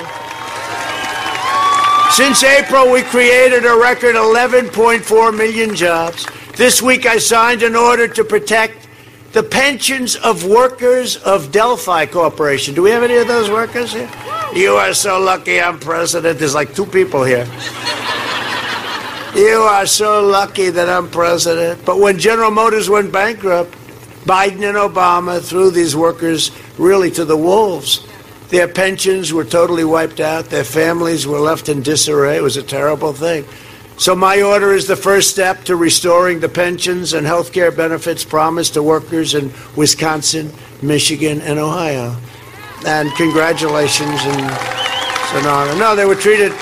Since April, we created a record 11.4 million jobs. This week, I signed an order to protect the pensions of workers of Delphi Corporation. Do we have any of those workers here? You are so lucky I'm president. There's like two people here. You are so lucky that I'm president. But when General Motors went bankrupt, Biden and Obama threw these workers really to the wolves. Their pensions were totally wiped out. Their families were left in disarray. It was a terrible thing. So, my order is the first step to restoring the pensions and health care benefits promised to workers in Wisconsin, Michigan, and Ohio. And congratulations. And. No, they were treated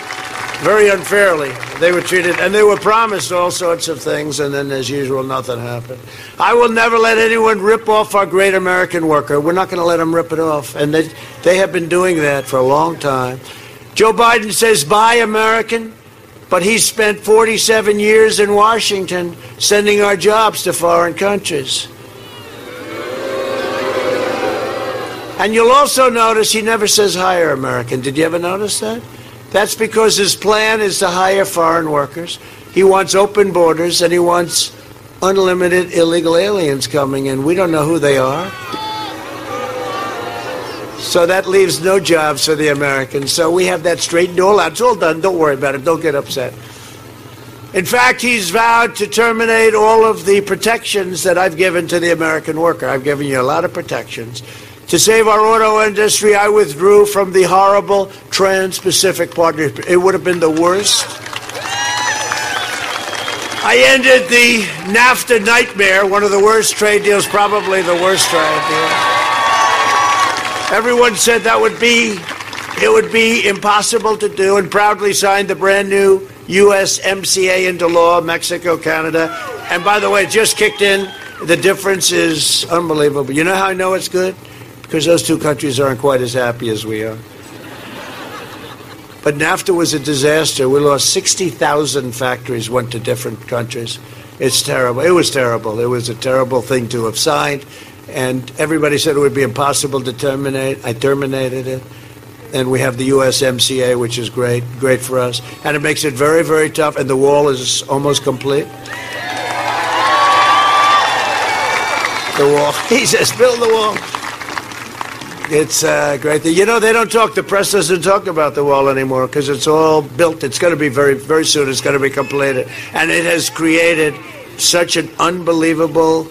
very unfairly. They were treated, and they were promised all sorts of things, and then, as usual, nothing happened. I will never let anyone rip off our great American worker. We're not going to let them rip it off, and they, they have been doing that for a long time. Joe Biden says, buy American, but he spent 47 years in Washington sending our jobs to foreign countries. And you'll also notice he never says hire American. Did you ever notice that? That's because his plan is to hire foreign workers. He wants open borders and he wants unlimited illegal aliens coming in. We don't know who they are. So that leaves no jobs for the Americans. So we have that straightened all out. It's all done. Don't worry about it. Don't get upset. In fact, he's vowed to terminate all of the protections that I've given to the American worker. I've given you a lot of protections. To save our auto industry, I withdrew from the horrible Trans Pacific Partnership. It would have been the worst. I ended the NAFTA nightmare, one of the worst trade deals, probably the worst trade deal. Everyone said that would be it would be impossible to do and proudly signed the brand new USMCA into law, Mexico, Canada. And by the way, it just kicked in The difference is unbelievable. You know how I know it's good? Because those two countries aren't quite as happy as we are. But NAFTA was a disaster. We lost 60,000 factories, went to different countries. It's terrible. It was terrible. It was a terrible thing to have signed. And everybody said it would be impossible to terminate. I terminated it. And we have the USMCA, which is great, great for us. And it makes it very, very tough. And the wall is almost complete. The wall. He says, build the wall. It's uh, great. Thing. You know, they don't talk, the press doesn't talk about the wall anymore because it's all built. It's going to be very, very soon, it's going to be completed. And it has created such an unbelievable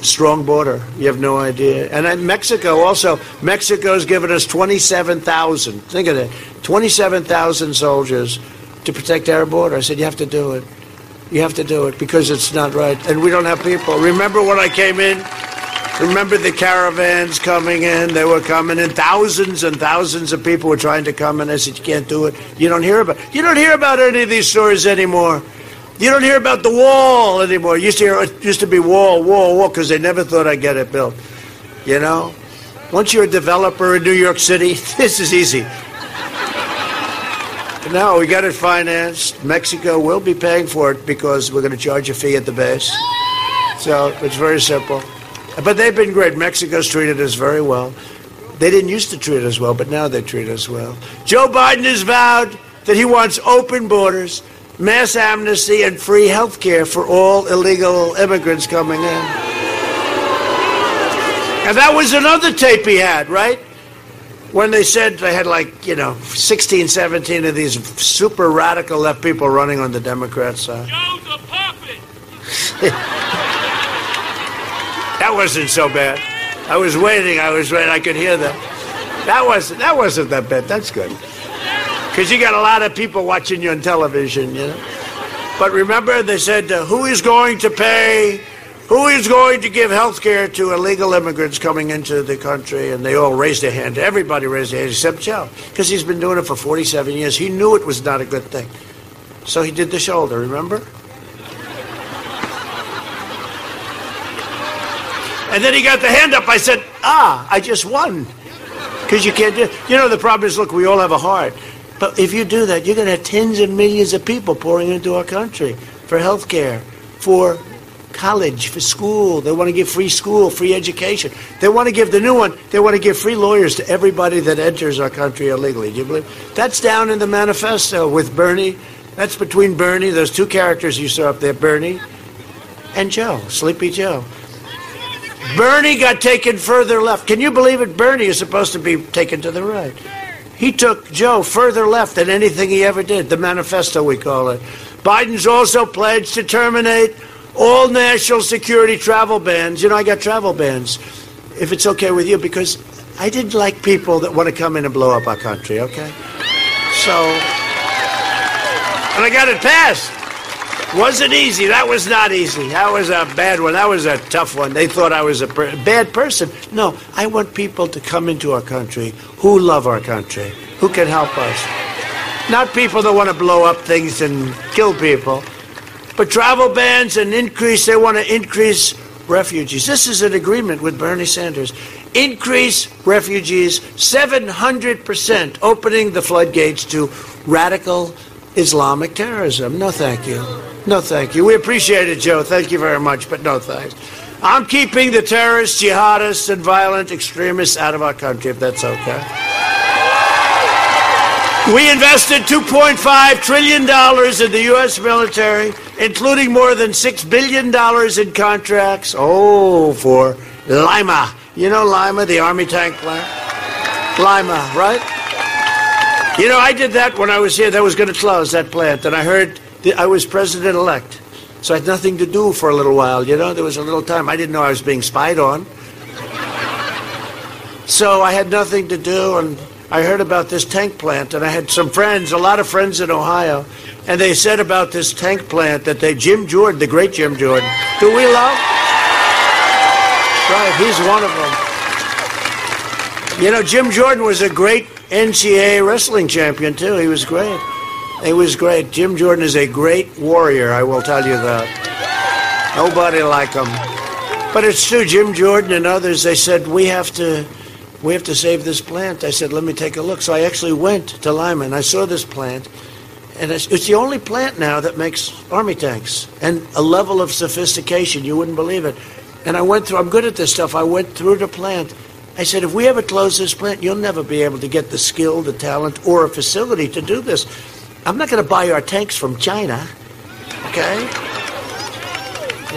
strong border. You have no idea. And Mexico also. Mexico's given us 27,000. Think of that. 27,000 soldiers to protect our border. I said, you have to do it. You have to do it because it's not right. And we don't have people. Remember when I came in? Remember the caravans coming in? They were coming in. Thousands and thousands of people were trying to come in. I said, you can't do it. You don't hear about You don't hear about any of these stories anymore. You don't hear about the wall anymore. You used to hear it used to be wall, wall, wall, because they never thought I'd get it built. You know? Once you're a developer in New York City, this is easy. No, we got it financed. Mexico will be paying for it because we're going to charge a fee at the base. So it's very simple. But they've been great. Mexico's treated us very well. They didn't used to treat us well, but now they treat us well. Joe Biden has vowed that he wants open borders, mass amnesty, and free health care for all illegal immigrants coming in. And that was another tape he had, right? When they said they had like, you know, 16, 17 of these super radical left people running on the Democrat side. Joe's a puppet! That wasn't so bad. I was waiting. I was waiting. I could hear that. That wasn't. That wasn't that bad. That's good. Because you got a lot of people watching you on television, you know. But remember, they said, uh, "Who is going to pay? Who is going to give health care to illegal immigrants coming into the country?" And they all raised their hand. Everybody raised their hand except Joe, because he's been doing it for 47 years. He knew it was not a good thing, so he did the shoulder. Remember? And then he got the hand up. I said, ah, I just won. Because you can't do You know, the problem is, look, we all have a heart. But if you do that, you're going to have tens of millions of people pouring into our country for health care, for college, for school. They want to give free school, free education. They want to give the new one, they want to give free lawyers to everybody that enters our country illegally. Do you believe? That's down in the manifesto with Bernie. That's between Bernie, those two characters you saw up there, Bernie and Joe, Sleepy Joe. Bernie got taken further left. Can you believe it? Bernie is supposed to be taken to the right. He took Joe further left than anything he ever did, the manifesto, we call it. Biden's also pledged to terminate all national security travel bans. You know, I got travel bans, if it's okay with you, because I didn't like people that want to come in and blow up our country, okay? So, and I got it passed. Wasn't easy. That was not easy. That was a bad one. That was a tough one. They thought I was a per- bad person. No, I want people to come into our country who love our country, who can help us. Not people that want to blow up things and kill people. But travel bans and increase, they want to increase refugees. This is an agreement with Bernie Sanders. Increase refugees 700%, opening the floodgates to radical Islamic terrorism. No, thank you. No, thank you. We appreciate it, Joe. Thank you very much, but no thanks. I'm keeping the terrorists, jihadists, and violent extremists out of our country, if that's okay. We invested $2.5 trillion in the U.S. military, including more than $6 billion in contracts. Oh, for Lima. You know Lima, the Army tank plant? Lima, right? You know, I did that when I was here. That was going to close, that plant. And I heard I was president elect. So I had nothing to do for a little while, you know. There was a little time. I didn't know I was being spied on. So I had nothing to do, and I heard about this tank plant, and I had some friends, a lot of friends in Ohio, and they said about this tank plant that they, Jim Jordan, the great Jim Jordan, who we love. Right, he's one of them. You know, Jim Jordan was a great NCAA wrestling champion, too. He was great. He was great. Jim Jordan is a great warrior, I will tell you that. Nobody like him. But it's true. Jim Jordan and others, they said, we have to, we have to save this plant. I said, let me take a look. So I actually went to Lima and I saw this plant. And it's, it's the only plant now that makes army tanks and a level of sophistication you wouldn't believe it. And I went through. I'm good at this stuff. I went through the plant. I said, if we ever close this plant, you'll never be able to get the skill, the talent, or a facility to do this. I'm not going to buy our tanks from China. Okay.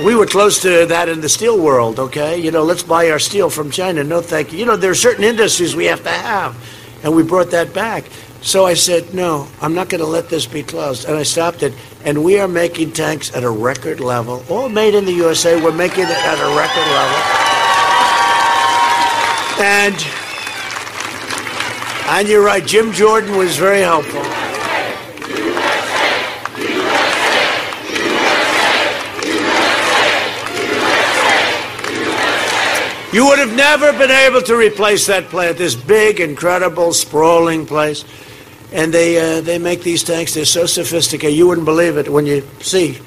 We were close to that in the steel world, okay? You know, let's buy our steel from China. No, thank you. You know, there are certain industries we have to have, and we brought that back. So I said, no, I'm not going to let this be closed. And I stopped it. And we are making tanks at a record level. All made in the USA. We're making it at a record level. And, and you're right, Jim Jordan was very helpful. You would have never been able to replace that plant, this big, incredible, sprawling place. And they, uh, they make these tanks. They're so sophisticated. You wouldn't believe it when you see.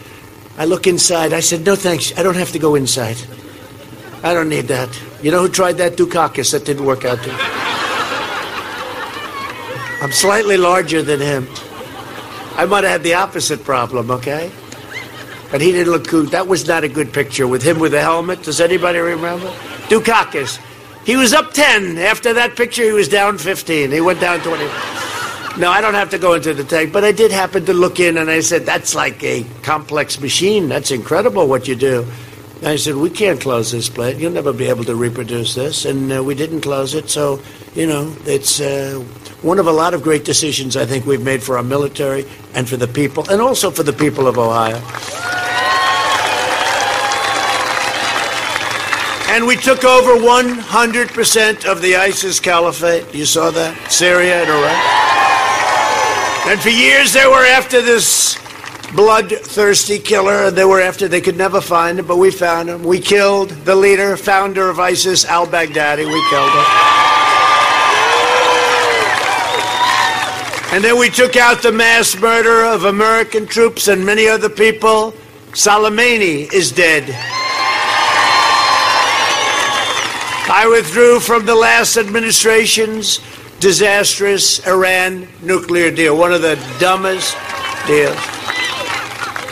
I look inside. I said, no thanks. I don't have to go inside. I don't need that. You know who tried that? Dukakis. That didn't work out too. I'm slightly larger than him. I might have had the opposite problem, okay? But he didn't look cool. That was not a good picture with him with the helmet. Does anybody remember? Dukakis. He was up 10. After that picture, he was down 15. He went down 20. No, I don't have to go into the tank, but I did happen to look in and I said, that's like a complex machine. That's incredible what you do. And I said, we can't close this plant. You'll never be able to reproduce this. And uh, we didn't close it. So, you know, it's uh, one of a lot of great decisions I think we've made for our military and for the people, and also for the people of Ohio. And we took over 100% of the ISIS caliphate. You saw that? Syria and Iraq. And for years they were after this bloodthirsty killer, they were after, they could never find him, but we found him. We killed the leader, founder of ISIS, al Baghdadi. We killed him. And then we took out the mass murder of American troops and many other people. Soleimani is dead. I withdrew from the last administration's disastrous Iran nuclear deal, one of the dumbest deals.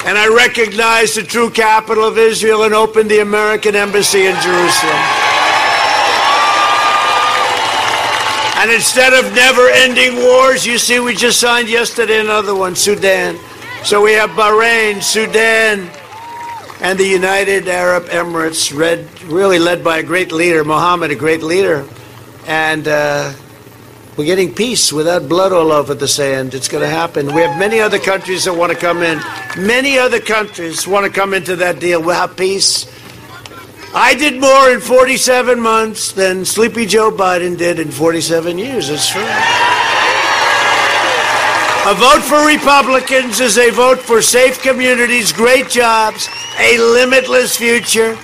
And I recognized the true capital of Israel and opened the American embassy in Jerusalem. And instead of never ending wars, you see, we just signed yesterday another one, Sudan. So we have Bahrain, Sudan, and the United Arab Emirates, read, really led by a great leader, Mohammed, a great leader. And uh, we're getting peace without blood all over the sand. It's going to happen. We have many other countries that want to come in. Many other countries want to come into that deal. We'll have peace. I did more in 47 months than Sleepy Joe Biden did in 47 years. It's true. A vote for Republicans is a vote for safe communities, great jobs, a limitless future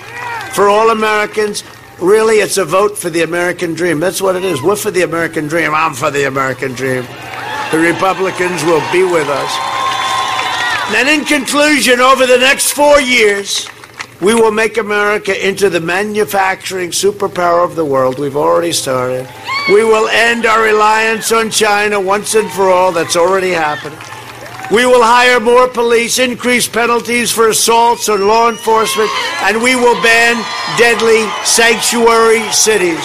for all Americans. Really, it's a vote for the American dream. That's what it is. We're for the American dream. I'm for the American dream. The Republicans will be with us. And in conclusion, over the next four years, we will make America into the manufacturing superpower of the world. We've already started. We will end our reliance on China once and for all. That's already happening. We will hire more police, increase penalties for assaults on law enforcement, and we will ban deadly sanctuary cities.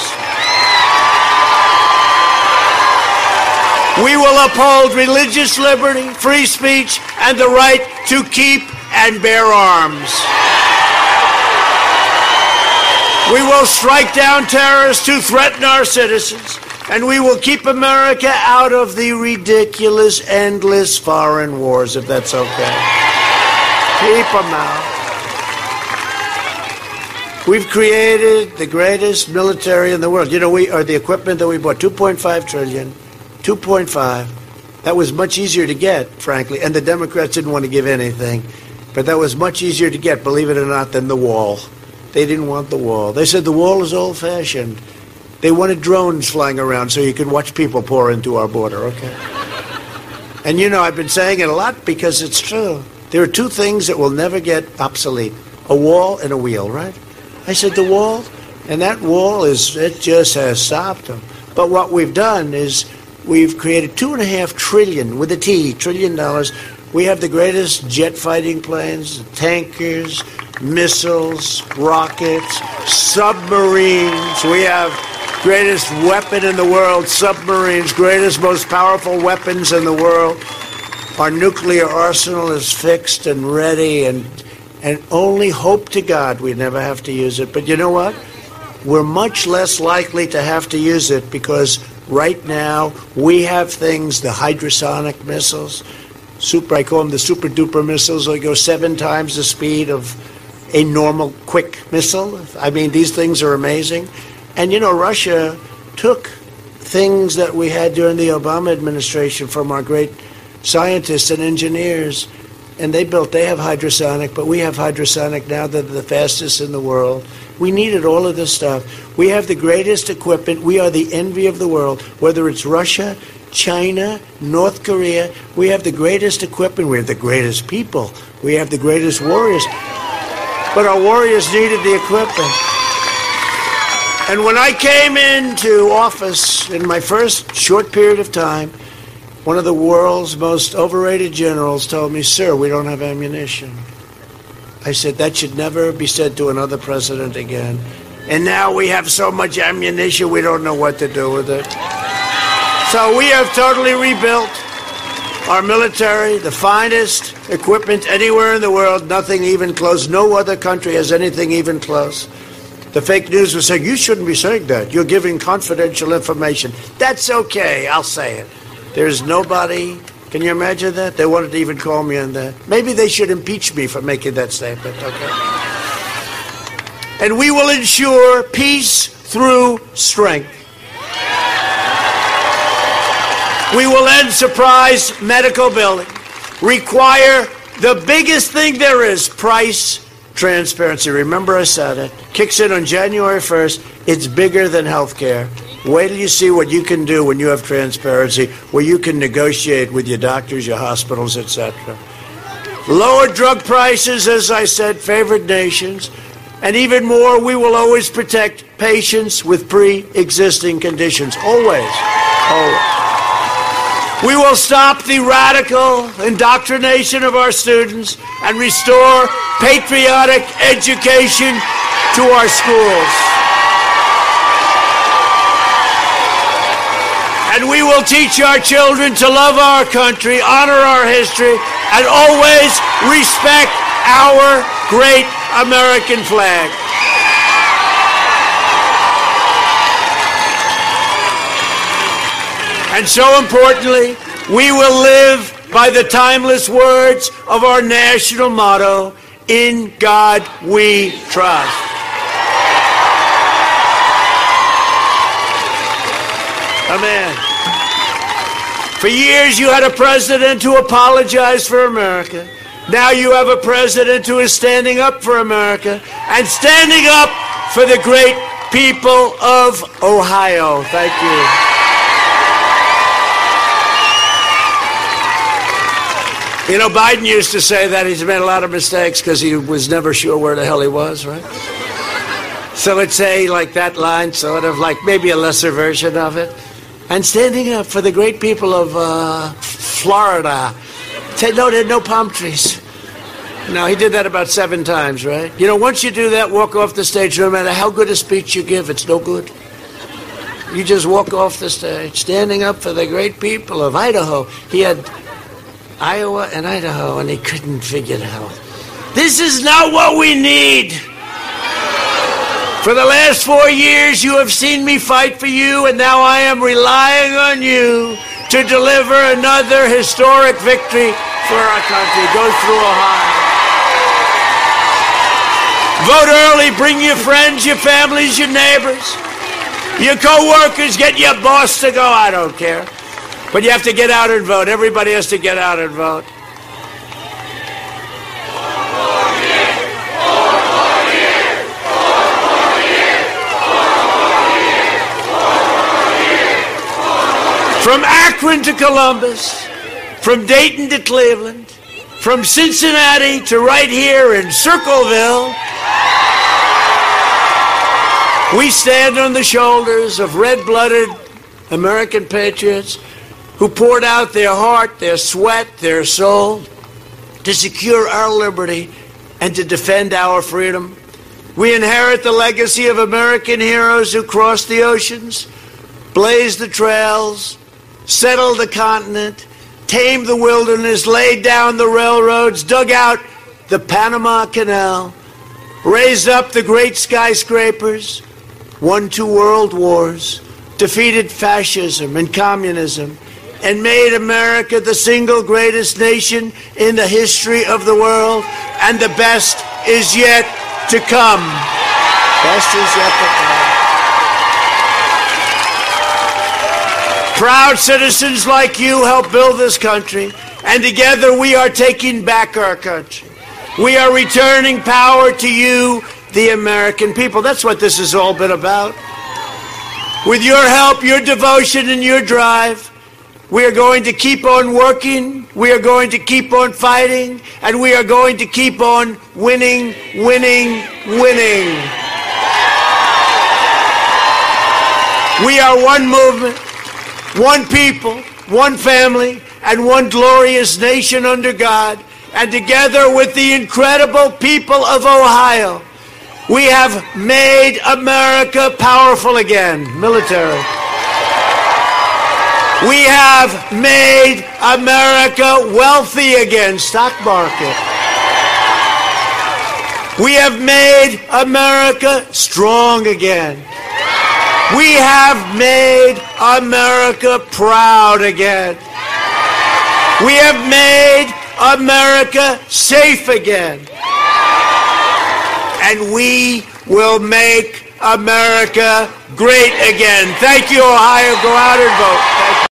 We will uphold religious liberty, free speech, and the right to keep and bear arms. We will strike down terrorists who threaten our citizens, and we will keep America out of the ridiculous, endless foreign wars, if that's okay. Keep them out. We've created the greatest military in the world. You know, we are the equipment that we bought 2.5 trillion, 2.5. That was much easier to get, frankly, and the Democrats didn't want to give anything. But that was much easier to get, believe it or not, than the wall. They didn't want the wall. They said the wall is old fashioned. They wanted drones flying around so you could watch people pour into our border, okay? And you know, I've been saying it a lot because it's true. There are two things that will never get obsolete a wall and a wheel, right? I said, the wall? And that wall is, it just has stopped them. But what we've done is we've created two and a half trillion, with a T, trillion dollars. We have the greatest jet fighting planes, tankers, missiles, rockets, submarines. We have greatest weapon in the world, submarines, greatest, most powerful weapons in the world. Our nuclear arsenal is fixed and ready, and and only hope to God we never have to use it. But you know what? We're much less likely to have to use it because right now we have things, the hypersonic missiles, super, I call them the super duper missiles, they go seven times the speed of a normal quick missile. I mean, these things are amazing. And you know, Russia took things that we had during the Obama administration from our great scientists and engineers, and they built, they have hydrosonic, but we have hydrosonic now that are the fastest in the world. We needed all of this stuff. We have the greatest equipment. We are the envy of the world, whether it's Russia, China, North Korea. We have the greatest equipment. We have the greatest people. We have the greatest warriors. But our warriors needed the equipment. And when I came into office in my first short period of time, one of the world's most overrated generals told me, Sir, we don't have ammunition. I said, That should never be said to another president again. And now we have so much ammunition, we don't know what to do with it. So we have totally rebuilt our military, the finest equipment anywhere in the world, nothing even close. No other country has anything even close. The fake news was saying, You shouldn't be saying that. You're giving confidential information. That's okay, I'll say it. There's nobody. Can you imagine that? They wanted to even call me on that. Maybe they should impeach me for making that statement, okay? And we will ensure peace through strength. We will end surprise medical billing. Require the biggest thing there is price transparency. Remember, I said it. Kicks in on January 1st. It's bigger than health care. Wait till you see what you can do when you have transparency, where you can negotiate with your doctors, your hospitals, etc. Lower drug prices, as I said, favored nations. And even more, we will always protect patients with pre existing conditions. Always. Always. We will stop the radical indoctrination of our students and restore patriotic education to our schools. And we will teach our children to love our country, honor our history, and always respect our great American flag. And so importantly, we will live by the timeless words of our national motto In God we trust. Amen. For years, you had a president who apologized for America. Now you have a president who is standing up for America and standing up for the great people of Ohio. Thank you. You know, Biden used to say that he's made a lot of mistakes because he was never sure where the hell he was, right? So let's say, like that line, sort of like maybe a lesser version of it and standing up for the great people of uh, Florida. Said, no, there are no palm trees. No, he did that about seven times, right? You know, once you do that, walk off the stage, no matter how good a speech you give, it's no good. You just walk off the stage, standing up for the great people of Idaho. He had Iowa and Idaho, and he couldn't figure it out. This is not what we need. For the last four years, you have seen me fight for you, and now I am relying on you to deliver another historic victory for our country. Go through Ohio. Vote early. Bring your friends, your families, your neighbors, your co-workers. Get your boss to go. I don't care. But you have to get out and vote. Everybody has to get out and vote. From Akron to Columbus, from Dayton to Cleveland, from Cincinnati to right here in Circleville. We stand on the shoulders of red blooded American patriots who poured out their heart, their sweat, their soul to secure our liberty and to defend our freedom. We inherit the legacy of American heroes who crossed the oceans, blazed the trails, settled the continent, tamed the wilderness, laid down the railroads, dug out the Panama Canal, raised up the great skyscrapers, won two world wars, defeated fascism and communism, and made America the single greatest nation in the history of the world, and the best is yet to come. Best is yet to come. Proud citizens like you help build this country, and together we are taking back our country. We are returning power to you, the American people. That's what this has all been about. With your help, your devotion, and your drive, we are going to keep on working, we are going to keep on fighting, and we are going to keep on winning, winning, winning. We are one movement, one people, one family, and one glorious nation under God. And together with the incredible people of Ohio, we have made America powerful again, military. We have made America wealthy again, stock market. We have made America strong again. We have made America proud again. We have made America safe again. And we will make America great again. Thank you, Ohio. Go out and vote. Thank you.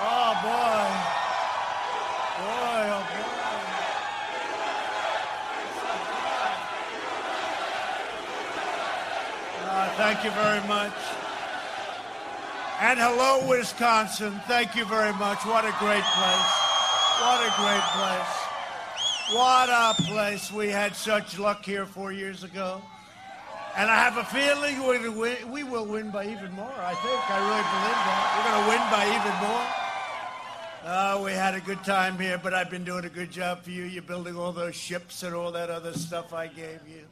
Oh, boy. Boy, oh, boy. Uh, thank you very much. And hello, Wisconsin. Thank you very much. What a great place. What a great place. What a place. We had such luck here four years ago. And I have a feeling we're gonna win, we will win by even more. I think. I really believe that. We're going to win by even more. Uh, we had a good time here, but I've been doing a good job for you. You're building all those ships and all that other stuff I gave you.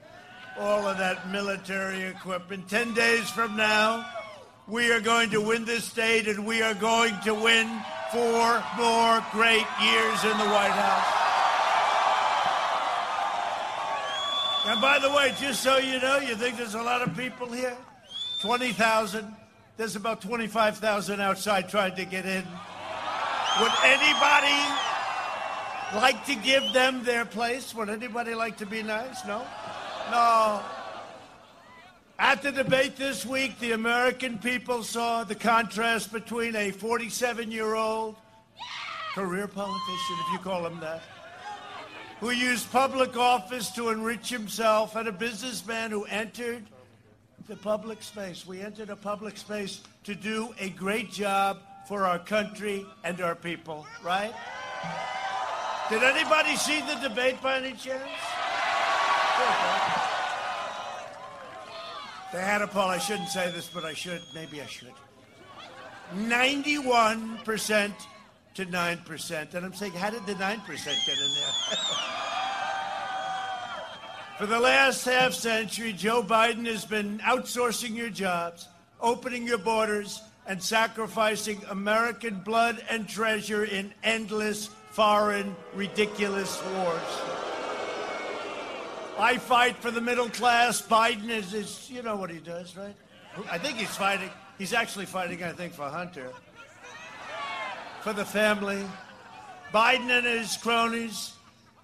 All of that military equipment. Ten days from now, we are going to win this state, and we are going to win four more great years in the White House. And by the way, just so you know, you think there's a lot of people here? 20,000. There's about 25,000 outside trying to get in. Would anybody like to give them their place? Would anybody like to be nice? No? No. At the debate this week, the American people saw the contrast between a 47 year old career politician, if you call him that, who used public office to enrich himself, and a businessman who entered the public space. We entered a public space to do a great job for our country and our people, right? Did anybody see the debate by any chance? They had a poll. I shouldn't say this, but I should. Maybe I should. 91% to 9%. And I'm saying, how did the 9% get in there? For the last half century, Joe Biden has been outsourcing your jobs, opening your borders, and sacrificing American blood and treasure in endless, foreign, ridiculous wars. I fight for the middle class. Biden is, is, you know what he does, right? I think he's fighting. He's actually fighting, I think, for Hunter, for the family. Biden and his cronies,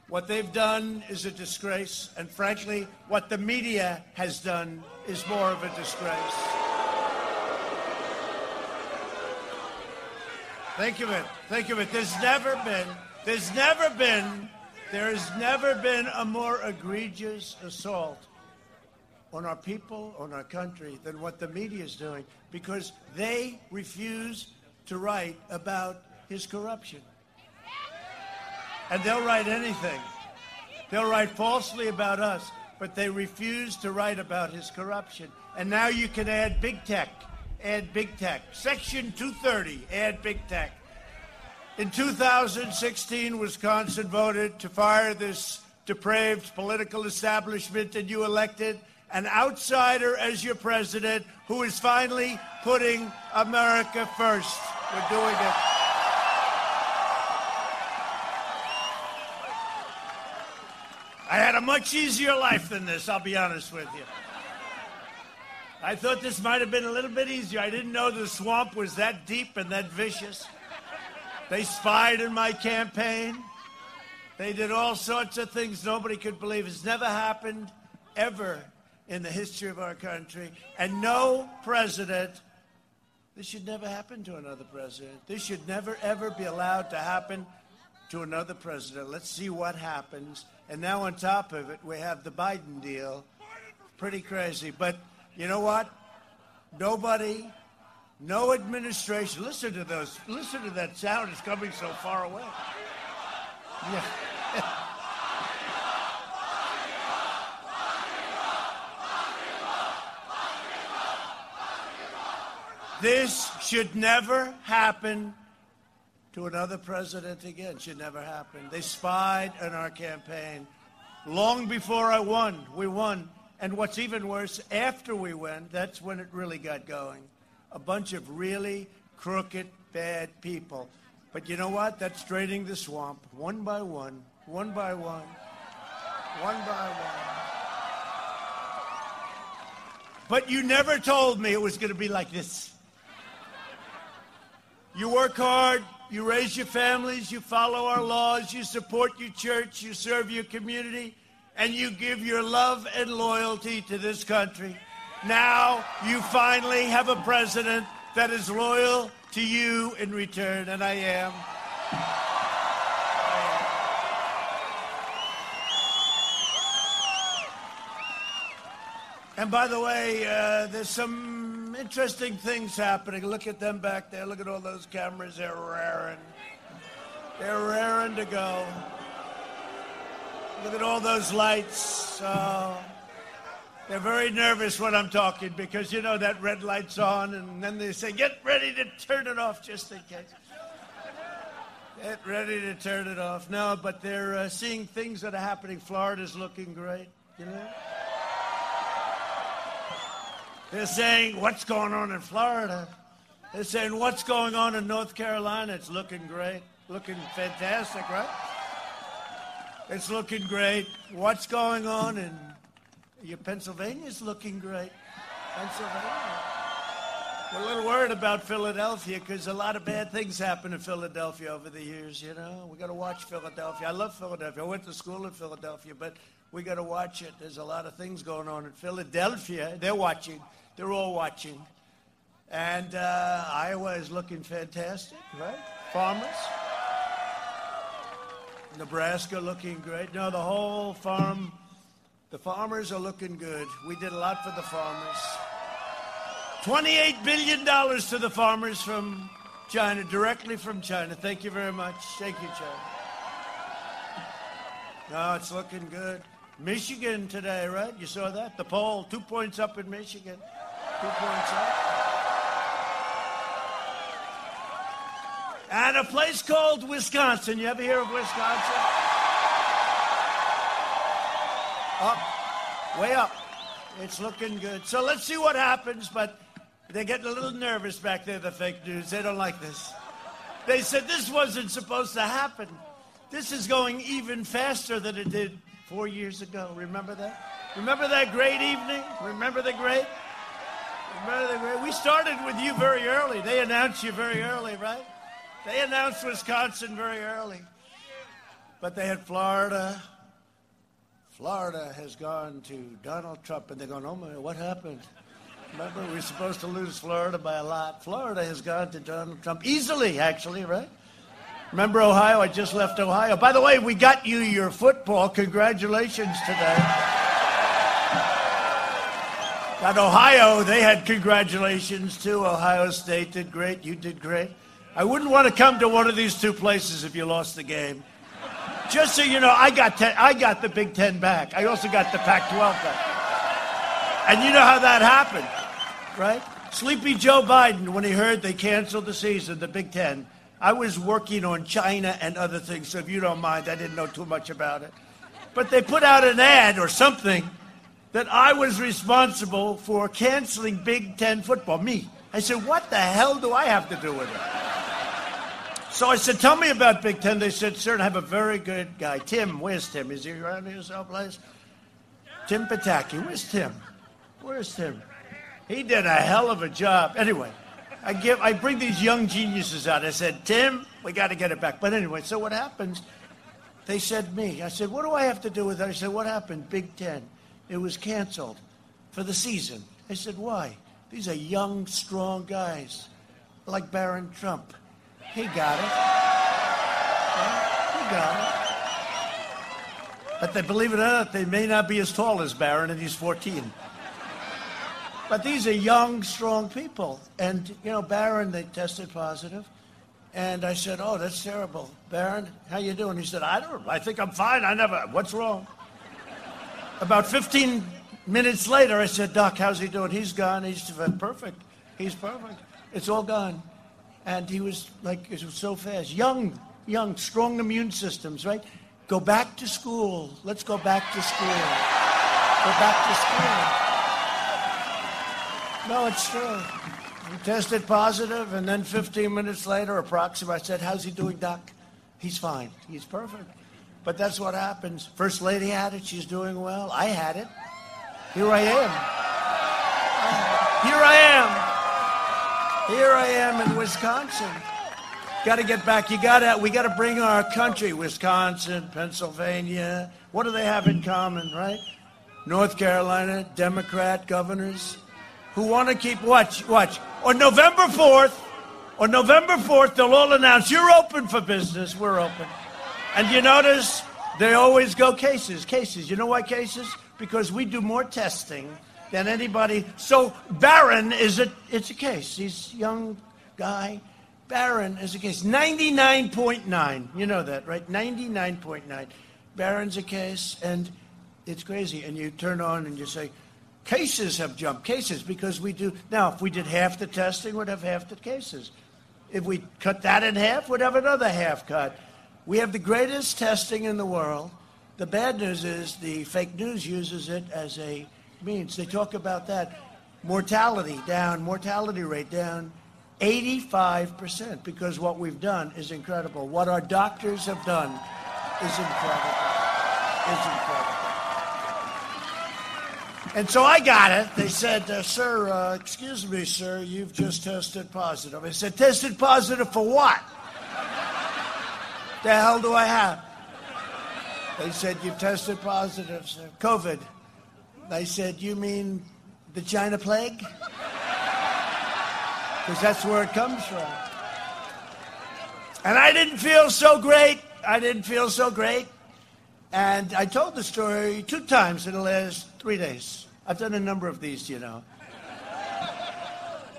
what they've done is a disgrace. And frankly, what the media has done is more of a disgrace. Think of it. Think of it. There's never been, there's never been, there has never been a more egregious assault on our people, on our country, than what the media is doing because they refuse to write about his corruption. And they'll write anything. They'll write falsely about us, but they refuse to write about his corruption. And now you can add big tech. Add big tech. Section 230, add big tech. In 2016, Wisconsin voted to fire this depraved political establishment, and you elected an outsider as your president who is finally putting America first. We're doing it. I had a much easier life than this, I'll be honest with you. I thought this might have been a little bit easier. I didn't know the swamp was that deep and that vicious. They spied in my campaign. They did all sorts of things nobody could believe. It's never happened ever in the history of our country. And no president, this should never happen to another president. This should never, ever be allowed to happen to another president. Let's see what happens. And now, on top of it, we have the Biden deal. Pretty crazy. But you know what? Nobody, no administration. Listen to those. Listen to that sound. It's coming so far away. Yeah. This should never happen to another president again. Should never happen. They spied on our campaign long before I won. We won. And what's even worse, after we went, that's when it really got going. A bunch of really crooked, bad people. But you know what? That's draining the swamp one by one, one by one, one by one. But you never told me it was going to be like this. You work hard, you raise your families, you follow our laws, you support your church, you serve your community, and you give your love and loyalty to this country. Now you finally have a president that is loyal to you in return, and I am. And by the way, uh, there's some interesting things happening. Look at them back there. Look at all those cameras. They're raring. They're raring to go. Look at all those lights. Uh, they're very nervous when I'm talking because, you know, that red light's on, and then they say, get ready to turn it off just in case. Get ready to turn it off. No, but they're uh, seeing things that are happening. Florida's looking great, you know? They're saying, what's going on in Florida? They're saying, what's going on in North Carolina? It's looking great. Looking fantastic, right? It's looking great. What's going on in your Pennsylvania's looking great. Pennsylvania. We're a little worried about Philadelphia because a lot of bad things happen in Philadelphia over the years, you know. We got to watch Philadelphia. I love Philadelphia. I went to school in Philadelphia, but we got to watch it. There's a lot of things going on in Philadelphia. They're watching. They're all watching. And uh, Iowa is looking fantastic, right? Farmers. Nebraska looking great. No, the whole farm, the farmers are looking good. We did a lot for the farmers. $28 billion to the farmers from China, directly from China. Thank you very much. Thank you, China. No, it's looking good. Michigan today, right? You saw that? The poll, two points up in Michigan. Two points up. And a place called Wisconsin. You ever hear of Wisconsin? Up, way up. It's looking good. So let's see what happens, but they're getting a little nervous back there, the fake news. They don't like this. They said this wasn't supposed to happen. This is going even faster than it did four years ago. Remember that? Remember that great evening? Remember the great? Remember the great? We started with you very early. They announced you very early, right? They announced Wisconsin very early. But they had Florida. Florida has gone to Donald Trump, and they're going, oh my, what happened? Remember, we are supposed to lose Florida by a lot. Florida has gone to Donald Trump easily, actually, right? Remember Ohio? I just left Ohio. By the way, we got you your football. Congratulations today. Got Ohio, they had congratulations too. Ohio State did great. You did great. I wouldn't want to come to one of these two places if you lost the game. Just so you know, I got ten, I got the Big Ten back. I also got the Pac-12 back. And you know how that happened, right? Sleepy Joe Biden, when he heard they canceled the season, the Big Ten, I was working on China and other things, so if you don't mind, I didn't know too much about it. But they put out an ad or something that I was responsible for canceling Big Ten football. Me. I said, what the hell do I have to do with it? So I said, tell me about Big Ten. They said, sir, I have a very good guy. Tim, where's Tim? Is he around here someplace? Tim Pataki. Where's Tim? Where's Tim? He did a hell of a job. Anyway, I give I bring these young geniuses out. I said, Tim, we got to get it back. But anyway, so what happens? They said me. I said, what do I have to do with it? I said, what happened? Big Ten. It was canceled for the season. I said, why? These are young, strong guys like Barron Trump. He got it. He got it. But they believe it or not, they may not be as tall as Barron, and he's 14. But these are young, strong people. And, you know, Barron, they tested positive. And I said, oh, that's terrible. Barron, how you doing? He said, I don't, I think I'm fine. I never, what's wrong? About 15 minutes later, I said, Doc, how's he doing? He's gone. He's perfect. He's perfect. It's all gone. And he was like, it was so fast. Young, young, strong immune systems, right? Go back to school. Let's go back to school. Go back to school. No, it's true. He tested positive, and then 15 minutes later, approximately, I said, How's he doing, Doc? He's fine. He's perfect. But that's what happens. First lady had it. She's doing well. I had it. Here I am. Here I am. Here I am in Wisconsin. Got to get back. You got to. We got to bring our country. Wisconsin, Pennsylvania. What do they have in common, right? North Carolina, Democrat governors who want to keep watch watch on November fourth. On November 4th, they'll all announce you're open for business. We're open. And you notice they always go cases, cases. You know why cases? Because we do more testing than anybody. So Barron is a it's a case. He's young guy. Barron is a case. 99.9. You know that, right? 99.9. Barron's a case, and it's crazy. And you turn on and you say, cases have jumped. Cases, because we do. Now, if we did half the testing, we'd have half the cases. If we cut that in half, we'd have another half cut. We have the greatest testing in the world. The bad news is the fake news uses it as a means. They talk about that. Mortality down, mortality rate down 85% because what we've done is incredible. What our doctors have done is incredible. Is incredible. And so I got it. They said, uh, Sir, uh, excuse me, sir, you've just tested positive. I said, Tested positive for what? The hell do I have? They said, You've tested positive, sir. COVID. They said, You mean the China plague? Because that's where it comes from. And I didn't feel so great. I didn't feel so great. And I told the story two times in the last three days. I've done a number of these, you know.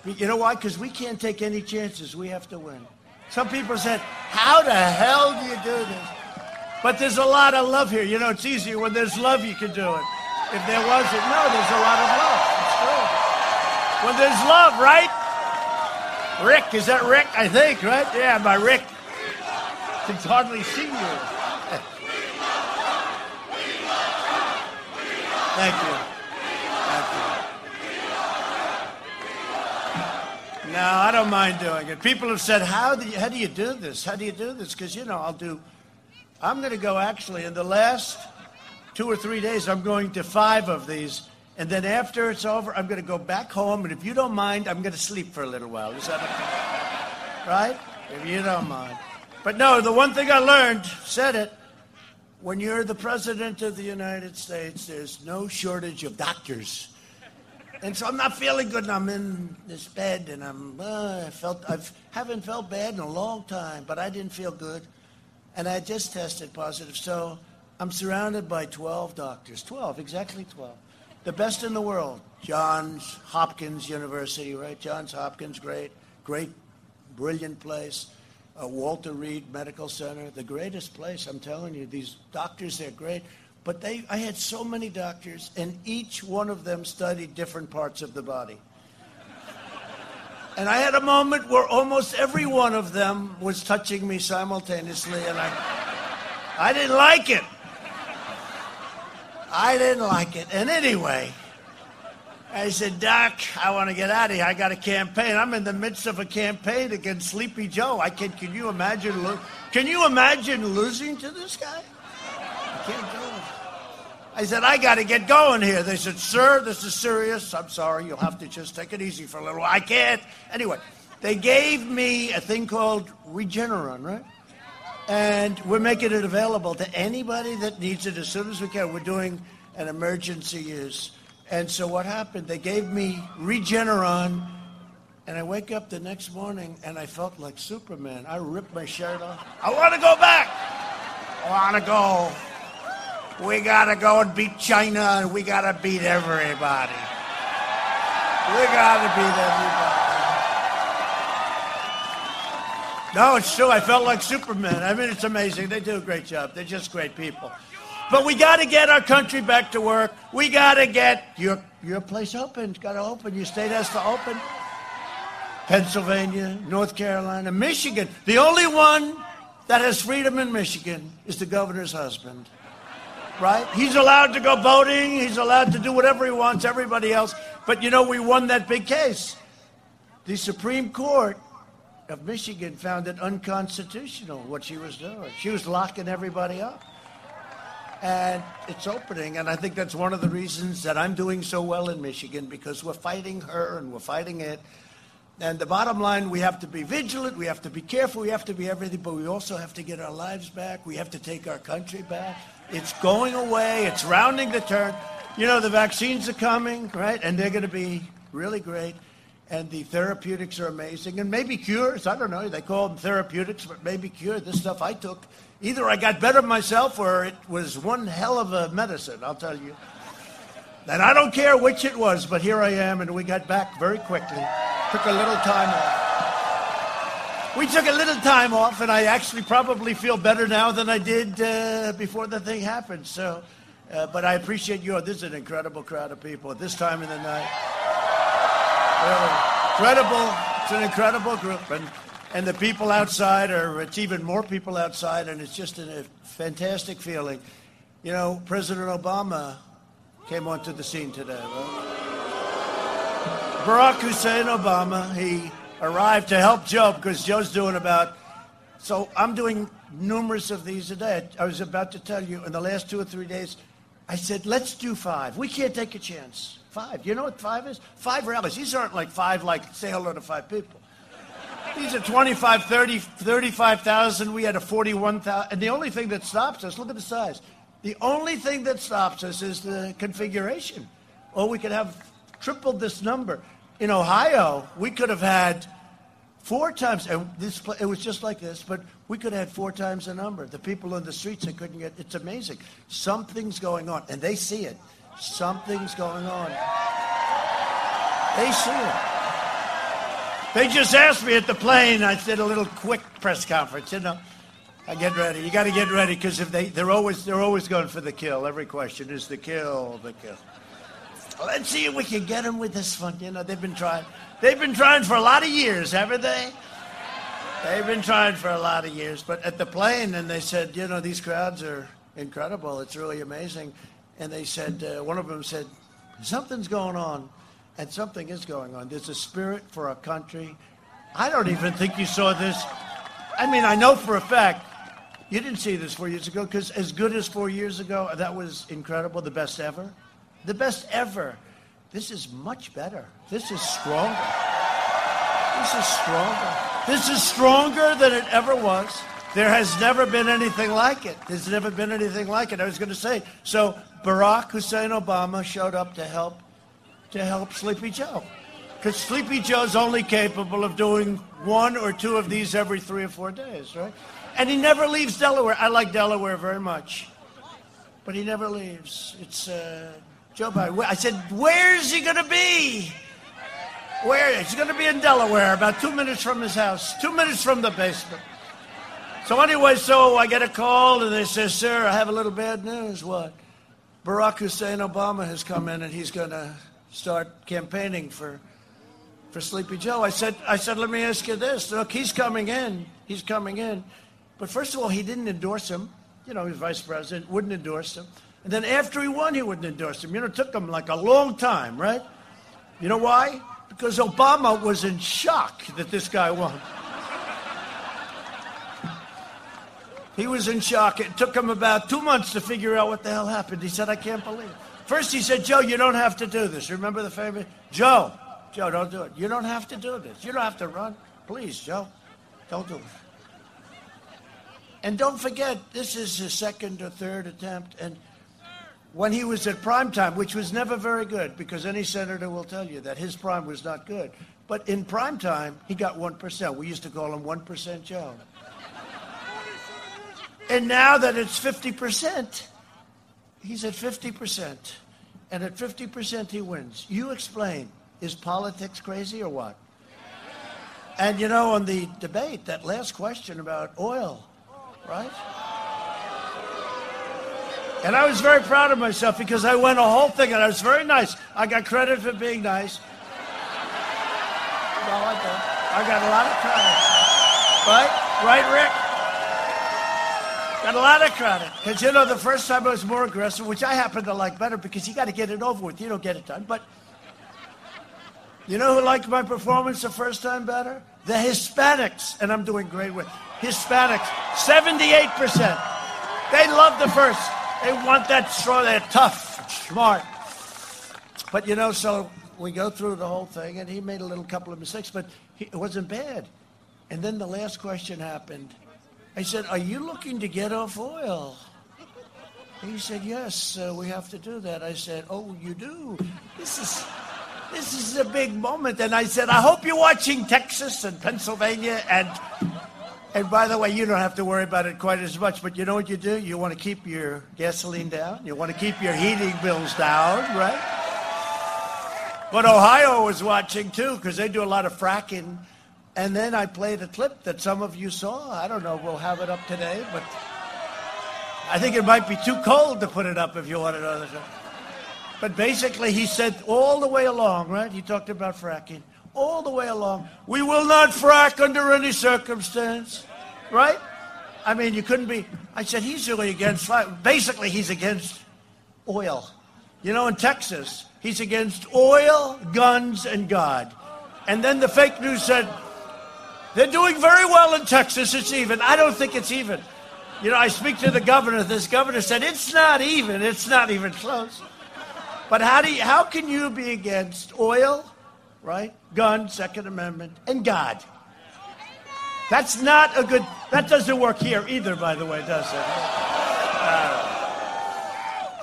You know why? Because we can't take any chances. We have to win. Some people said, How the hell do you do this? But there's a lot of love here. You know, it's easier when there's love, you can do it. If there wasn't, no, there's a lot of love. It's true. When there's love, right? Rick, is that Rick? I think, right? Yeah, my Rick. Can hardly see you. Thank you. No, I don't mind doing it. People have said, how do you, how do, you do this? How do you do this? Because, you know, I'll do, I'm going to go actually in the last two or three days, I'm going to five of these. And then after it's over, I'm going to go back home. And if you don't mind, I'm going to sleep for a little while. Is that okay? Right? If you don't mind. But no, the one thing I learned, said it, when you're the president of the United States, there's no shortage of doctors. And so I'm not feeling good, and I'm in this bed, and I'm uh, I felt I haven't felt bad in a long time, but I didn't feel good, and I just tested positive. So I'm surrounded by 12 doctors, 12, exactly 12, the best in the world. Johns Hopkins University, right? Johns Hopkins, great, great, brilliant place. uh, Walter Reed Medical Center, the greatest place. I'm telling you, these doctors, they're great. But they, I had so many doctors, and each one of them studied different parts of the body. And I had a moment where almost every one of them was touching me simultaneously, and I, I didn't like it. I didn't like it. And anyway, I said, Doc, I want to get out of here. I got a campaign. I'm in the midst of a campaign against Sleepy Joe. I can. Can you imagine? Lo- can you imagine losing to this guy? I can't do it. I said, I got to get going here. They said, Sir, this is serious. I'm sorry. You'll have to just take it easy for a little while. I can't. Anyway, they gave me a thing called Regeneron, right? And we're making it available to anybody that needs it as soon as we can. We're doing an emergency use. And so what happened? They gave me Regeneron, and I wake up the next morning and I felt like Superman. I ripped my shirt off. I want to go back. I want to go. We got to go and beat China, and we got to beat everybody. We got to beat everybody. No, it's true. I felt like Superman. I mean, it's amazing. They do a great job. They're just great people. But we got to get our country back to work. We got to get your your place open. It's got to open. Your state has to open. Pennsylvania, North Carolina, Michigan. The only one that has freedom in Michigan is the governor's husband. Right? He's allowed to go voting. He's allowed to do whatever he wants. Everybody else. But you know, we won that big case. The Supreme Court of Michigan found it unconstitutional what she was doing. She was locking everybody up. And it's opening, and I think that's one of the reasons that I'm doing so well in Michigan because we're fighting her and we're fighting it. And the bottom line, we have to be vigilant, we have to be careful, we have to be everything, but we also have to get our lives back. We have to take our country back. It's going away, it's rounding the turn. You know, the vaccines are coming, right? And they're going to be really great. And the therapeutics are amazing. And maybe cures, I don't know, they call them therapeutics, but maybe cure. This stuff I took, either I got better myself or it was one hell of a medicine, I'll tell you. And I don't care which it was, but here I am, and we got back very quickly. Took a little time off. We took a little time off, and I actually probably feel better now than I did uh, before the thing happened. So, uh, but I appreciate you. This is an incredible crowd of people at this time of the night. Incredible. It's an incredible group, and and the people outside are. It's even more people outside, and it's just a fantastic feeling. You know, President Obama came onto the scene today. Right? Barack Hussein Obama, he arrived to help Joe because Joe's doing about. So I'm doing numerous of these a day. I was about to tell you in the last two or three days, I said, let's do five. We can't take a chance. Five. You know what five is? Five rallies. These aren't like five, like say hello to five people. These are 25, 30, 35,000. We had a 41,000. And the only thing that stops us, look at the size. The only thing that stops us is the configuration. Or we could have tripled this number. In Ohio, we could have had four times, and this it was just like this, but we could have had four times the number. The people in the streets, they couldn't get, it's amazing. Something's going on, and they see it. Something's going on. They see it. They just asked me at the plane. I did a little quick press conference. You know, I get ready. You got to get ready because if they they're always they're always going for the kill. Every question is the kill, the kill. Let's see if we can get them with this one. You know, they've been trying. They've been trying for a lot of years, haven't they? They've been trying for a lot of years. But at the plane, and they said, you know, these crowds are incredible. It's really amazing. And they said, uh, one of them said, something's going on. And something is going on. There's a spirit for our country. I don't even think you saw this. I mean, I know for a fact you didn't see this four years ago because as good as four years ago, that was incredible, the best ever. The best ever. This is much better. This is stronger. This is stronger. This is stronger than it ever was. There has never been anything like it. There's never been anything like it. I was going to say. So Barack Hussein Obama showed up to help to help Sleepy Joe. Because Sleepy Joe's only capable of doing one or two of these every three or four days, right? And he never leaves Delaware. I like Delaware very much. But he never leaves. It's uh, Joe Biden. I said, where's he going to be? Where? He's going to be in Delaware, about two minutes from his house, two minutes from the basement. So anyway, so I get a call and they say, "Sir, I have a little bad news. What? Barack Hussein Obama has come in and he's going to start campaigning for for Sleepy Joe." I said, "I said, let me ask you this. Look, he's coming in. He's coming in, but first of all, he didn't endorse him. You know, he's vice president, wouldn't endorse him. And then after he won, he wouldn't endorse him. You know, it took him like a long time, right? You know why? Because Obama was in shock that this guy won." He was in shock. It took him about two months to figure out what the hell happened. He said, I can't believe it. First, he said, Joe, you don't have to do this. Remember the famous? Joe, Joe, don't do it. You don't have to do this. You don't have to run. Please, Joe, don't do it. And don't forget, this is his second or third attempt. And when he was at prime time, which was never very good, because any senator will tell you that his prime was not good. But in prime time, he got 1%. We used to call him 1% Joe. And now that it's 50%, he's at 50%. And at 50%, he wins. You explain. Is politics crazy or what? And you know, on the debate, that last question about oil, right? And I was very proud of myself because I went a whole thing and I was very nice. I got credit for being nice. No, I. I got a lot of credit. Right? Right, Rick? Got a lot of credit. Because, you know, the first time I was more aggressive, which I happen to like better because you got to get it over with. You don't get it done. But you know who liked my performance the first time better? The Hispanics. And I'm doing great with Hispanics. 78%. They love the first. They want that strong. They're tough, smart. But, you know, so we go through the whole thing, and he made a little couple of mistakes, but he, it wasn't bad. And then the last question happened. I said, Are you looking to get off oil? He said, Yes, uh, we have to do that. I said, Oh, you do? This is. This is a big moment. And I said, I hope you're watching Texas and Pennsylvania. And, and by the way, you don't have to worry about it quite as much. But you know what you do? You want to keep your gasoline down. You want to keep your heating bills down, right? But Ohio was watching too because they do a lot of fracking and then I played a clip that some of you saw. I don't know, we'll have it up today, but I think it might be too cold to put it up if you want it on the show. But basically, he said all the way along, right? He talked about fracking. All the way along, we will not frack under any circumstance, right? I mean, you couldn't be. I said he's really against. Basically, he's against oil. You know, in Texas, he's against oil, guns, and God. And then the fake news said, they're doing very well in Texas. It's even. I don't think it's even. You know, I speak to the governor. This governor said it's not even. It's not even close. But how do you, how can you be against oil, right? Gun, Second Amendment, and God? That's not a good. That doesn't work here either, by the way, does it? Uh,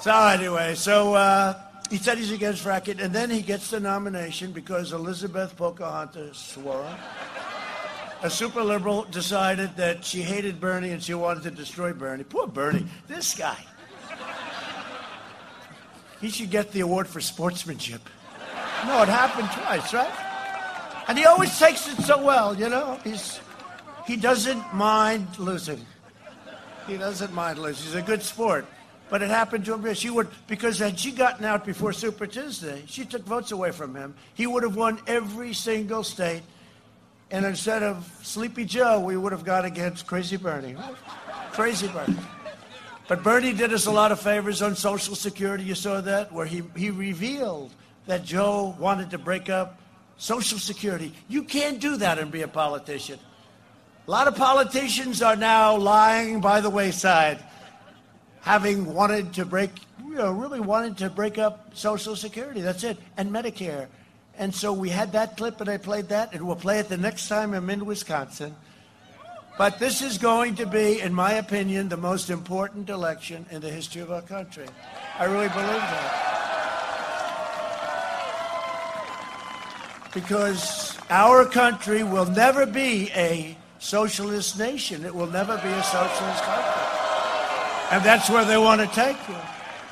so anyway, so uh, he said he's against fracking, and then he gets the nomination because Elizabeth Pocahontas swore a super liberal decided that she hated Bernie and she wanted to destroy Bernie. Poor Bernie. This guy. He should get the award for sportsmanship. No, it happened twice, right? And he always takes it so well, you know. He's he doesn't mind losing. He doesn't mind losing. He's a good sport. But it happened to him. She would because had she gotten out before Super Tuesday, she took votes away from him. He would have won every single state and instead of Sleepy Joe, we would have gone against Crazy Bernie. Crazy Bernie. But Bernie did us a lot of favors on Social Security. You saw that, where he, he revealed that Joe wanted to break up Social Security. You can't do that and be a politician. A lot of politicians are now lying by the wayside, having wanted to break, you know, really wanted to break up Social Security. That's it. And Medicare. And so we had that clip, and I played that, and we'll play it the next time I'm in Wisconsin. But this is going to be, in my opinion, the most important election in the history of our country. I really believe that. Because our country will never be a socialist nation. It will never be a socialist country. And that's where they want to take you.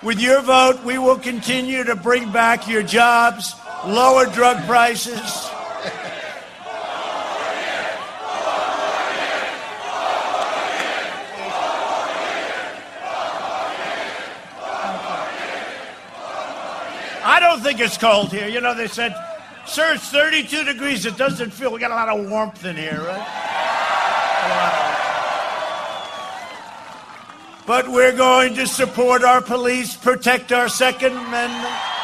With your vote, we will continue to bring back your jobs lower drug prices. I don't think it's cold here. You know, they said, sir, it's 32 degrees. It doesn't feel, we got a lot of warmth in here, right? But we're going to support our police, protect our Second Amendment.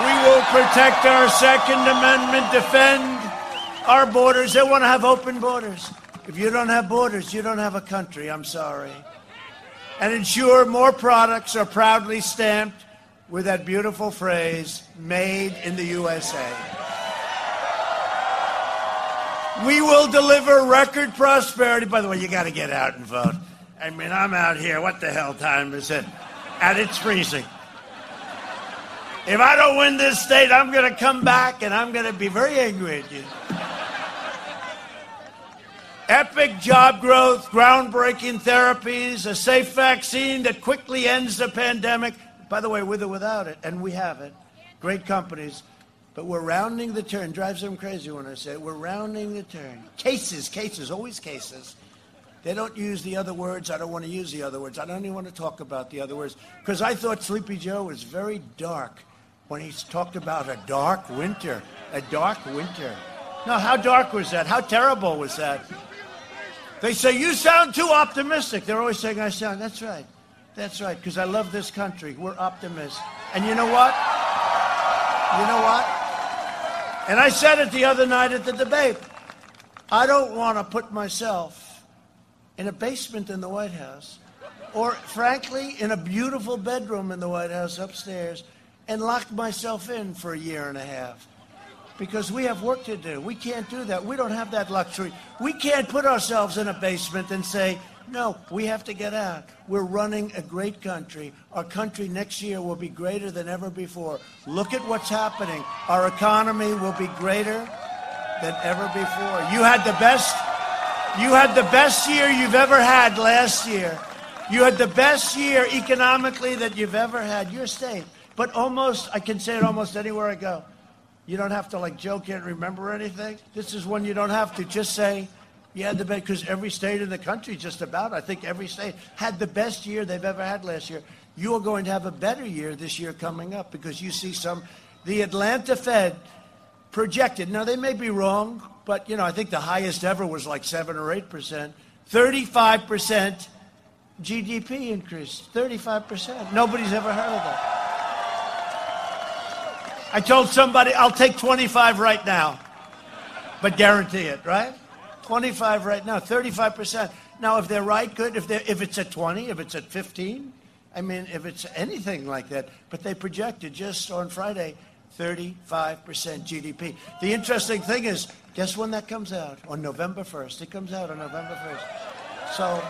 We will protect our Second Amendment, defend our borders. They want to have open borders. If you don't have borders, you don't have a country. I'm sorry. And ensure more products are proudly stamped with that beautiful phrase, made in the USA. We will deliver record prosperity. By the way, you got to get out and vote. I mean, I'm out here. What the hell time is it? And it's freezing. If I don't win this state, I'm going to come back and I'm going to be very angry at you. Epic job growth, groundbreaking therapies, a safe vaccine that quickly ends the pandemic. By the way, with or without it, and we have it. Great companies. But we're rounding the turn. Drives them crazy when I say it. We're rounding the turn. Cases, cases, always cases. They don't use the other words. I don't want to use the other words. I don't even want to talk about the other words because I thought Sleepy Joe was very dark when he's talked about a dark winter. A dark winter. Now, how dark was that? How terrible was that? They say, You sound too optimistic. They're always saying, I sound. That's right. That's right, because I love this country. We're optimists. And you know what? You know what? And I said it the other night at the debate. I don't want to put myself in a basement in the White House, or frankly, in a beautiful bedroom in the White House upstairs, and locked myself in for a year and a half. Because we have work to do. We can't do that. We don't have that luxury. We can't put ourselves in a basement and say, no, we have to get out. We're running a great country. Our country next year will be greater than ever before. Look at what's happening. Our economy will be greater than ever before. You had the best you had the best year you've ever had last year. You had the best year economically that you've ever had. Your state. But almost, I can say it almost anywhere I go. You don't have to, like, joke can't remember anything. This is one you don't have to. Just say, you had the best, because every state in the country, just about, I think every state had the best year they've ever had last year. You are going to have a better year this year coming up because you see some, the Atlanta Fed projected. Now, they may be wrong, but you know, I think the highest ever was like seven or eight percent. Thirty-five percent GDP increase. Thirty-five percent. Nobody's ever heard of that. I told somebody I'll take 25 right now, but guarantee it, right? 25 right now, 35 percent. Now, if they're right, good. If they if it's at 20, if it's at 15, I mean, if it's anything like that. But they projected just on Friday 35% GDP. The interesting thing is, guess when that comes out? On November 1st. It comes out on November 1st. So,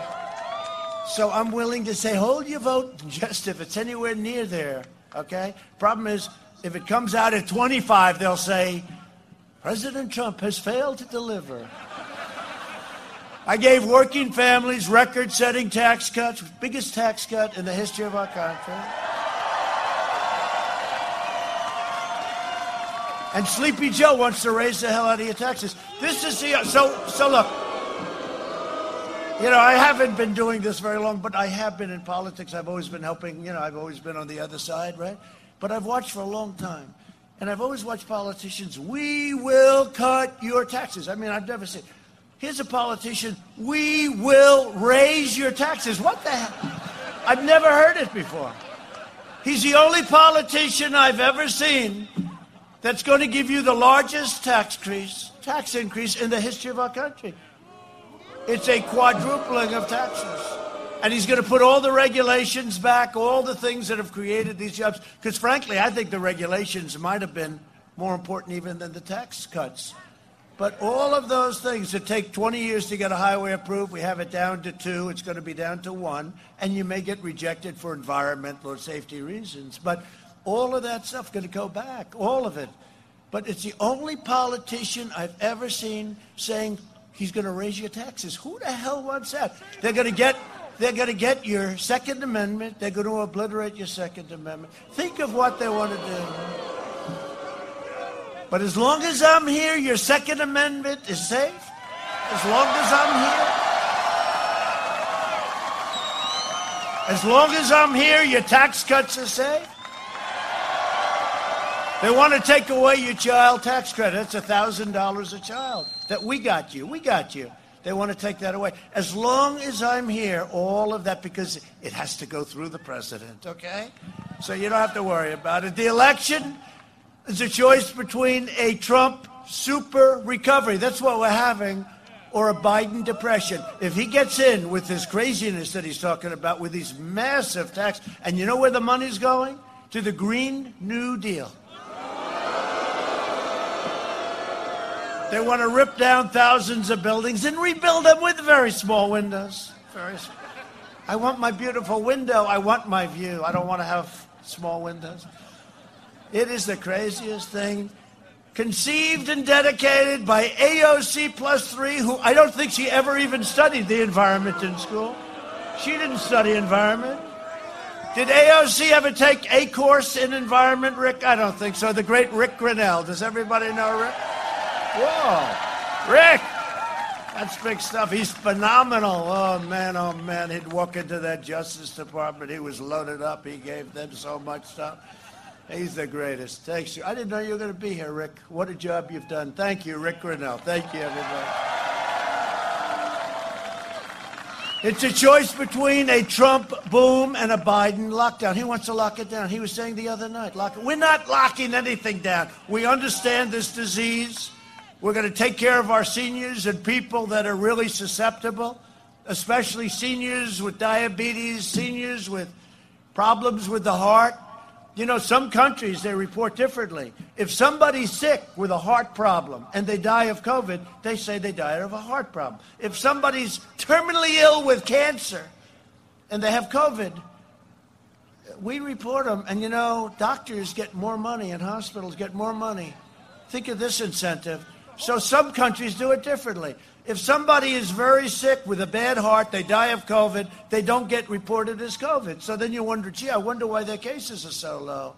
so I'm willing to say, hold your vote just if it's anywhere near there. Okay? Problem is, if it comes out at 25, they'll say, President Trump has failed to deliver. I gave working families record setting tax cuts, biggest tax cut in the history of our country. And Sleepy Joe wants to raise the hell out of your taxes. This is the so so look. You know, I haven't been doing this very long, but I have been in politics. I've always been helping, you know, I've always been on the other side, right? But I've watched for a long time. And I've always watched politicians, we will cut your taxes. I mean, I've never seen. Here's a politician, we will raise your taxes. What the hell? I've never heard it before. He's the only politician I've ever seen that's going to give you the largest tax increase, tax increase in the history of our country. It's a quadrupling of taxes. And he's going to put all the regulations back, all the things that have created these jobs. Because frankly, I think the regulations might have been more important even than the tax cuts. But all of those things that take 20 years to get a highway approved, we have it down to two. It's going to be down to one. And you may get rejected for environmental or safety reasons. But all of that stuff going to go back, all of it. But it's the only politician I've ever seen saying he's going to raise your taxes. Who the hell wants that? They're going to get they're going to get your Second Amendment. They're going to obliterate your Second Amendment. Think of what they want to do. But as long as I'm here, your Second Amendment is safe. As long as I'm here. As long as I'm here, your tax cuts are safe. They want to take away your child tax credit. It's $1,000 a child that we got you. We got you. They want to take that away. As long as I'm here, all of that, because it has to go through the president, okay? So you don't have to worry about it. The election is a choice between a Trump super recovery. That's what we're having. Or a Biden depression. If he gets in with this craziness that he's talking about, with these massive tax, and you know where the money's going? To the Green New Deal. They want to rip down thousands of buildings and rebuild them with very small windows. Very small. I want my beautiful window. I want my view. I don't want to have small windows. It is the craziest thing. Conceived and dedicated by AOC plus three, who I don't think she ever even studied the environment in school. She didn't study environment. Did AOC ever take a course in environment, Rick? I don't think so. The great Rick Grenell. Does everybody know Rick? Whoa, Rick! That's big stuff. He's phenomenal. Oh, man, oh, man. He'd walk into that Justice Department. He was loaded up. He gave them so much stuff. He's the greatest. Thanks. You. I didn't know you were going to be here, Rick. What a job you've done. Thank you, Rick Grenell. Thank you, everybody. It's a choice between a Trump boom and a Biden lockdown. He wants to lock it down. He was saying the other night, lock it. We're not locking anything down. We understand this disease. We're going to take care of our seniors and people that are really susceptible, especially seniors with diabetes, seniors with problems with the heart. You know, some countries they report differently. If somebody's sick with a heart problem and they die of COVID, they say they died of a heart problem. If somebody's terminally ill with cancer and they have COVID, we report them. And you know, doctors get more money and hospitals get more money. Think of this incentive. So some countries do it differently. If somebody is very sick with a bad heart, they die of COVID, they don't get reported as COVID. So then you wonder, gee, I wonder why their cases are so low.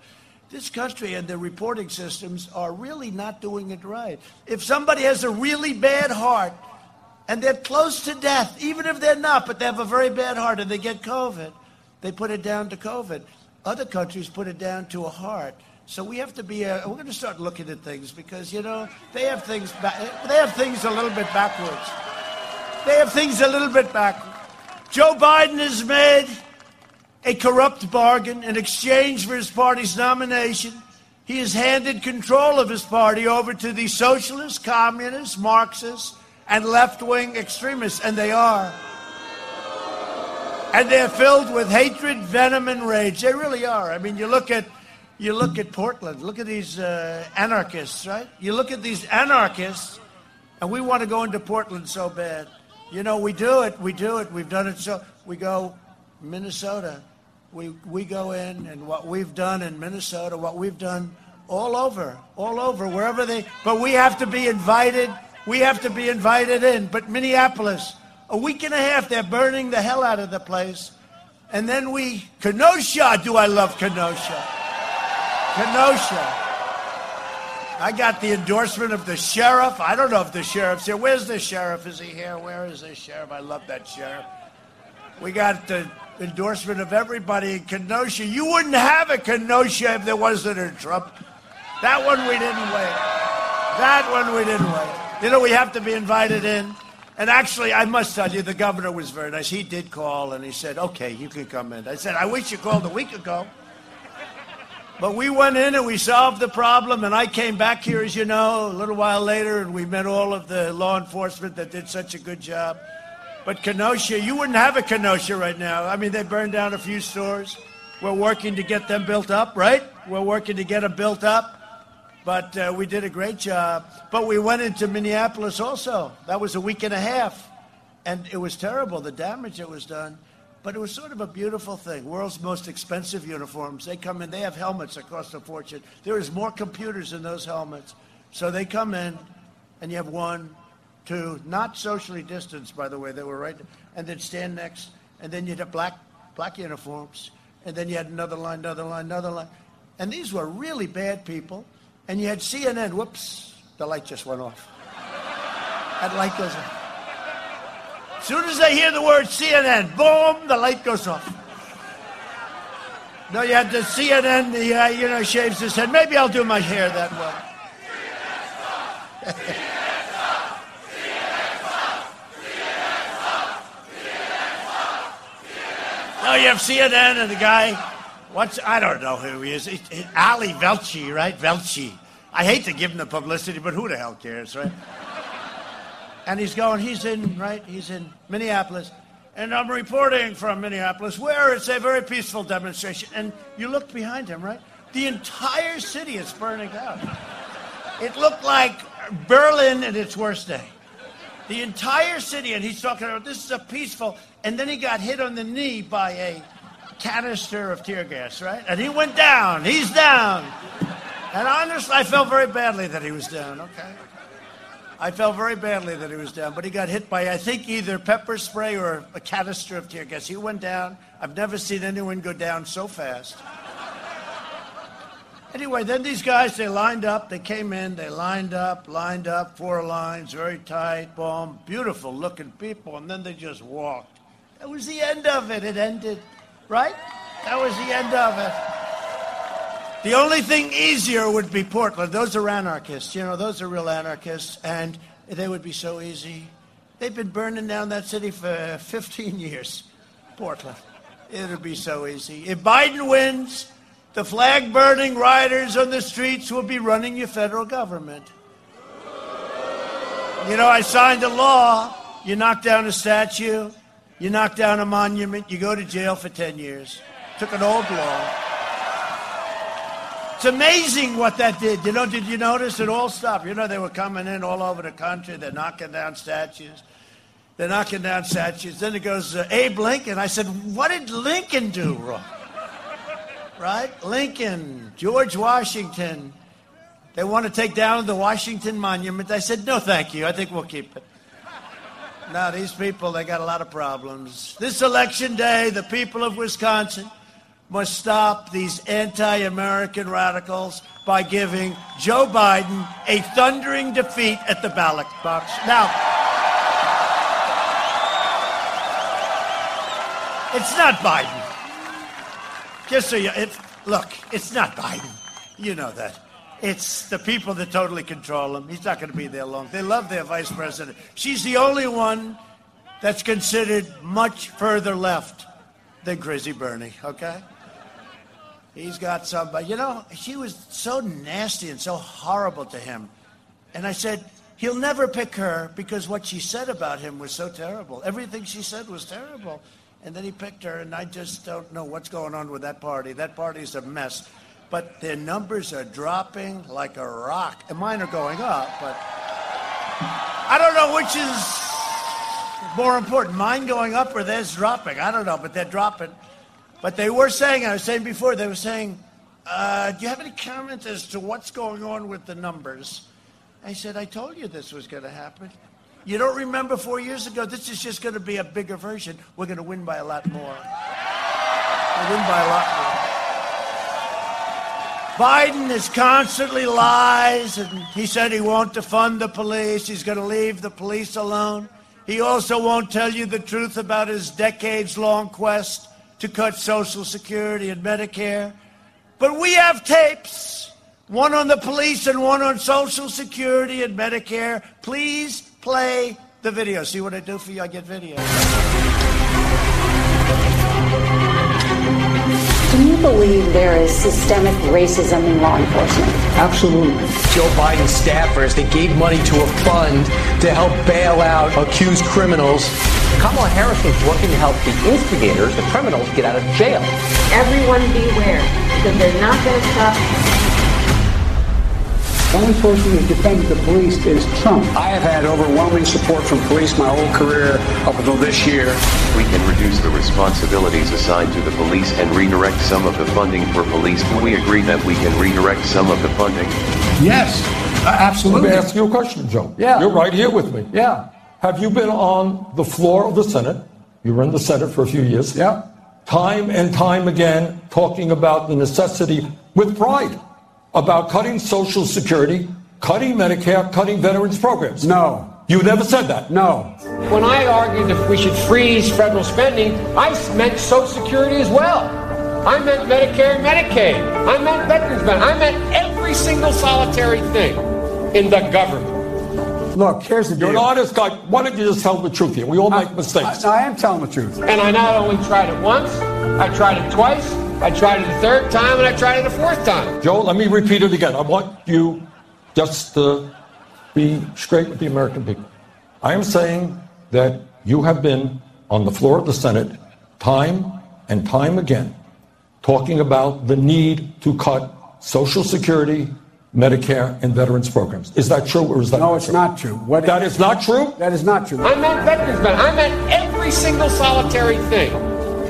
This country and their reporting systems are really not doing it right. If somebody has a really bad heart and they're close to death, even if they're not, but they have a very bad heart and they get COVID, they put it down to COVID. Other countries put it down to a heart. So we have to be. Uh, we're going to start looking at things because you know they have things. Ba- they have things a little bit backwards. They have things a little bit backwards. Joe Biden has made a corrupt bargain in exchange for his party's nomination. He has handed control of his party over to the socialists, communists, Marxists, and left-wing extremists, and they are. And they're filled with hatred, venom, and rage. They really are. I mean, you look at you look at Portland, look at these uh, anarchists, right? You look at these anarchists, and we want to go into Portland so bad. You know, we do it, we do it, we've done it so. We go Minnesota, we, we go in, and what we've done in Minnesota, what we've done all over, all over, wherever they, but we have to be invited, we have to be invited in. But Minneapolis, a week and a half, they're burning the hell out of the place. And then we, Kenosha, do I love Kenosha? Kenosha. I got the endorsement of the sheriff. I don't know if the sheriff's here. Where's the sheriff? Is he here? Where is the sheriff? I love that sheriff. We got the endorsement of everybody in Kenosha. You wouldn't have a Kenosha if there wasn't a Trump. That one we didn't wait. That one we didn't wait. You know, we have to be invited in. And actually, I must tell you, the governor was very nice. He did call and he said, okay, you can come in. I said, I wish you called a week ago. But we went in and we solved the problem, and I came back here, as you know, a little while later, and we met all of the law enforcement that did such a good job. But Kenosha, you wouldn't have a Kenosha right now. I mean, they burned down a few stores. We're working to get them built up, right? We're working to get them built up. But uh, we did a great job. But we went into Minneapolis also. That was a week and a half. And it was terrible, the damage that was done. But it was sort of a beautiful thing. World's most expensive uniforms. They come in, they have helmets that cost a fortune. There is more computers in those helmets. So they come in, and you have one, two, not socially distanced, by the way, they were right, and then stand next, and then you'd have black, black uniforms, and then you had another line, another line, another line. And these were really bad people. And you had CNN, whoops, the light just went off. That light goes off. As soon as they hear the word CNN, boom, the light goes off. No, you had the CNN, the, uh, you know, shaves his head. Maybe I'll do my hair that way. Oh, you have CNN and the guy, what's, I don't know who he is. It, it, Ali Velshi, right? Velshi. I hate to give him the publicity, but who the hell cares, right? And he's going, he's in, right? He's in Minneapolis. And I'm reporting from Minneapolis where it's a very peaceful demonstration. And you look behind him, right? The entire city is burning out. It looked like Berlin at its worst day. The entire city, and he's talking about this is a peaceful, and then he got hit on the knee by a canister of tear gas, right? And he went down. He's down. And honestly, I felt very badly that he was down, okay? I felt very badly that he was down, but he got hit by, I think, either pepper spray or a canister of tear gas. He went down. I've never seen anyone go down so fast. Anyway, then these guys, they lined up. They came in, they lined up, lined up, four lines, very tight, boom, beautiful looking people, and then they just walked. That was the end of it. It ended, right? That was the end of it. The only thing easier would be Portland. Those are anarchists. You know, those are real anarchists, and they would be so easy. They've been burning down that city for 15 years. Portland. It would be so easy. If Biden wins, the flag burning rioters on the streets will be running your federal government. You know, I signed a law. You knock down a statue, you knock down a monument, you go to jail for 10 years. Took an old law. It's amazing what that did. You know, did you notice it all stopped? You know, they were coming in all over the country. They're knocking down statues. They're knocking down statues. Then it goes, uh, Abe Lincoln. I said, what did Lincoln do wrong? right? Lincoln, George Washington. They want to take down the Washington Monument. I said, no, thank you. I think we'll keep it. Now, these people, they got a lot of problems. This election day, the people of Wisconsin must stop these anti American radicals by giving Joe Biden a thundering defeat at the ballot box. Now, it's not Biden. Just so you, it, look, it's not Biden. You know that. It's the people that totally control him. He's not going to be there long. They love their vice president. She's the only one that's considered much further left than Crazy Bernie, okay? He's got somebody. You know, she was so nasty and so horrible to him. And I said, he'll never pick her because what she said about him was so terrible. Everything she said was terrible and then he picked her, and I just don't know what's going on with that party. That party's a mess. But their numbers are dropping like a rock. And mine are going up, but I don't know which is more important, mine going up or theirs dropping. I don't know, but they're dropping. But they were saying, I was saying before, they were saying, uh, do you have any comments as to what's going on with the numbers? I said, I told you this was going to happen. You don't remember four years ago? This is just going to be a bigger version. We're going to win by a lot more. We'll win by a lot more. Biden is constantly lies, and he said he won't defund the police. He's going to leave the police alone. He also won't tell you the truth about his decades long quest to cut Social Security and Medicare. But we have tapes one on the police and one on Social Security and Medicare. Please play the video. See what I do for you? I get video. Believe there is systemic racism in law enforcement? Absolutely. Joe Biden staffers, they gave money to a fund to help bail out accused criminals. Kamala Harris was working to help the instigators, the criminals, get out of jail. Everyone beware, because they're not going to stop the only person who defended the police is Trump. I have had overwhelming support from police my whole career up until this year. We can reduce the responsibilities assigned to the police and redirect some of the funding for police. Do we agree that we can redirect some of the funding? Yes, absolutely. Let me ask you a question, Joe. Yeah. You're right here with me. Yeah. Have you been on the floor of the Senate? You were in the Senate for a few years. Yeah. Time and time again talking about the necessity with pride about cutting Social Security, cutting Medicare, cutting veterans programs. No. You never said that. No. When I argued that we should freeze federal spending, I meant Social Security as well. I meant Medicare and Medicaid. I meant Veterans Benefit. I meant every single solitary thing in the government. Look, here's the deal. You're deal. an honest guy. Why don't you just tell the truth here? We all make mistakes. I, I am telling the truth. And I not only tried it once, I tried it twice, I tried it a third time, and I tried it a fourth time. Joe, let me repeat it again. I want you just to be straight with the American people. I am saying that you have been on the floor of the Senate time and time again talking about the need to cut Social Security, Medicare, and veterans programs. Is that true or is that No, not it's true? not true. What That is not true? That is not true. I meant Veterans Benefit. I meant every single solitary thing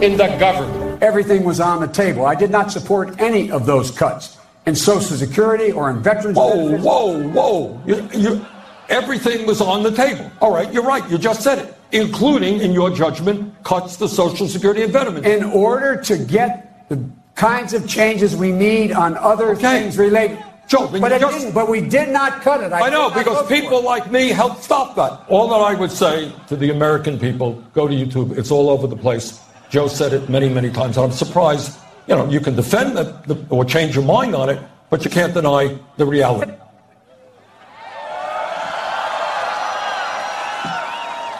in the government. Everything was on the table. I did not support any of those cuts in Social Security or in veterans Whoa, benefits. whoa, whoa. You, you, everything was on the table. All right, you're right. You just said it, including, in your judgment, cuts to Social Security and veterans. In order to get the kinds of changes we need on other Okay. things related. Joe, but, it just- didn't, but we did not cut it. I know, because people like me helped stop that. All that I would say to the American people, go to YouTube. It's all over the place. Joe said it many, many times. I'm surprised, you know, you can defend it or change your mind on it, but you can't deny the reality.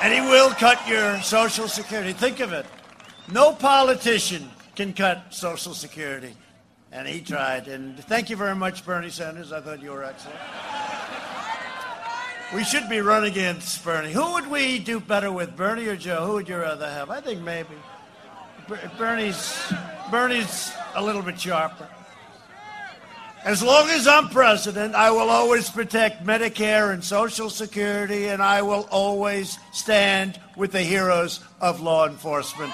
And he will cut your Social Security. Think of it. No politician can cut Social Security. And he tried. And thank you very much, Bernie Sanders. I thought you were excellent. We should be running against Bernie. Who would we do better with, Bernie or Joe? Who would you rather have? I think maybe. Ber- Bernie's, Bernie's a little bit sharper. As long as I'm president, I will always protect Medicare and Social Security, and I will always stand with the heroes of law enforcement.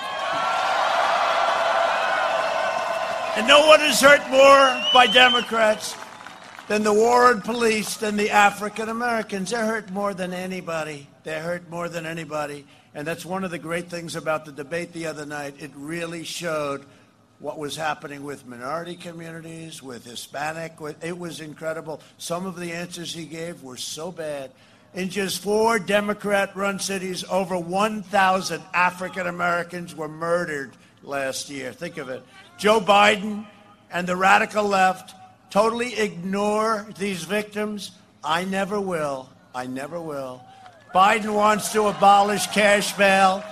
And no one is hurt more by Democrats than the war on police, than the African Americans. They're hurt more than anybody. They're hurt more than anybody. And that's one of the great things about the debate the other night. It really showed what was happening with minority communities, with Hispanic. It was incredible. Some of the answers he gave were so bad. In just four Democrat run cities, over 1,000 African Americans were murdered last year. Think of it. Joe Biden and the radical left totally ignore these victims. I never will. I never will. Biden wants to abolish cash bail,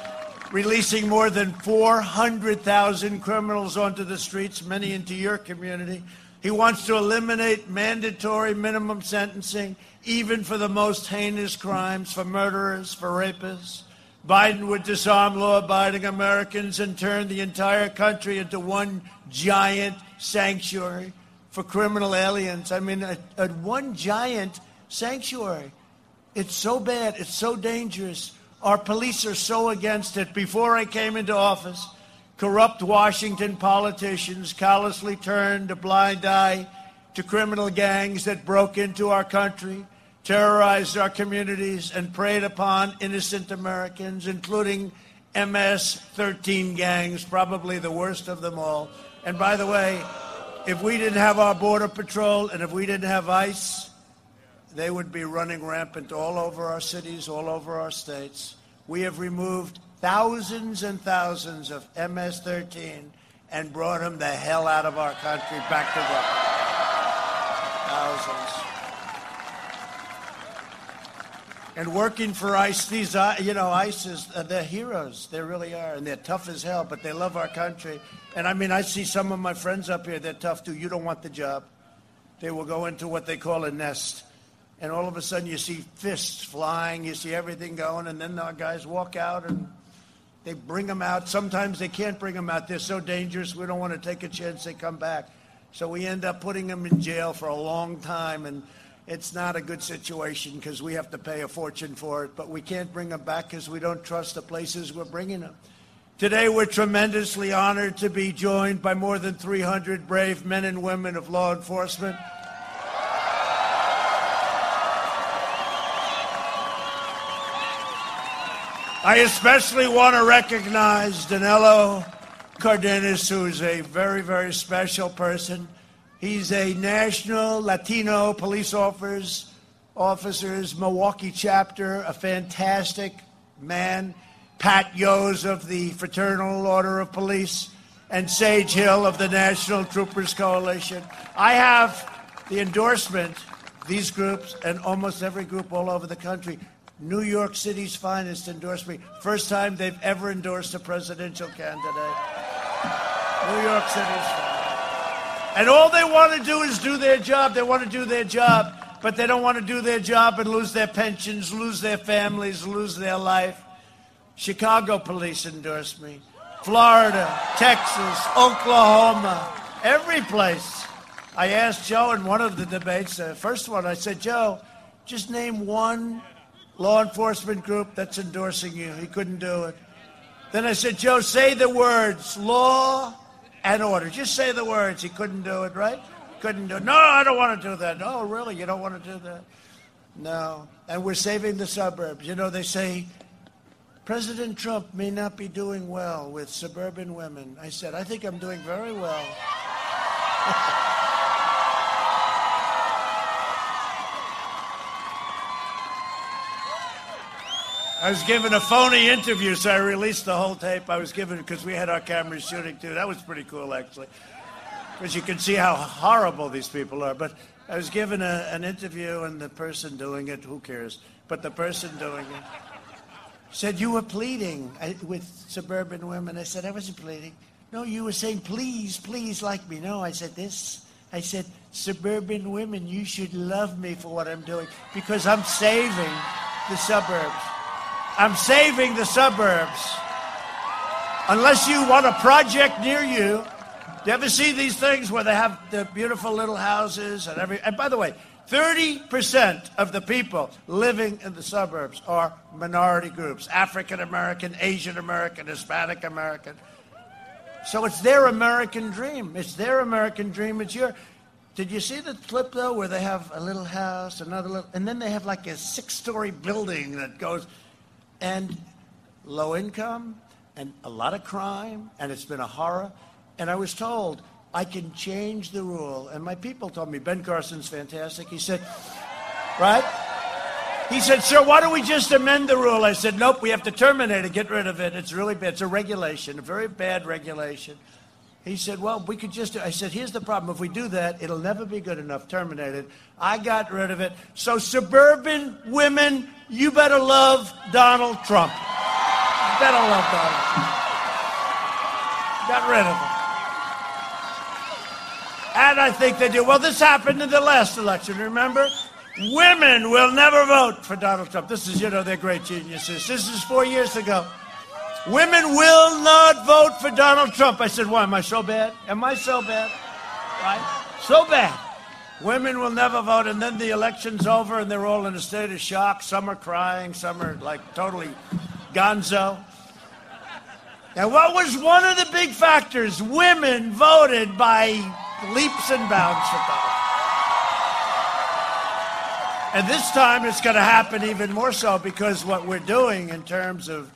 releasing more than 400,000 criminals onto the streets, many into your community. He wants to eliminate mandatory minimum sentencing, even for the most heinous crimes, for murderers, for rapists. Biden would disarm law abiding Americans and turn the entire country into one giant sanctuary for criminal aliens. I mean, a, a one giant sanctuary. It's so bad. It's so dangerous. Our police are so against it. Before I came into office, corrupt Washington politicians callously turned a blind eye to criminal gangs that broke into our country, terrorized our communities, and preyed upon innocent Americans, including MS 13 gangs, probably the worst of them all. And by the way, if we didn't have our Border Patrol and if we didn't have ICE, they would be running rampant all over our cities, all over our states. We have removed thousands and thousands of MS 13 and brought them the hell out of our country back to work. Thousands. And working for ICE, these, uh, you know, ICE is, uh, they're heroes. They really are. And they're tough as hell, but they love our country. And I mean, I see some of my friends up here, they're tough too. You don't want the job. They will go into what they call a nest. And all of a sudden, you see fists flying, you see everything going, and then the guys walk out and they bring them out. Sometimes they can't bring them out. They're so dangerous, we don't want to take a chance they come back. So we end up putting them in jail for a long time, and it's not a good situation because we have to pay a fortune for it. But we can't bring them back because we don't trust the places we're bringing them. Today, we're tremendously honored to be joined by more than 300 brave men and women of law enforcement. I especially want to recognize Danilo Cardenas, who is a very, very special person. He's a national Latino police officers, officers Milwaukee chapter, a fantastic man. Pat Yoes of the Fraternal Order of Police. and Sage Hill of the National Troopers Coalition. I have the endorsement, these groups, and almost every group all over the country. New York City's finest endorsed me. First time they've ever endorsed a presidential candidate. New York City's finest. And all they want to do is do their job. They want to do their job, but they don't want to do their job and lose their pensions, lose their families, lose their life. Chicago police endorsed me. Florida, Texas, Oklahoma, every place. I asked Joe in one of the debates, the first one, I said, Joe, just name one law enforcement group that's endorsing you. He couldn't do it. Then I said, Joe, say the words law and order. Just say the words. He couldn't do it, right? Couldn't do it. No, I don't want to do that. No, really? You don't want to do that? No. And we're saving the suburbs. You know, they say President Trump may not be doing well with suburban women. I said, I think I'm doing very well. I was given a phony interview, so I released the whole tape. I was given because we had our cameras shooting too. That was pretty cool, actually, because you can see how horrible these people are. But I was given a, an interview, and the person doing it, who cares? But the person doing it said you were pleading uh, with suburban women. I said I wasn't pleading. No, you were saying please, please like me. No, I said this. I said suburban women, you should love me for what I'm doing because I'm saving the suburbs. I'm saving the suburbs. Unless you want a project near you, you ever see these things where they have the beautiful little houses and every? And by the way, 30% of the people living in the suburbs are minority groups African American, Asian American, Hispanic American. So it's their American dream. It's their American dream. It's your. Did you see the clip though, where they have a little house, another little, and then they have like a six-story building that goes and low income and a lot of crime, and it's been a horror. And I was told I can change the rule. And my people told me, Ben Carson's fantastic. He said, right? He said, Sir, why don't we just amend the rule? I said, Nope, we have to terminate it, get rid of it. It's really bad. It's a regulation, a very bad regulation. He said, Well, we could just. I said, Here's the problem. If we do that, it'll never be good enough. Terminated. I got rid of it. So, suburban women, you better love Donald Trump. You better love Donald Trump. Got rid of him. And I think they do. Well, this happened in the last election, remember? Women will never vote for Donald Trump. This is, you know, they're great geniuses. This is four years ago. Women will not vote for Donald Trump. I said, why? Am I so bad? Am I so bad? Right? So bad. Women will never vote, and then the election's over, and they're all in a state of shock. Some are crying, some are like totally gonzo. And what was one of the big factors? Women voted by leaps and bounds for Donald. And this time it's going to happen even more so because what we're doing in terms of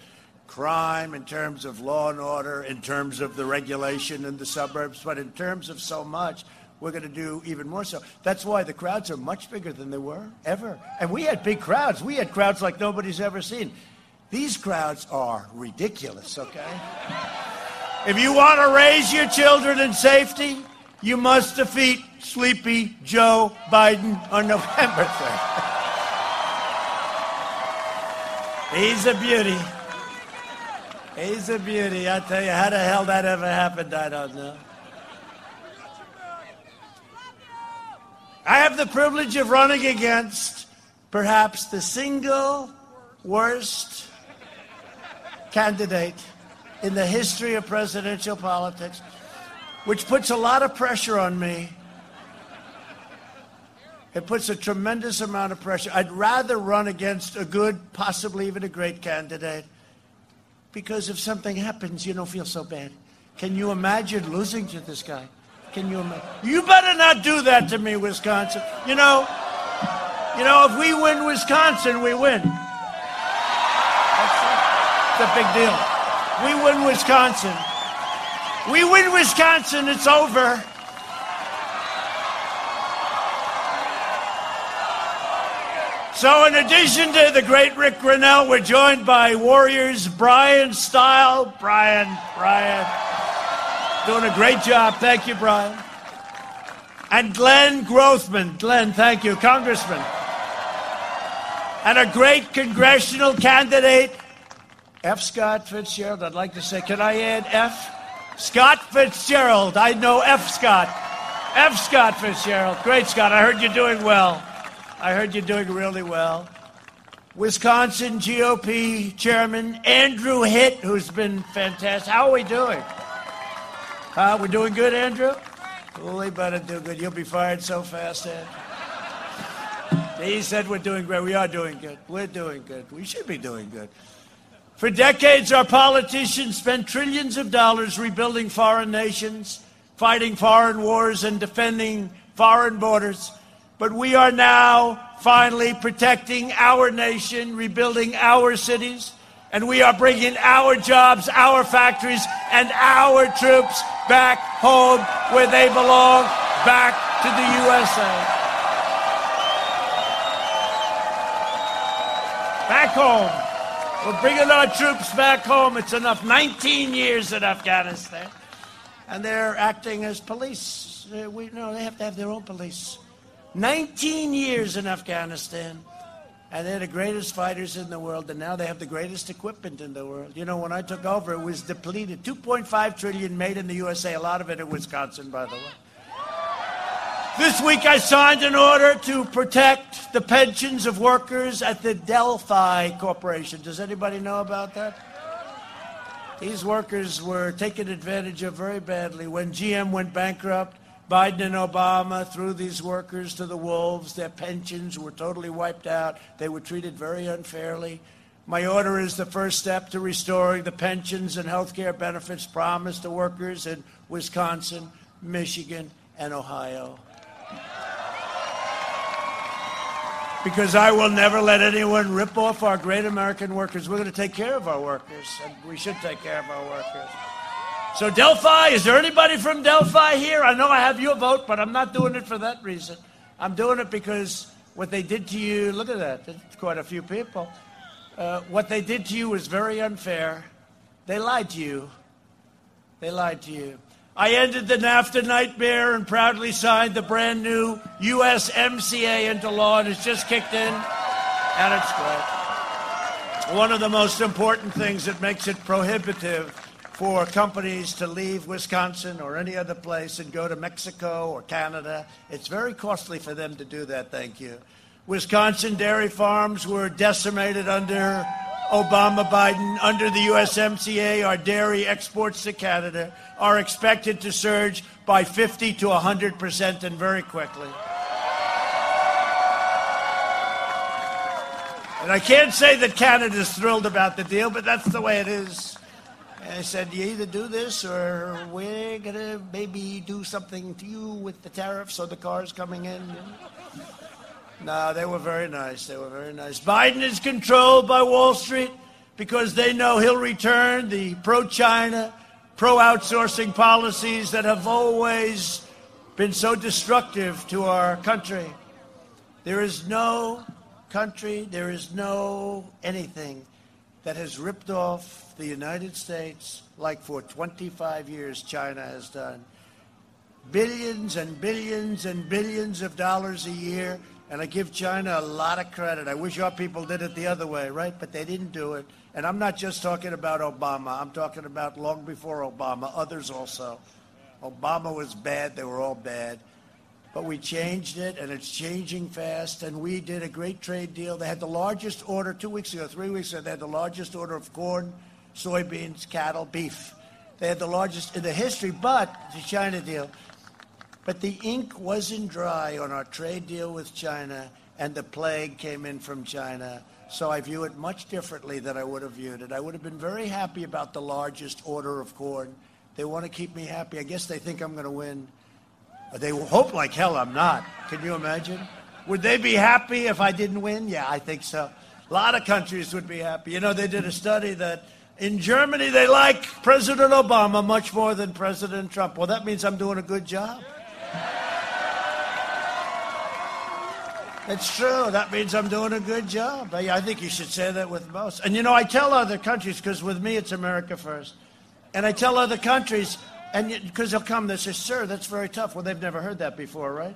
crime, in terms of law and order, in terms of the regulation in the suburbs, but in terms of so much, we're going to do even more so. That's why the crowds are much bigger than they were ever. And we had big crowds. We had crowds like nobody's ever seen. These crowds are ridiculous, okay? If you want to raise your children in safety, you must defeat sleepy Joe Biden on November 3rd. He's a beauty. He's a beauty. I tell you, how the hell that ever happened, I don't know. I have the privilege of running against perhaps the single worst candidate in the history of presidential politics, which puts a lot of pressure on me. It puts a tremendous amount of pressure. I'd rather run against a good, possibly even a great candidate because if something happens, you don't feel so bad. Can you imagine losing to this guy? Can you imagine? You better not do that to me, Wisconsin. You know, you know, if we win Wisconsin, we win. That's a big deal. We win Wisconsin. We win Wisconsin, it's over. So, in addition to the great Rick Grenell, we're joined by Warriors Bryan Steil. Bryan, Bryan. Doing a great job. Thank you, Bryan. And Glenn Grothman. Glenn, thank you, Congressman. And a great congressional candidate, F. Scott Fitzgerald. I'd like to say, can I add F? Scott Fitzgerald. I know F. Scott. F. Scott Fitzgerald. Great, Scott. I heard you're doing well. I heard you're doing really well. Wisconsin GOP Chairman Andrew Hitt, who's been fantastic. How are we doing? Uh, we're doing good, Andrew? We better do good. You'll be fired so fast, Ed. He said we're doing great. We are doing good. We're doing good. We should be doing good. For decades, our politicians spent trillions of dollars rebuilding foreign nations, fighting foreign wars, and defending foreign borders. But we are now finally protecting our nation, rebuilding our cities, and we are bringing our jobs, our factories, and our troops back home where they belong, back to the USA. Back home. We're bringing our troops back home. It's enough. 19 years in Afghanistan. And they're acting as police. Uh, we, no, they have to have their own police. 19 years in Afghanistan, and they're the greatest fighters in the world, and now they have the greatest equipment in the world. You know, when I took over, it was depleted. 2.5 trillion made in the USA, a lot of it in Wisconsin, by the way. This week I signed an order to protect the pensions of workers at the Delphi Corporation. Does anybody know about that? These workers were taken advantage of very badly when GM went bankrupt Biden and Obama threw these workers to the wolves. Their pensions were totally wiped out. They were treated very unfairly. My order is the first step to restoring the pensions and health care benefits promised to workers in Wisconsin, Michigan, and Ohio. Because I will never let anyone rip off our great American workers. We're going to take care of our workers, and we should take care of our workers. So, Delphi, is there anybody from Delphi here? I know I have your vote, but I'm not doing it for that reason. I'm doing it because what they did to you, look at that, There's quite a few people. Uh, what they did to you was very unfair. They lied to you. They lied to you. I ended the NAFTA nightmare and proudly signed the brand new USMCA into law, and it's just kicked in, and it's great. One of the most important things that makes it prohibitive for companies to leave Wisconsin or any other place and go to Mexico or Canada. It's very costly for them to do that, thank you. Wisconsin dairy farms were decimated under Obama Biden. Under the USMCA, our dairy exports to Canada are expected to surge by 50 to 100 percent and very quickly. And I can't say that Canada's thrilled about the deal, but that's the way it is. And I said, you either do this or we're going to maybe do something to you with the tariffs or the cars coming in. no, they were very nice. They were very nice. Biden is controlled by Wall Street because they know he'll return the pro China, pro outsourcing policies that have always been so destructive to our country. There is no country, there is no anything that has ripped off the United States like for 25 years China has done. Billions and billions and billions of dollars a year, and I give China a lot of credit. I wish our people did it the other way, right? But they didn't do it. And I'm not just talking about Obama, I'm talking about long before Obama, others also. Obama was bad, they were all bad. But we changed it, and it's changing fast. And we did a great trade deal. They had the largest order two weeks ago, three weeks ago. They had the largest order of corn, soybeans, cattle, beef. They had the largest in the history, but the China deal. But the ink wasn't dry on our trade deal with China, and the plague came in from China. So I view it much differently than I would have viewed it. I would have been very happy about the largest order of corn. They want to keep me happy. I guess they think I'm going to win. They hope like hell I'm not. Can you imagine? Would they be happy if I didn't win? Yeah, I think so. A lot of countries would be happy. You know, they did a study that in Germany they like President Obama much more than President Trump. Well, that means I'm doing a good job. It's true. That means I'm doing a good job. I think you should say that with most. And you know, I tell other countries, because with me it's America first. And I tell other countries, And because they'll come, they say, sir, that's very tough. Well, they've never heard that before, right?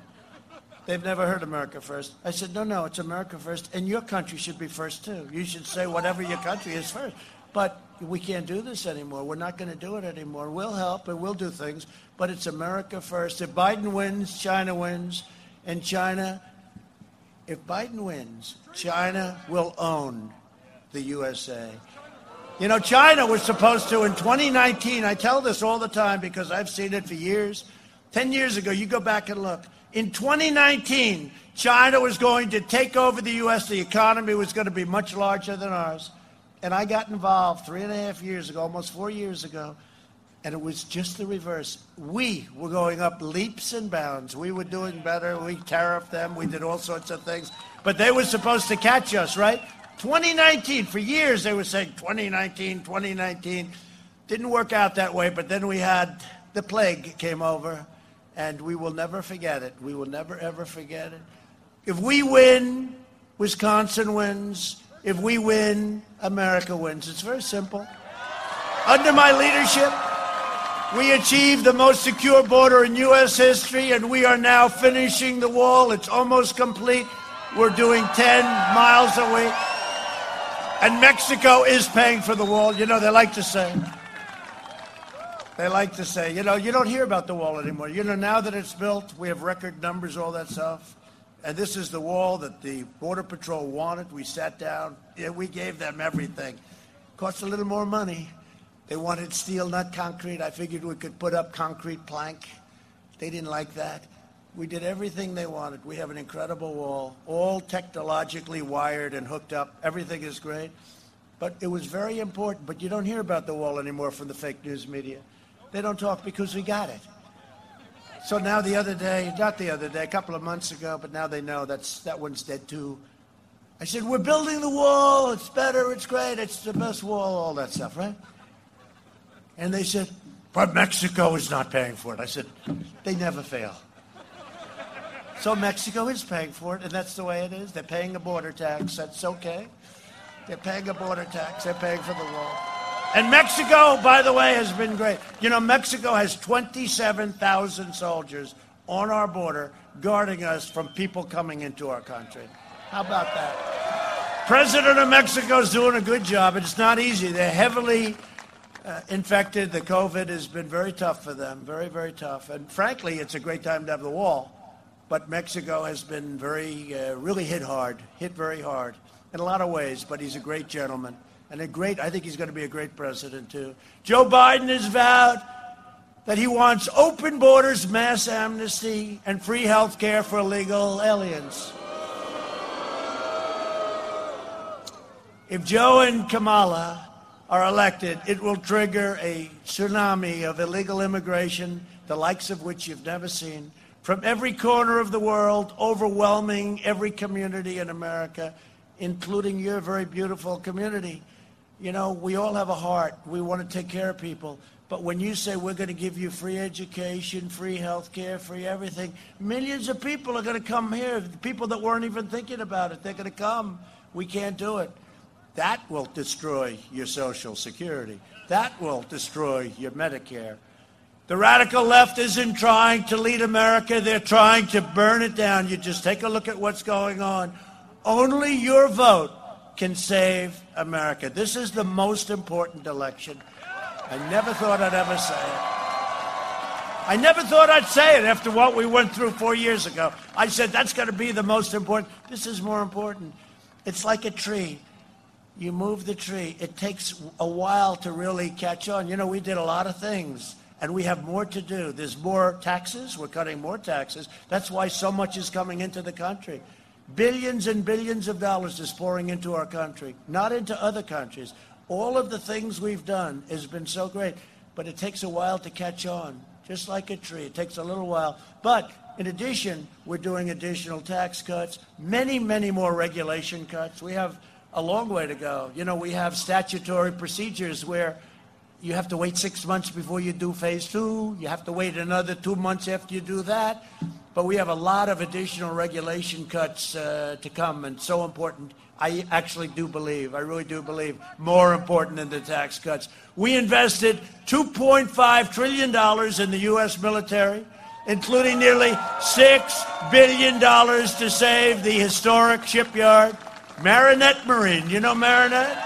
They've never heard America first. I said, no, no, it's America first, and your country should be first too. You should say whatever your country is first. But we can't do this anymore. We're not going to do it anymore. We'll help and we'll do things, but it's America first. If Biden wins, China wins, and China, if Biden wins, China will own the USA. You know, China was supposed to in 2019. I tell this all the time because I've seen it for years. 10 years ago, you go back and look. In 2019, China was going to take over the U.S. The economy was going to be much larger than ours. And I got involved three and a half years ago, almost four years ago, and it was just the reverse. We were going up leaps and bounds. We were doing better. We tariffed them. We did all sorts of things. But they were supposed to catch us, right? 2019, for years they were saying 2019, 2019. Didn't work out that way, but then we had the plague came over and we will never forget it. We will never, ever forget it. If we win, Wisconsin wins. If we win, America wins. It's very simple. Under my leadership, we achieved the most secure border in U.S. history, and we are now finishing the wall. It's almost complete. We're doing 10 miles a week. And Mexico is paying for the wall. You know, they like to say. They like to say, you know, you don't hear about the wall anymore. You know, now that it's built, we have record numbers, all that stuff. And this is the wall that the Border Patrol wanted. We sat down. Yeah, we gave them everything. Cost a little more money. They wanted steel, not concrete. I figured we could put up concrete plank. They didn't like that. We did everything they wanted. We have an incredible wall, all technologically wired and hooked up. Everything is great. But it was very important. But you don't hear about the wall anymore from the fake news media. They don't talk because we got it. So now the other day, not the other day, a couple of months ago, but now they know that's that one's dead too. I said, we're building the wall. It's better. It's great. It's the best wall. All that stuff, right? And they said, but Mexico is not paying for it. I said, they never fail. So Mexico is paying for it, and that's the way it is. They're paying a border tax. That's okay. They're paying a border tax. They're paying for the wall. And Mexico, by the way, has been great. You know, Mexico has 27,000 soldiers on our border guarding us from people coming into our country. How about that? President of Mexico is doing a good job. It's not easy. They're heavily uh, infected. The COVID has been very tough for them, very, very tough. And frankly, it's a great time to have the wall. But Mexico has been very, uh, really hit hard, hit very hard in a lot of ways. But he's a great gentleman and a great, I think he's going to be a great president too. Joe Biden has vowed that he wants open borders, mass amnesty, and free health care for illegal aliens. If Joe and Kamala are elected, it will trigger a tsunami of illegal immigration, the likes of which you've never seen, from every corner of the world, overwhelming every community in America, including your very beautiful community. You know, we all have a heart. We want to take care of people. But when you say we're going to give you free education, free health care, free everything, millions of people are going to come here. People that weren't even thinking about it, they're going to come. We can't do it. That will destroy your Social Security. That will destroy your Medicare. The radical left isn't trying to lead America, they're trying to burn it down. You just take a look at what's going on. Only your vote can save America. This is the most important election. I never thought I'd ever say it. I never thought I'd say it after what we went through four years ago. I said that's going to be the most important. This is more important. It's like a tree. You move the tree. It takes a while to really catch on. You know, we did a lot of things, and we have more to do. There's more taxes. We're cutting more taxes. That's why so much is coming into the country. Billions and billions of dollars is pouring into our country, not into other countries. All of the things we've done has been so great, but it takes a while to catch on, just like a tree. It takes a little while. But in addition, we're doing additional tax cuts, many, many more regulation cuts. We have a long way to go. You know, we have statutory procedures where you have to wait six months before you do phase two. You have to wait another two months after you do that. But we have a lot of additional regulation cuts uh, to come, and so important. I actually do believe, I really do believe, more important than the tax cuts. We invested $2.5 trillion in the U.S. military, including nearly $6 billion to save the historic shipyard, Marinette Marine. You know Marinette?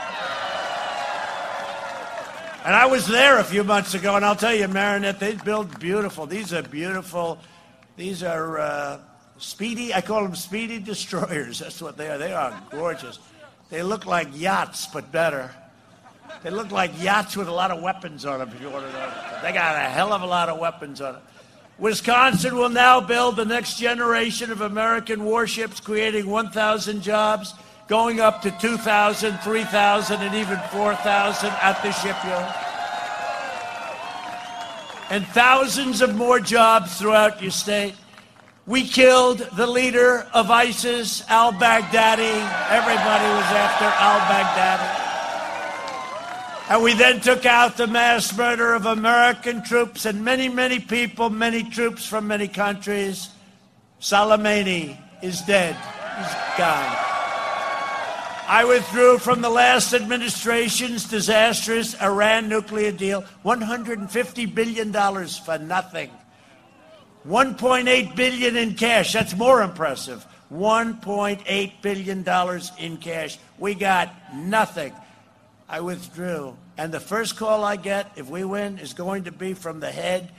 And I was there a few months ago, and I'll tell you, Marinette, they build beautiful. These are beautiful. These are uh, speedy, I call them speedy destroyers. That's what they are. They are gorgeous. They look like yachts, but better. They look like yachts with a lot of weapons on them, if you want to know. They got a hell of a lot of weapons on them. Wisconsin will now build the next generation of American warships, creating 1,000 jobs going up to 2,000, 3,000, and even 4,000 at the shipyard. And thousands of more jobs throughout your state. We killed the leader of ISIS, al Baghdadi. Everybody was after al Baghdadi. And we then took out the mass murder of American troops and many, many people, many troops from many countries. Soleimani is dead. He's gone. I withdrew from the last administration's disastrous Iran nuclear deal. $150 billion for nothing. 1.8 billion in cash. That's more impressive. 1.8 billion dollars in cash. We got nothing. I withdrew. And the first call I get if we win is going to be from the head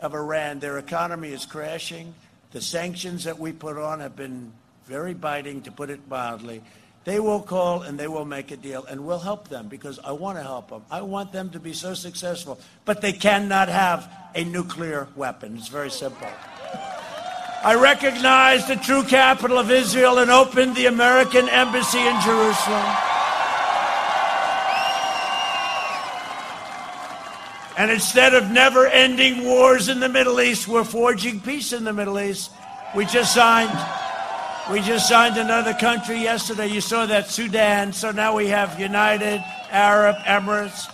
of Iran. Their economy is crashing. The sanctions that we put on have been very biting to put it mildly. They will call and they will make a deal, and we'll help them because I want to help them. I want them to be so successful. But they cannot have a nuclear weapon. It's very simple. I recognize the true capital of Israel and opened the American embassy in Jerusalem. And instead of never ending wars in the Middle East, we're forging peace in the Middle East. We just signed we just signed another country yesterday. You saw that Sudan. So now we have United Arab Emirates,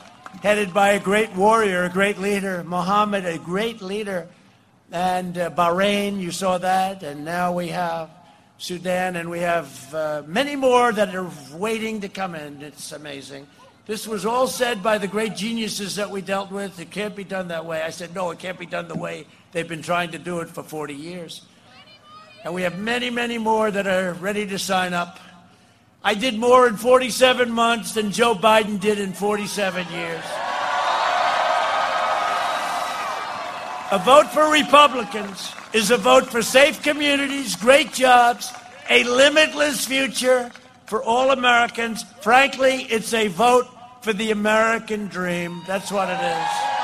headed by a great warrior, a great leader, Mohammed, a great leader. And uh, Bahrain, you saw that. And now we have Sudan, and we have uh, many more that are waiting to come in. It's amazing. This was all said by the great geniuses that we dealt with. It can't be done that way. I said, no, it can't be done the way they've been trying to do it for 40 years. And we have many, many more that are ready to sign up. I did more in 47 months than Joe Biden did in 47 years. A vote for Republicans is a vote for safe communities, great jobs, a limitless future for all Americans. Frankly, it's a vote for the American dream. That's what it is.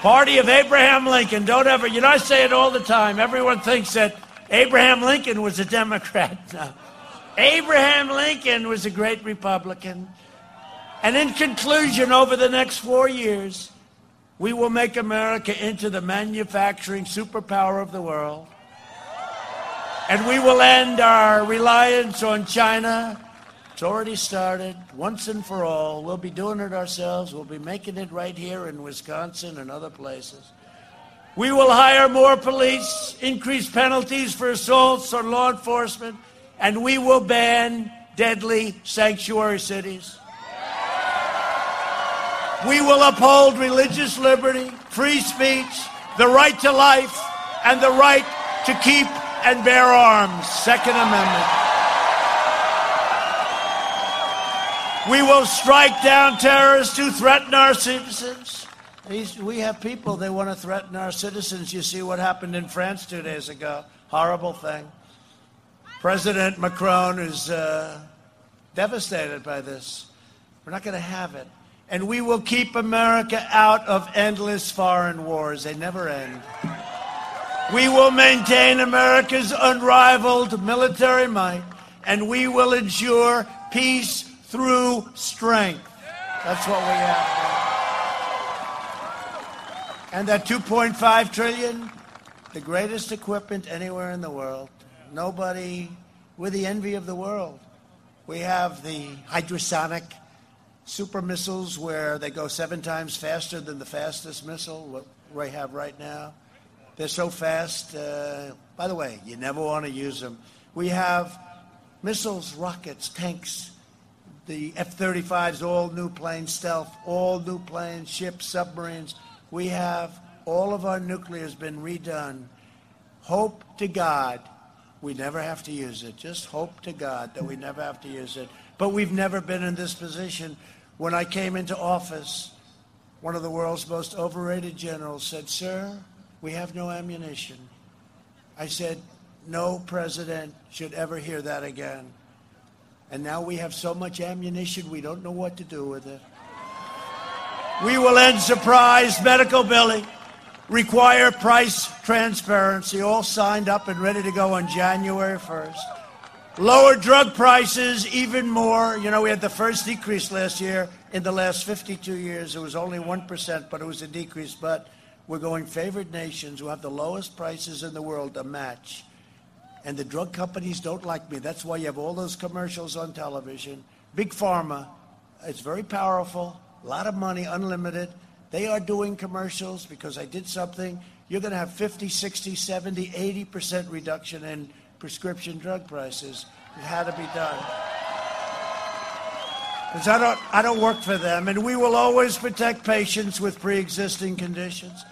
Party of Abraham Lincoln. Don't ever, you know, I say it all the time. Everyone thinks that Abraham Lincoln was a Democrat. No. Abraham Lincoln was a great Republican. And in conclusion, over the next four years, we will make America into the manufacturing superpower of the world. And we will end our reliance on China it's already started once and for all. We'll be doing it ourselves. We'll be making it right here in Wisconsin and other places. We will hire more police, increase penalties for assaults on law enforcement, and we will ban deadly sanctuary cities. We will uphold religious liberty, free speech, the right to life, and the right to keep and bear arms. Second Amendment. We will strike down terrorists who threaten our citizens. We have people, they want to threaten our citizens. You see what happened in France two days ago. Horrible thing. President Macron is uh, devastated by this. We're not going to have it. And we will keep America out of endless foreign wars. They never end. We will maintain America's unrivaled military might, and we will ensure peace through strength. That's what we have. And that 2.5 trillion, the greatest equipment anywhere in the world. Nobody, we're the envy of the world. We have the hydrosonic super missiles where they go seven times faster than the fastest missile, what we have right now. They're so fast. Uh, by the way, you never want to use them. We have missiles, rockets, tanks, the F 35s, all new planes, stealth, all new planes, ships, submarines. We have all of our nuclear has been redone. Hope to God we never have to use it. Just hope to God that we never have to use it. But we've never been in this position. When I came into office, one of the world's most overrated generals said, Sir, we have no ammunition. I said, No president should ever hear that again. And now we have so much ammunition, we don't know what to do with it. We will end surprise medical billing require price transparency, all signed up and ready to go on January 1st. Lower drug prices even more. You know, we had the first decrease last year. In the last 52 years, it was only 1%, but it was a decrease. But we're going favored nations who have the lowest prices in the world to match. And the drug companies don't like me. That's why you have all those commercials on television. Big Pharma, it's very powerful, a lot of money, unlimited. They are doing commercials because I did something. You're going to have 50, 60, 70, 80% reduction in prescription drug prices. It had to be done. Because I don't, I don't work for them, and we will always protect patients with pre-existing conditions.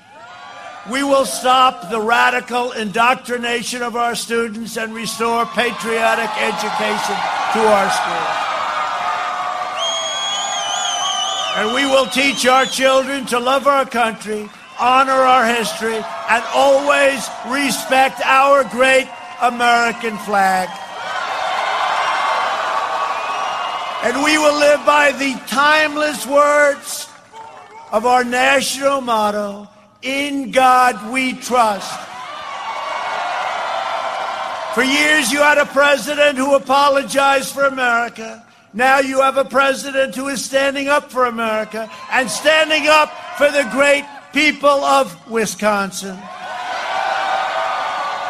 We will stop the radical indoctrination of our students and restore patriotic education to our schools. And we will teach our children to love our country, honor our history, and always respect our great American flag. And we will live by the timeless words of our national motto In God we trust. For years, you had a president who apologized for America. Now you have a president who is standing up for America and standing up for the great people of Wisconsin.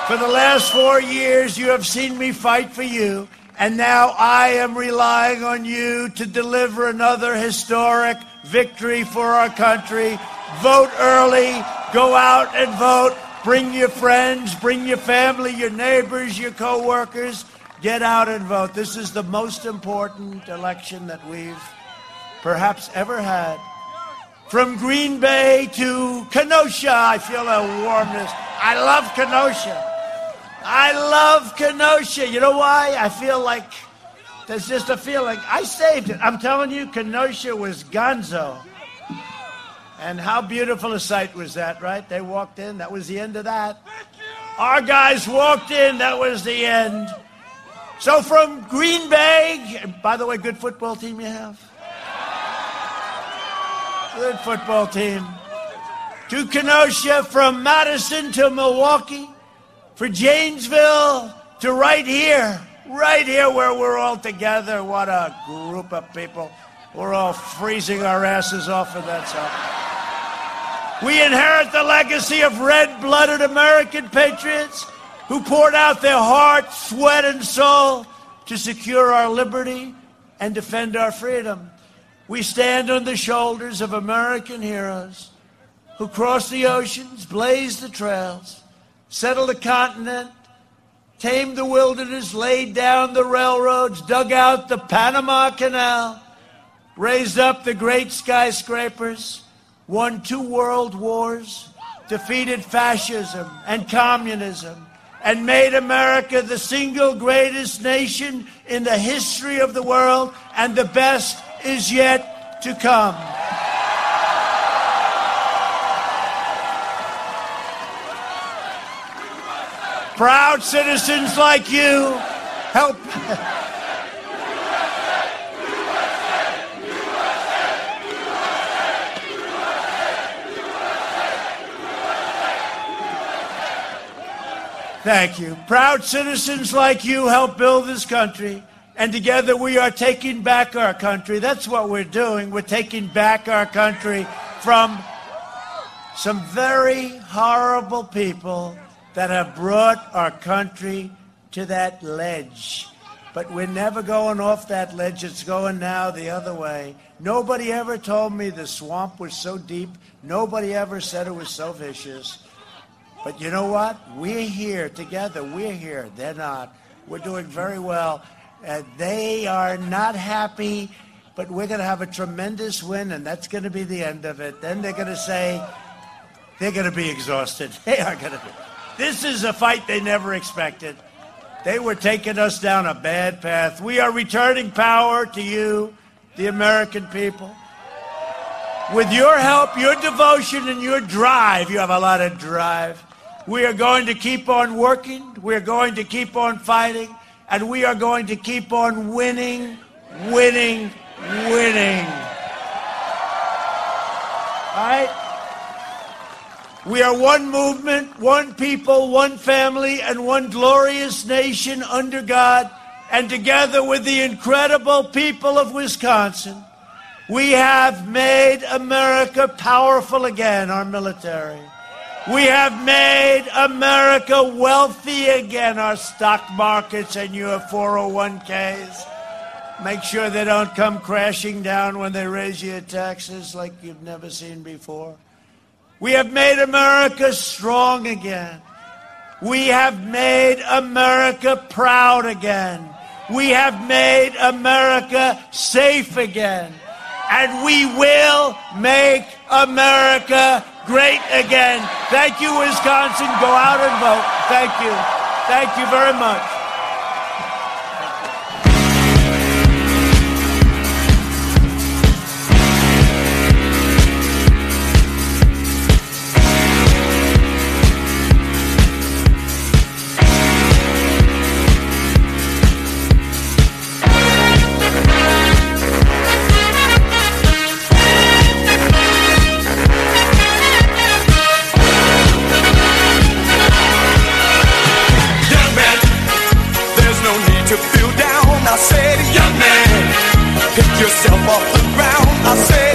For the last four years, you have seen me fight for you, and now I am relying on you to deliver another historic victory for our country. Vote early, go out and vote. Bring your friends, bring your family, your neighbors, your co workers. Get out and vote. This is the most important election that we've perhaps ever had. From Green Bay to Kenosha, I feel a warmness. I love Kenosha. I love Kenosha. You know why? I feel like there's just a feeling. I saved it. I'm telling you, Kenosha was gonzo. And how beautiful a sight was that, right? They walked in. That was the end of that. Our guys walked in. That was the end. So from Green Bay, by the way, good football team you have. Good football team. To Kenosha, from Madison to Milwaukee, for Janesville to right here, right here where we're all together. What a group of people. We're all freezing our asses off for that stuff. We inherit the legacy of red blooded American patriots who poured out their heart, sweat, and soul to secure our liberty and defend our freedom. We stand on the shoulders of American heroes who crossed the oceans, blazed the trails, settled the continent, tamed the wilderness, laid down the railroads, dug out the Panama Canal, raised up the great skyscrapers, won two world wars, defeated fascism and communism, and made America the single greatest nation in the history of the world, and the best is yet to come. Proud citizens like you help. Thank you. Proud citizens like you help build this country, and together we are taking back our country. That's what we're doing. We're taking back our country from some very horrible people that have brought our country to that ledge. But we're never going off that ledge. It's going now the other way. Nobody ever told me the swamp was so deep. Nobody ever said it was so vicious. But you know what? We're here together. We're here. They're not. We're doing very well. Uh, they are not happy, but we're going to have a tremendous win, and that's going to be the end of it. Then they're going to say, they're going to be exhausted. They are going to be. This is a fight they never expected. They were taking us down a bad path. We are returning power to you, the American people. With your help, your devotion, and your drive, you have a lot of drive. We are going to keep on working. We're going to keep on fighting. And we are going to keep on winning, winning, winning. All right? We are one movement, one people, one family, and one glorious nation under God. And together with the incredible people of Wisconsin, we have made America powerful again, our military. We have made America wealthy again, our stock markets and your 401ks. Make sure they don't come crashing down when they raise your taxes like you've never seen before. We have made America strong again. We have made America proud again. We have made America safe again. And we will make America great again. Thank you, Wisconsin. Go out and vote. Thank you. Thank you very much. Yourself off the ground. I say.